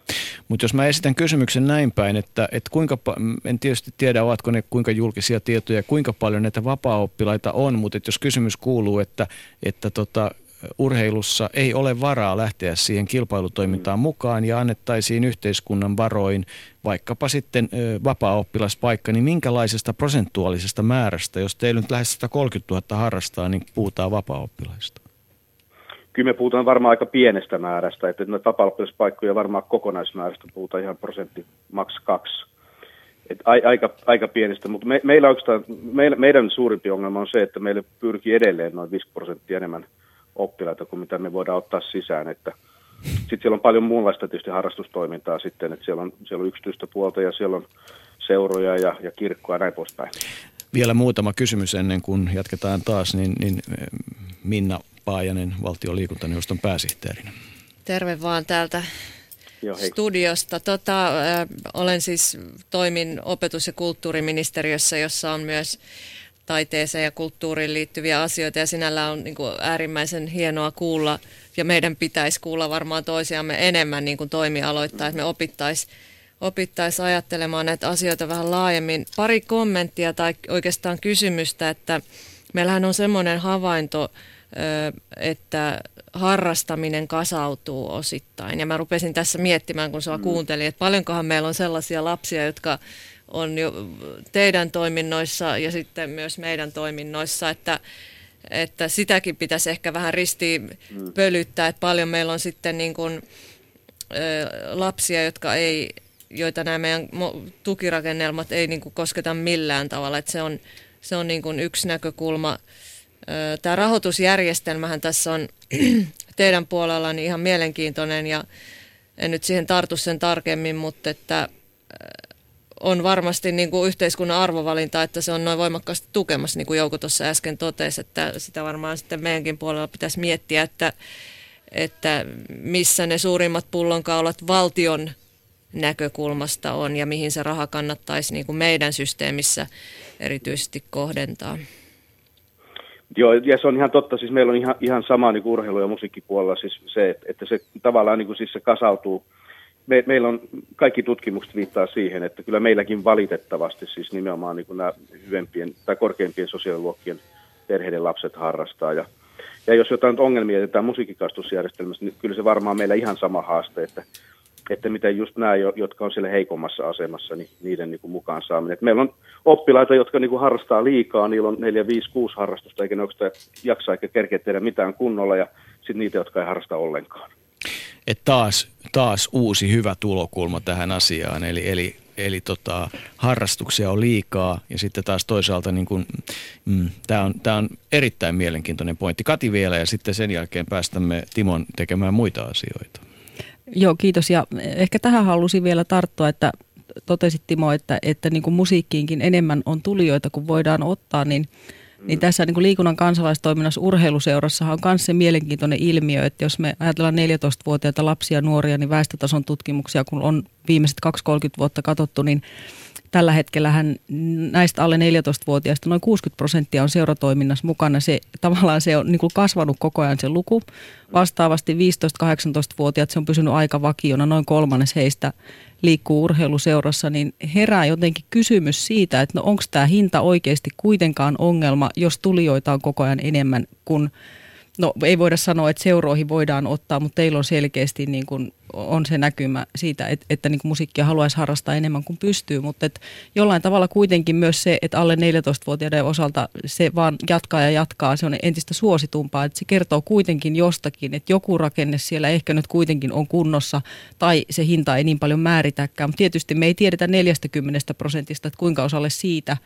Mutta jos mä esitän kysymyksen näin päin, että, että kuinka, en tietysti tiedä, ovatko ne kuinka julkisia tietoja, kuinka paljon näitä vapaa-oppilaita on, mutta jos kysymys kuuluu, että, että tota, urheilussa ei ole varaa lähteä siihen kilpailutoimintaan mm. mukaan ja annettaisiin yhteiskunnan varoin vaikkapa sitten vapaa-oppilaspaikka, niin minkälaisesta prosentuaalisesta määrästä, jos teillä nyt lähes 130 000 harrastaa, niin puhutaan vapaa-oppilaista? Kyllä me puhutaan varmaan aika pienestä määrästä, että näitä vapaa-oppilaspaikkoja varmaan kokonaismäärästä puhutaan ihan prosentti, maks kaksi. Et aika, aika pienestä, mutta me, meillä meillä, meidän suurimpi ongelma on se, että meille pyrkii edelleen noin 5 prosenttia enemmän – oppilaita kuin mitä me voidaan ottaa sisään. Että sitten siellä on paljon muunlaista tietysti harrastustoimintaa sitten, että siellä on, siellä on yksityistä puolta ja siellä on seuroja ja, ja kirkkoa ja näin poispäin. Vielä muutama kysymys ennen kuin jatketaan taas, niin, niin eh, Minna Paajanen, valtion liikuntaneuvoston pääsihteerinä. Terve vaan täältä Joo, studiosta. Tota, äh, olen siis, toimin opetus- ja kulttuuriministeriössä, jossa on myös taiteeseen ja kulttuuriin liittyviä asioita ja sinällä on niin kuin äärimmäisen hienoa kuulla ja meidän pitäisi kuulla varmaan toisiamme enemmän niin kuin toimialoittaa, että me opittaisiin opittais ajattelemaan näitä asioita vähän laajemmin. Pari kommenttia tai oikeastaan kysymystä, että meillähän on semmoinen havainto, että harrastaminen kasautuu osittain. Ja mä rupesin tässä miettimään, kun sua mm. kuuntelin, että paljonkohan meillä on sellaisia lapsia, jotka on jo teidän toiminnoissa ja sitten myös meidän toiminnoissa, että, että sitäkin pitäisi ehkä vähän ristiin mm. pölyttää, että paljon meillä on sitten niin kuin, ö, lapsia, jotka ei, joita nämä meidän tukirakennelmat ei niin kuin kosketa millään tavalla, että se on, se on niin kuin yksi näkökulma. Tämä rahoitusjärjestelmähän tässä on teidän puolella niin ihan mielenkiintoinen ja en nyt siihen tartu sen tarkemmin, mutta että on varmasti niin kuin yhteiskunnan arvovalinta, että se on noin voimakkaasti tukemassa, niin kuin Jouko tuossa äsken totesi, että sitä varmaan sitten meidänkin puolella pitäisi miettiä, että, että missä ne suurimmat pullonkaulat valtion näkökulmasta on ja mihin se raha kannattaisi niin kuin meidän systeemissä erityisesti kohdentaa. Joo, ja se on ihan totta. Siis meillä on ihan, ihan sama niin kuin urheilu- ja musiikkipuolella siis se, että se tavallaan niin kuin siis se kasautuu – me, meillä on kaikki tutkimukset viittaa siihen, että kyllä meilläkin valitettavasti siis nimenomaan niin nämä hyvempien tai korkeimpien sosiaaliluokkien perheiden lapset harrastaa. Ja, ja jos jotain ongelmia jätetään musiikkikastusjärjestelmässä, niin kyllä se varmaan meillä ihan sama haaste, että, että miten just nämä, jotka on siellä heikommassa asemassa, niin niiden niin kuin mukaan saaminen. Et meillä on oppilaita, jotka niin kuin harrastaa liikaa, niillä on 4, 5, 6 harrastusta, eikä ne oikeastaan jaksa eikä kerkeä tehdä mitään kunnolla, ja sitten niitä, jotka ei harrasta ollenkaan että taas, taas uusi hyvä tulokulma tähän asiaan. Eli, eli, eli tota, harrastuksia on liikaa ja sitten taas toisaalta niin mm, tämä on, on erittäin mielenkiintoinen pointti. Kati vielä ja sitten sen jälkeen päästämme Timon tekemään muita asioita. Joo, kiitos. Ja ehkä tähän halusin vielä tarttua, että totesit Timo, että, että niin kuin musiikkiinkin enemmän on tulijoita kuin voidaan ottaa, niin Niin tässä niin kuin liikunnan kansalaistoiminnassa urheiluseurassahan on myös se mielenkiintoinen ilmiö, että jos me ajatellaan 14-vuotiaita lapsia ja nuoria, niin väestötason tutkimuksia, kun on viimeiset 2-30 vuotta katsottu, niin tällä hetkellä näistä alle 14-vuotiaista noin 60 prosenttia on seuratoiminnassa mukana. Se, tavallaan se on niin kuin kasvanut koko ajan se luku. Vastaavasti 15-18-vuotiaat se on pysynyt aika vakiona, noin kolmannes heistä liikkuu urheiluseurassa, niin herää jotenkin kysymys siitä, että no onko tämä hinta oikeasti kuitenkaan ongelma, jos tulijoita on koko ajan enemmän kuin No ei voida sanoa, että seuroihin voidaan ottaa, mutta teillä on selkeästi niin kuin, on se näkymä siitä, että, että niin kuin musiikkia haluaisi harrastaa enemmän kuin pystyy, mutta että jollain tavalla kuitenkin myös se, että alle 14-vuotiaiden osalta se vaan jatkaa ja jatkaa, se on entistä suositumpaa, että se kertoo kuitenkin jostakin, että joku rakenne siellä ehkä nyt kuitenkin on kunnossa tai se hinta ei niin paljon määritäkään, mutta tietysti me ei tiedetä 40 prosentista, että kuinka osalle siitä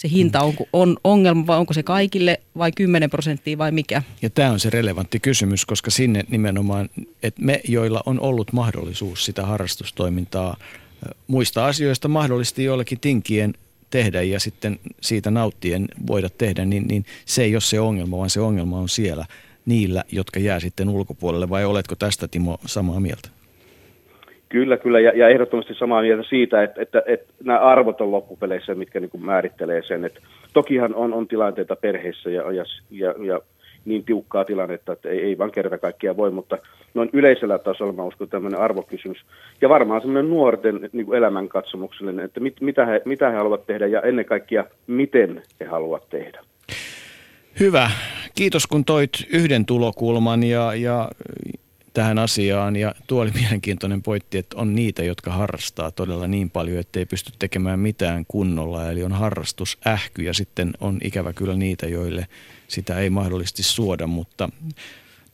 se hinta on, on ongelma vai onko se kaikille vai 10 prosenttia vai mikä? Ja tämä on se relevantti kysymys, koska sinne nimenomaan, että me, joilla on ollut mahdollisuus sitä harrastustoimintaa muista asioista mahdollisesti joillekin tinkien tehdä ja sitten siitä nauttien voida tehdä, niin, niin se ei ole se ongelma, vaan se ongelma on siellä niillä, jotka jää sitten ulkopuolelle. Vai oletko tästä Timo samaa mieltä? Kyllä, kyllä, ja, ja ehdottomasti samaa mieltä siitä, että, että, että nämä arvot on loppupeleissä, mitkä niin kuin määrittelee sen. Että tokihan on, on tilanteita perheissä ja, ja, ja, ja niin tiukkaa tilannetta, että ei, ei vaan kerta kaikkiaan voi, mutta noin yleisellä tasolla mä uskon tämmöinen arvokysymys. Ja varmaan semmoinen nuorten niin kuin elämänkatsomuksellinen, että mit, mitä, he, mitä he haluavat tehdä ja ennen kaikkea miten he haluavat tehdä. Hyvä. Kiitos kun toit yhden tulokulman ja, ja tähän asiaan ja tuo oli mielenkiintoinen pointti, että on niitä, jotka harrastaa todella niin paljon, että ei pysty tekemään mitään kunnolla, eli on harrastusähky ja sitten on ikävä kyllä niitä, joille sitä ei mahdollisesti suoda, mutta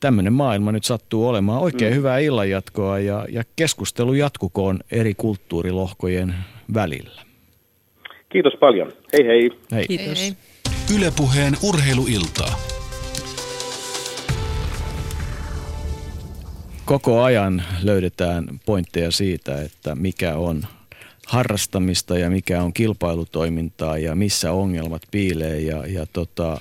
tämmöinen maailma nyt sattuu olemaan. Oikein mm. hyvää illanjatkoa ja, ja keskustelu jatkukoon eri kulttuurilohkojen välillä. Kiitos paljon. Hei hei. Hei. Kiitos. Hei, hei. Ylepuheen urheiluiltaa. Koko ajan löydetään pointteja siitä, että mikä on harrastamista ja mikä on kilpailutoimintaa ja missä ongelmat piilee ja, ja tota,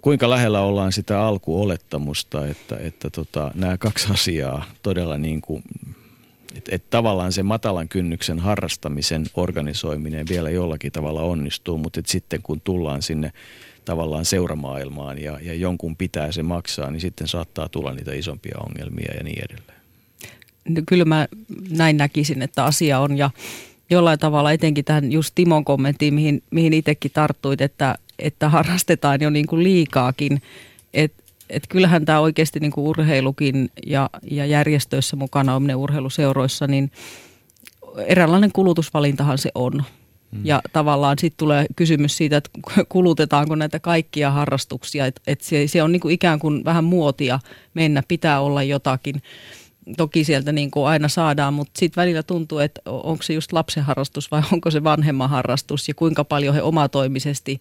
kuinka lähellä ollaan sitä alkuolettamusta, että, että tota, nämä kaksi asiaa todella niin kuin, että et tavallaan se matalan kynnyksen harrastamisen organisoiminen vielä jollakin tavalla onnistuu, mutta sitten kun tullaan sinne tavallaan seuramaailmaan ja, ja jonkun pitää se maksaa, niin sitten saattaa tulla niitä isompia ongelmia ja niin edelleen. No, kyllä mä näin näkisin, että asia on ja jollain tavalla etenkin tähän just Timon kommenttiin, mihin, mihin itsekin tarttuit, että, että harrastetaan jo niin kuin liikaakin. Että et kyllähän tämä oikeasti niin kuin urheilukin ja, ja järjestöissä mukana omne urheiluseuroissa, niin eräänlainen kulutusvalintahan se on. Mm. Ja tavallaan sitten tulee kysymys siitä, että kulutetaanko näitä kaikkia harrastuksia. Että et se, se on niinku ikään kuin vähän muotia mennä, pitää olla jotakin. Toki sieltä niin kuin aina saadaan, mutta sitten välillä tuntuu, että onko se just lapsen harrastus vai onko se vanhemman harrastus ja kuinka paljon he omatoimisesti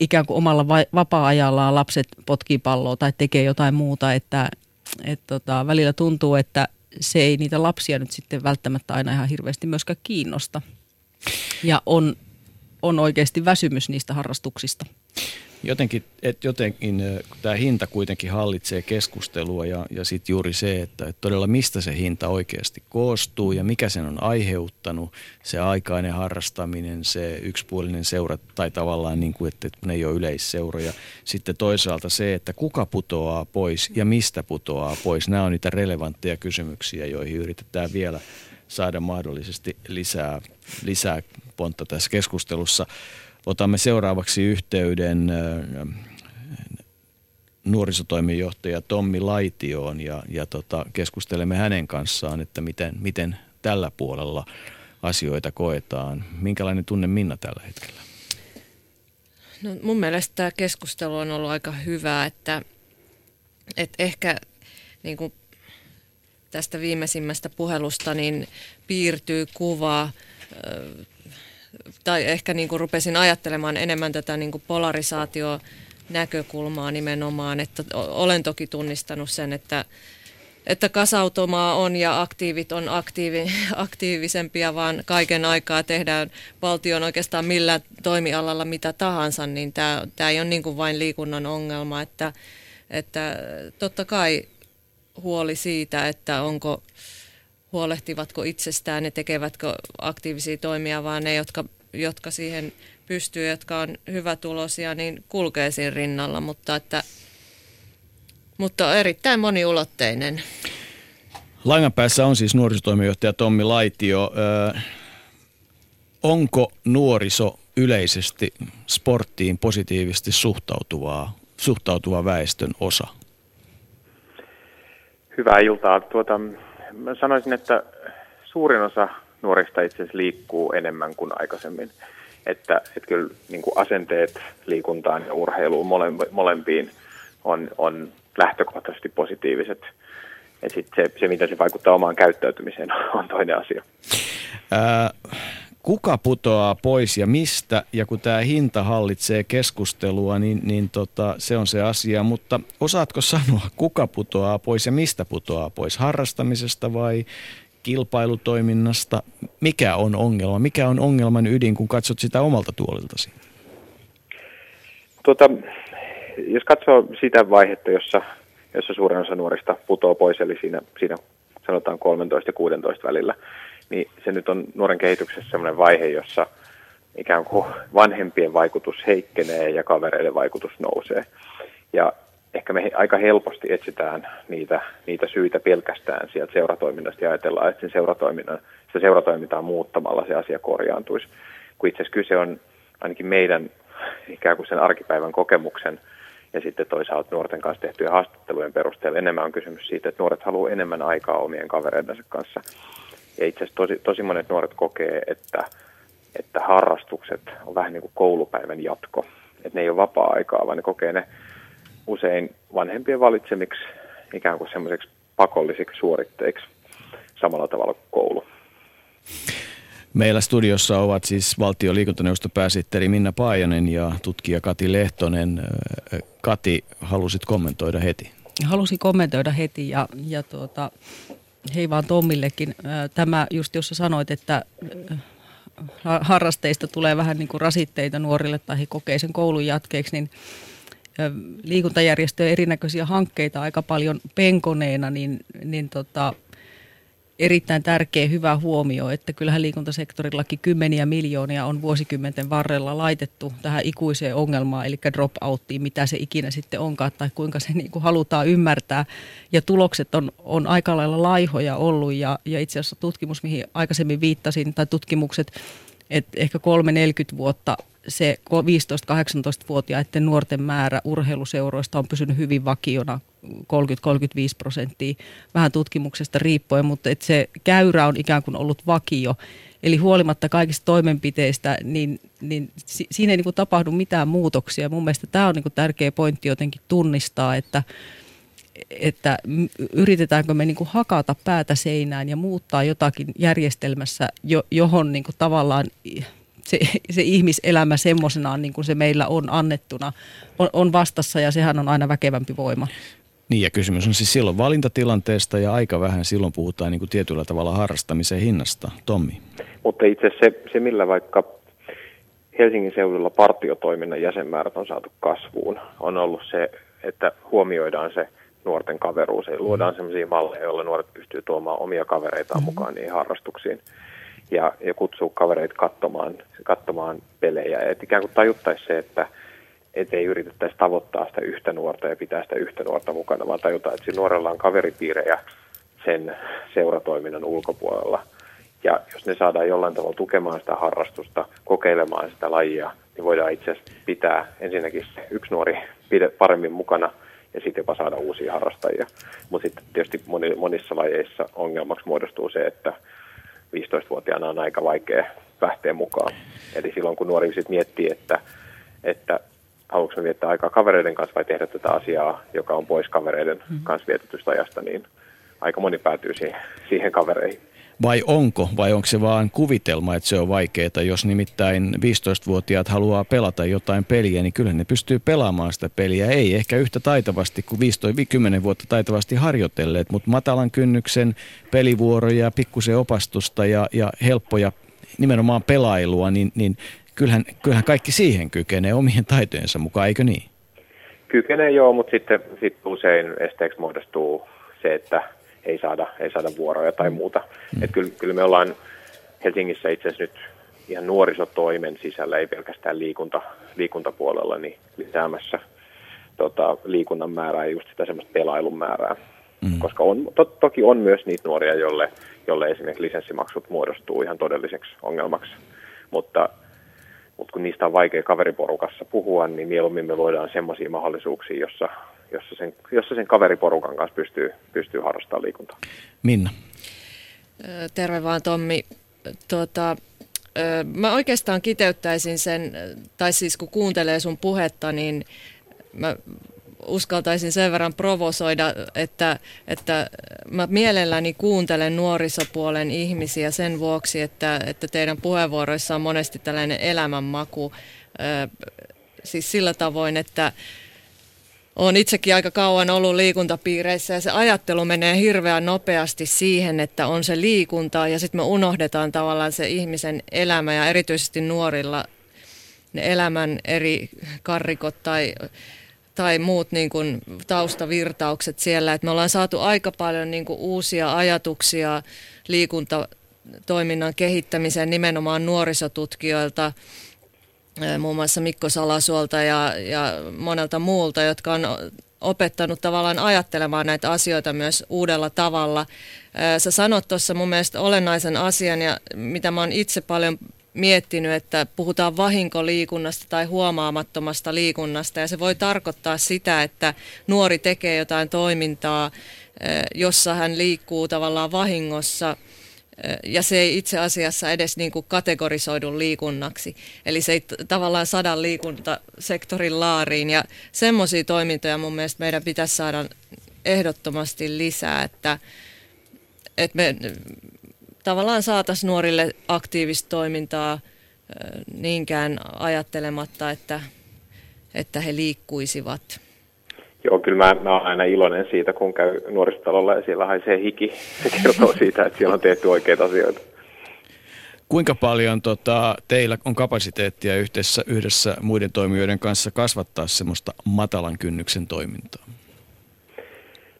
ikään kuin omalla vapaa-ajallaan lapset potkii palloa tai tekee jotain muuta, että et tota, välillä tuntuu, että se ei niitä lapsia nyt sitten välttämättä aina ihan hirveästi myöskään kiinnosta ja on, on oikeasti väsymys niistä harrastuksista. Jotenkin, et jotenkin tämä hinta kuitenkin hallitsee keskustelua ja, ja sitten juuri se, että et todella mistä se hinta oikeasti koostuu ja mikä sen on aiheuttanut, se aikainen harrastaminen, se yksipuolinen seura tai tavallaan niin kuin, että, että ne ei ole yleisseuroja. Sitten toisaalta se, että kuka putoaa pois ja mistä putoaa pois. Nämä on niitä relevantteja kysymyksiä, joihin yritetään vielä saada mahdollisesti lisää, lisää pontta tässä keskustelussa. Otamme seuraavaksi yhteyden nuorisotoimenjohtaja Tommi Laitioon ja, ja tota, keskustelemme hänen kanssaan, että miten, miten tällä puolella asioita koetaan. Minkälainen tunne Minna tällä hetkellä? No, mun mielestä tämä keskustelu on ollut aika hyvä, että, että ehkä niin kuin tästä viimeisimmästä puhelusta niin piirtyy kuva, tai ehkä niin kuin rupesin ajattelemaan enemmän tätä niin kuin polarisaatio näkökulmaa nimenomaan, että olen toki tunnistanut sen, että, että kasautumaa on ja aktiivit on aktiivi, aktiivisempia, vaan kaiken aikaa tehdään valtion oikeastaan millä toimialalla mitä tahansa, niin tämä, tämä ei ole niin kuin vain liikunnan ongelma, että, että totta kai huoli siitä, että onko huolehtivatko itsestään ja tekevätkö aktiivisia toimia, vaan ne, jotka, jotka siihen pystyy, jotka on hyvätulosia, niin kulkee siinä rinnalla, mutta, että, mutta erittäin moniulotteinen. Langan päässä on siis nuorisotoimijohtaja Tommi Laitio. Ö, onko nuoriso yleisesti sporttiin positiivisesti suhtautuvaa, suhtautuva väestön osa? Hyvää iltaa. Tuota, mä sanoisin, että suurin osa nuorista itse asiassa liikkuu enemmän kuin aikaisemmin. Että, että kyllä niin kuin asenteet liikuntaan ja urheiluun molempiin on, on lähtökohtaisesti positiiviset. Ja sitten se, se, miten se vaikuttaa omaan käyttäytymiseen, on toinen asia. Ää, kuka putoaa pois ja mistä? Ja kun tämä hinta hallitsee keskustelua, niin, niin tota, se on se asia. Mutta osaatko sanoa, kuka putoaa pois ja mistä putoaa pois? Harrastamisesta vai kilpailutoiminnasta? Mikä on ongelma? Mikä on ongelman ydin, kun katsot sitä omalta tuoliltasi? Tuota, jos katsoo sitä vaihetta, jossa, jossa suurin osa nuorista putoaa pois, eli siinä, siinä sanotaan 13 ja 16 välillä, niin se nyt on nuoren kehityksessä sellainen vaihe, jossa ikään kuin vanhempien vaikutus heikkenee ja kavereiden vaikutus nousee. Ja ehkä me aika helposti etsitään niitä, niitä syitä pelkästään sieltä seuratoiminnasta ja ajatellaan, että sen seuratoiminnan, sitä seuratoimintaa muuttamalla se asia korjaantuisi. Kun itse asiassa kyse on ainakin meidän ikään kuin sen arkipäivän kokemuksen ja sitten toisaalta nuorten kanssa tehtyjen haastattelujen perusteella enemmän on kysymys siitä, että nuoret haluaa enemmän aikaa omien kavereidensa kanssa. Ja itse asiassa tosi, tosi monet nuoret kokee, että, että harrastukset on vähän niin kuin koulupäivän jatko. Että ne ei ole vapaa-aikaa, vaan ne kokee ne usein vanhempien valitsemiksi ikään kuin semmoiseksi pakollisiksi suoritteiksi samalla tavalla kuin koulu. Meillä studiossa ovat siis valtion liikuntaneuvoston pääsihteeri Minna Paajanen ja tutkija Kati Lehtonen. Kati, halusit kommentoida heti? Halusin kommentoida heti ja, ja tuota, hei vaan Tommillekin. Tämä just, jos sanoit, että harrasteista tulee vähän niin kuin rasitteita nuorille tai he kokee sen koulun jatkeeksi, niin liikuntajärjestöjen erinäköisiä hankkeita aika paljon penkoneena, niin, niin tota, erittäin tärkeä hyvä huomio, että kyllähän liikuntasektorillakin kymmeniä miljoonia on vuosikymmenten varrella laitettu tähän ikuiseen ongelmaan, eli dropouttiin, mitä se ikinä sitten onkaan tai kuinka se niin kuin halutaan ymmärtää. Ja tulokset on, on aika lailla laihoja ollut ja, ja itse asiassa tutkimus, mihin aikaisemmin viittasin, tai tutkimukset, että ehkä 3-40 vuotta se 15-18-vuotiaiden nuorten määrä urheiluseuroista on pysynyt hyvin vakiona 30-35 prosenttia, vähän tutkimuksesta riippuen, mutta että se käyrä on ikään kuin ollut vakio. Eli huolimatta kaikista toimenpiteistä, niin, niin siinä ei niin kuin tapahdu mitään muutoksia. Mun mielestä tämä on niin kuin tärkeä pointti jotenkin tunnistaa, että, että yritetäänkö me niin kuin hakata päätä seinään ja muuttaa jotakin järjestelmässä, johon niin kuin tavallaan se, se ihmiselämä semmoisenaan niin kuin se meillä on annettuna on, on vastassa ja sehän on aina väkevämpi voima. Niin ja kysymys on siis silloin valintatilanteesta ja aika vähän silloin puhutaan niin kuin tietyllä tavalla harrastamisen hinnasta. Tommi. Mutta itse se, se millä vaikka Helsingin seudulla partiotoiminnan jäsenmäärät on saatu kasvuun, on ollut se, että huomioidaan se nuorten kaveruus ja luodaan sellaisia malleja, joilla nuoret pystyy tuomaan omia kavereitaan mm-hmm. mukaan niihin harrastuksiin ja, ja kutsuu kavereita katsomaan, katsomaan pelejä. Et ikään kuin tajuttaisi se, että et ei yritettäisi tavoittaa sitä yhtä nuorta ja pitää sitä yhtä nuorta mukana, vaan tajutaan, että sillä nuorella on kaveripiirejä sen seuratoiminnan ulkopuolella. Ja jos ne saadaan jollain tavalla tukemaan sitä harrastusta, kokeilemaan sitä lajia, niin voidaan itse asiassa pitää ensinnäkin yksi nuori paremmin mukana ja sitten jopa saada uusia harrastajia. Mutta sitten tietysti monissa lajeissa ongelmaksi muodostuu se, että 15-vuotiaana on aika vaikea lähteä mukaan. Eli silloin kun nuori sitten miettii, että, että haluatko me viettää aikaa kavereiden kanssa vai tehdä tätä asiaa, joka on pois kavereiden mm. kanssa vietetystä ajasta, niin aika moni päätyy siihen, siihen kavereihin. Vai onko, vai onko se vaan kuvitelma, että se on vaikeaa, jos nimittäin 15-vuotiaat haluaa pelata jotain peliä, niin kyllä ne pystyy pelaamaan sitä peliä. Ei ehkä yhtä taitavasti kuin 15-10 vuotta taitavasti harjoitelleet, mutta matalan kynnyksen pelivuoroja, pikkusen opastusta ja, ja helppoja nimenomaan pelailua, niin, niin kyllähän, kyllähän kaikki siihen kykenee omien taitojensa mukaan, eikö niin? Kykenee joo, mutta sitten sit usein esteeksi muodostuu se, että ei saada, ei saada vuoroja tai muuta. Mm. Et kyllä, kyllä me ollaan Helsingissä itse asiassa nyt ihan nuorisotoimen sisällä, ei pelkästään liikunta, liikuntapuolella, niin lisäämässä tota, liikunnan määrää ja just sitä semmoista pelailun määrää. Mm. Koska on, to, toki on myös niitä nuoria, jolle, jolle esimerkiksi lisenssimaksut muodostuu ihan todelliseksi ongelmaksi. Mutta, mutta kun niistä on vaikea kaveriporukassa puhua, niin mieluummin me luodaan semmoisia mahdollisuuksia, jossa jossa sen, jossa sen kaveriporukan kanssa pystyy, pystyy harrastamaan liikuntaa. Minna. Terve vaan Tommi. Tuota, mä oikeastaan kiteyttäisin sen, tai siis kun kuuntelee sun puhetta, niin mä uskaltaisin sen verran provosoida, että, että mä mielelläni kuuntelen nuorisopuolen ihmisiä sen vuoksi, että, että teidän puheenvuoroissa on monesti tällainen elämänmaku, siis sillä tavoin, että olen itsekin aika kauan ollut liikuntapiireissä ja se ajattelu menee hirveän nopeasti siihen, että on se liikunta ja sitten me unohdetaan tavallaan se ihmisen elämä ja erityisesti nuorilla ne elämän eri karrikot tai, tai muut niin kuin taustavirtaukset siellä. Et me ollaan saatu aika paljon niin kuin uusia ajatuksia liikuntatoiminnan kehittämiseen nimenomaan nuorisotutkijoilta – muun muassa Mikko Salasuolta ja, ja monelta muulta, jotka on opettanut tavallaan ajattelemaan näitä asioita myös uudella tavalla. Sä sanot tuossa mun mielestä olennaisen asian, ja mitä mä oon itse paljon miettinyt, että puhutaan vahinkoliikunnasta tai huomaamattomasta liikunnasta, ja se voi tarkoittaa sitä, että nuori tekee jotain toimintaa, jossa hän liikkuu tavallaan vahingossa – ja se ei itse asiassa edes niin kuin kategorisoidu liikunnaksi. Eli se ei tavallaan sadan liikuntasektorin laariin ja semmoisia toimintoja mun mielestä meidän pitäisi saada ehdottomasti lisää, että, että me tavallaan saataisiin nuorille aktiivista toimintaa niinkään ajattelematta, että, että he liikkuisivat. Joo, kyllä mä, mä olen aina iloinen siitä, kun käy nuorisotalolla ja siellä haisee hiki. Se kertoo siitä, että siellä on tehty oikeita asioita. Kuinka paljon tota, teillä on kapasiteettia yhdessä, yhdessä muiden toimijoiden kanssa kasvattaa semmoista matalan kynnyksen toimintaa?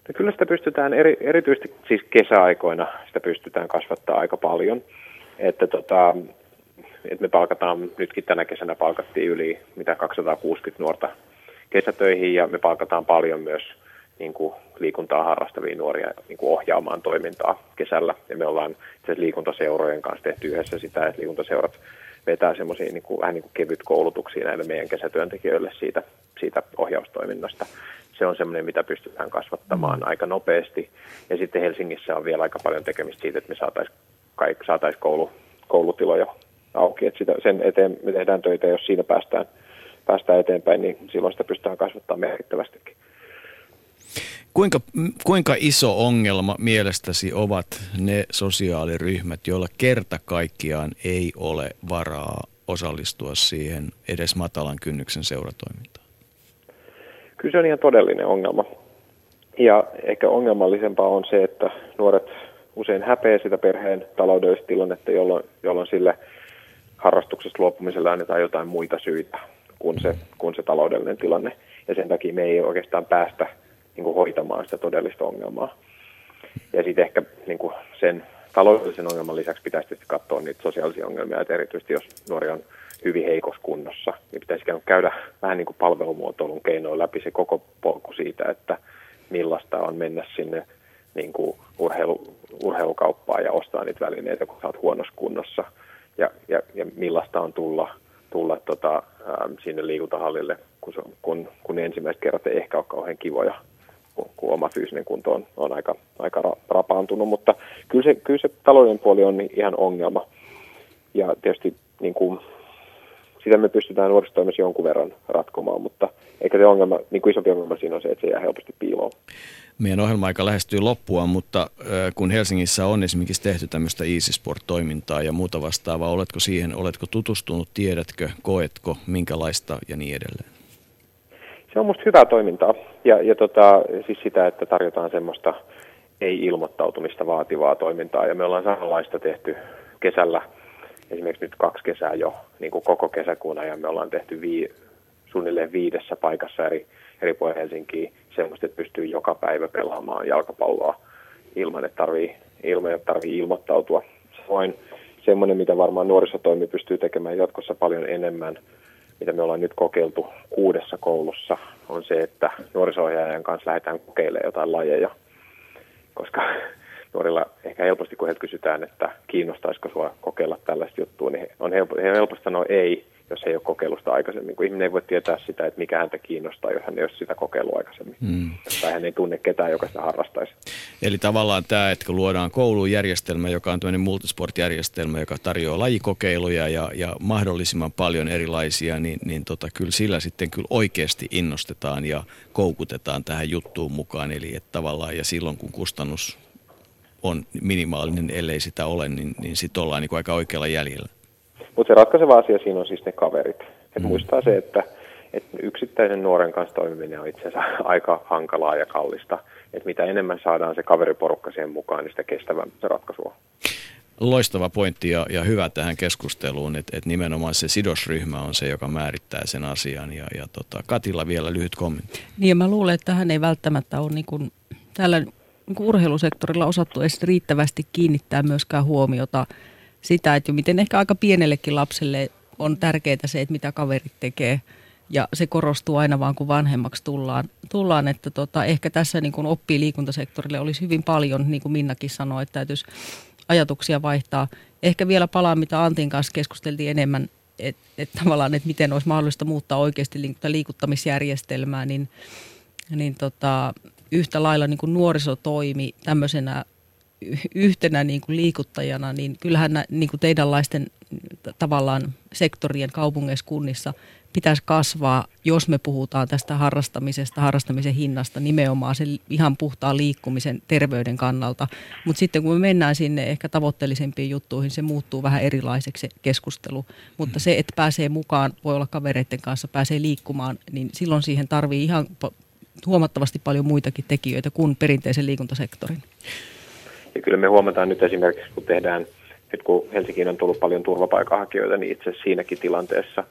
No kyllä sitä pystytään, eri, erityisesti siis kesäaikoina sitä pystytään kasvattaa aika paljon. Että tota, että me palkataan, nytkin tänä kesänä palkattiin yli mitä 260 nuorta kesätöihin ja me palkataan paljon myös niin kuin liikuntaa harrastavia nuoria niin kuin ohjaamaan toimintaa kesällä. Ja me ollaan itse liikuntaseurojen kanssa tehty yhdessä sitä, että liikuntaseurat vetää semmoisia niin vähän niin kuin kevyt koulutuksia näille meidän kesätyöntekijöille siitä, siitä ohjaustoiminnasta. Se on semmoinen, mitä pystytään kasvattamaan aika nopeasti. Ja sitten Helsingissä on vielä aika paljon tekemistä siitä, että me saataisiin saatais koulu, koulutiloja auki. Että sitä, sen eteen me tehdään töitä, jos siinä päästään – päästään eteenpäin, niin silloin sitä pystytään kasvattamaan merkittävästikin. Kuinka, kuinka iso ongelma mielestäsi ovat ne sosiaaliryhmät, joilla kerta kaikkiaan ei ole varaa osallistua siihen edes matalan kynnyksen seuratoimintaan? Kyllä se on ihan todellinen ongelma. Ja ehkä ongelmallisempaa on se, että nuoret usein häpeä sitä perheen taloudellista tilannetta, jolloin, jolloin sille harrastuksesta luopumiselle annetaan jotain muita syitä kuin se, kuin se taloudellinen tilanne. Ja sen takia me ei oikeastaan päästä niin kuin hoitamaan sitä todellista ongelmaa. Ja sitten ehkä niin kuin sen taloudellisen ongelman lisäksi pitäisi tietysti katsoa niitä sosiaalisia ongelmia, että erityisesti jos nuori on hyvin heikossa kunnossa, niin pitäisi käydä vähän niin kuin palvelumuotoilun keinoin läpi se koko polku siitä, että millaista on mennä sinne niin kuin urheilu, urheilukauppaan ja ostaa niitä välineitä, kun sä oot huonossa kunnossa, ja, ja, ja millaista on tulla tulla tota, ähm, sinne liikuntahallille, kun, kun, kun ensimmäiset kerrat ei ehkä ole kauhean kivoja, kun, kun oma fyysinen kunto on, on aika, aika rapaantunut, mutta kyllä se, kyllä se talouden puoli on ihan ongelma. Ja tietysti niin kuin sitä me pystytään nuorisotoimessa jonkun verran ratkomaan, mutta eikä se ongelma, niin kuin isompi ongelma siinä on se, että se jää helposti piiloon. Meidän ohjelma-aika lähestyy loppua, mutta kun Helsingissä on esimerkiksi tehty tämmöistä Easy Sport-toimintaa ja muuta vastaavaa, oletko siihen, oletko tutustunut, tiedätkö, koetko, minkälaista ja niin edelleen? Se on musta hyvää toimintaa ja, ja tota, siis sitä, että tarjotaan semmoista ei-ilmoittautumista vaativaa toimintaa ja me ollaan samanlaista tehty kesällä, esimerkiksi nyt kaksi kesää jo, niin kuin koko kesäkuun ajan me ollaan tehty vii, suunnilleen viidessä paikassa eri, eri puolilla Helsinkiä semmoista, että pystyy joka päivä pelaamaan jalkapalloa ilman, että tarvii, ilman, että tarvii ilmoittautua. Samoin semmoinen, mitä varmaan nuorisotoimi pystyy tekemään jatkossa paljon enemmän, mitä me ollaan nyt kokeiltu kuudessa koulussa, on se, että nuoriso kanssa lähdetään kokeilemaan jotain lajeja. Koska nuorilla ehkä helposti, kun heiltä kysytään, että kiinnostaisiko sinua kokeilla tällaista juttua, niin on helpo, he helposti sanoa ei, jos ei ole kokeilusta aikaisemmin, kun ihminen ei voi tietää sitä, että mikä häntä kiinnostaa, jos hän ei ole sitä kokeilua aikaisemmin. Mm. Tai hän ei tunne ketään, joka sitä harrastaisi. Eli tavallaan tämä, että kun luodaan kouluun järjestelmä, joka on tämmöinen multisportjärjestelmä, joka tarjoaa lajikokeiluja ja, ja mahdollisimman paljon erilaisia, niin, niin tota, kyllä sillä sitten kyllä oikeasti innostetaan ja koukutetaan tähän juttuun mukaan. Eli että tavallaan, ja silloin kun kustannus on minimaalinen, ellei sitä ole, niin, niin sitten ollaan niin aika oikealla jäljellä. Mutta se ratkaiseva asia siinä on siis ne kaverit. Et mm. muistaa se, että, että yksittäisen nuoren kanssa toimiminen on itse asiassa aika hankalaa ja kallista. Että mitä enemmän saadaan se kaveriporukka siihen mukaan, niin sitä kestävämpi se ratkaisu on. Loistava pointti ja, ja hyvä tähän keskusteluun, että, että nimenomaan se sidosryhmä on se, joka määrittää sen asian. Ja, ja tota, Katilla vielä lyhyt kommentti. Niin ja mä luulen, että tähän ei välttämättä ole niin kuin, täällä kuin urheilusektorilla osattu edes riittävästi kiinnittää myöskään huomiota – sitä, että miten ehkä aika pienellekin lapselle on tärkeää se, että mitä kaverit tekee. Ja se korostuu aina vaan, kun vanhemmaksi tullaan. tullaan että tota, ehkä tässä niin kun oppii liikuntasektorille olisi hyvin paljon, niin kuin Minnakin sanoi, että täytyisi ajatuksia vaihtaa. Ehkä vielä palaa, mitä Antin kanssa keskusteltiin enemmän, että et tavallaan, että miten olisi mahdollista muuttaa oikeasti liikuttamisjärjestelmää, niin, niin tota, yhtä lailla niin kuin nuorisotoimi tämmöisenä yhtenä niin kuin liikuttajana, niin kyllähän niin kuin teidänlaisten tavallaan sektorien kaupungeissa kunnissa pitäisi kasvaa, jos me puhutaan tästä harrastamisesta, harrastamisen hinnasta nimenomaan sen ihan puhtaan liikkumisen terveyden kannalta. Mutta sitten kun me mennään sinne ehkä tavoitteellisempiin juttuihin, se muuttuu vähän erilaiseksi se keskustelu. Mutta se, että pääsee mukaan, voi olla kavereiden kanssa, pääsee liikkumaan, niin silloin siihen tarvii ihan huomattavasti paljon muitakin tekijöitä kuin perinteisen liikuntasektorin. Ja kyllä me huomataan nyt esimerkiksi, kun tehdään, nyt kun Helsinkiin on tullut paljon turvapaikanhakijoita, niin itse siinäkin tilanteessa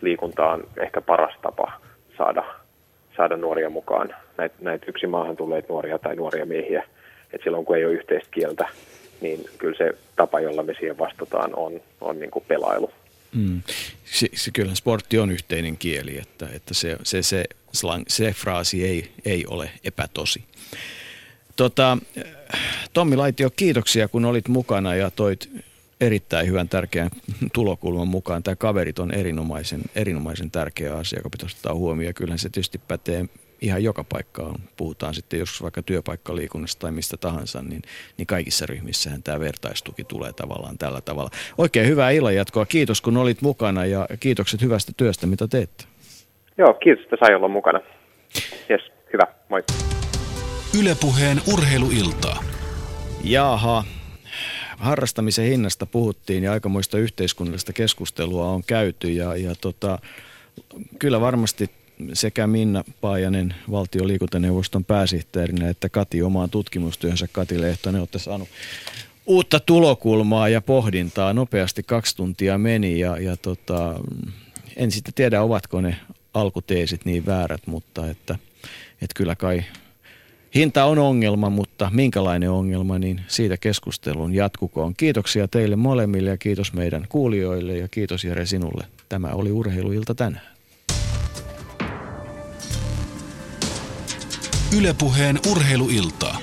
liikunta on ehkä paras tapa saada, saada nuoria mukaan. Näitä näit yksin maahan tulleita nuoria tai nuoria miehiä. Et silloin kun ei ole yhteistä kieltä, niin kyllä se tapa, jolla me siihen vastataan, on, on niin kuin pelailu. Mm. Se, se, kyllä sportti on yhteinen kieli, että, että se, se, se, slang, se fraasi ei, ei ole epätosi. Tota, Tommi Laitio, kiitoksia kun olit mukana ja toit erittäin hyvän tärkeän tulokulman mukaan. Tämä kaverit on erinomaisen, erinomaisen tärkeä asia, joka pitäisi ottaa huomioon. Kyllähän se tietysti pätee ihan joka paikkaan. Puhutaan sitten joskus vaikka työpaikkaliikunnasta tai mistä tahansa, niin, niin kaikissa ryhmissähän tämä vertaistuki tulee tavallaan tällä tavalla. Oikein hyvää illanjatkoa. Kiitos kun olit mukana ja kiitokset hyvästä työstä, mitä teette. Joo, kiitos, että sai olla mukana. Yes, hyvä. Moi. Ylepuheen urheiluiltaa. Jaha, harrastamisen hinnasta puhuttiin ja aikamoista yhteiskunnallista keskustelua on käyty ja, ja tota, kyllä varmasti sekä Minna Paajanen valtioliikuntaneuvoston pääsihteerinä että Kati omaan tutkimustyönsä Kati Lehtonen olette saanut uutta tulokulmaa ja pohdintaa. Nopeasti kaksi tuntia meni ja, ja tota, en sitten tiedä ovatko ne alkuteesit niin väärät, mutta että, että kyllä kai Hinta on ongelma, mutta minkälainen ongelma, niin siitä keskustelun jatkukoon. Kiitoksia teille molemmille ja kiitos meidän kuulijoille ja kiitos Jere sinulle. Tämä oli Urheiluilta tänään. Ylepuheen urheiluilta.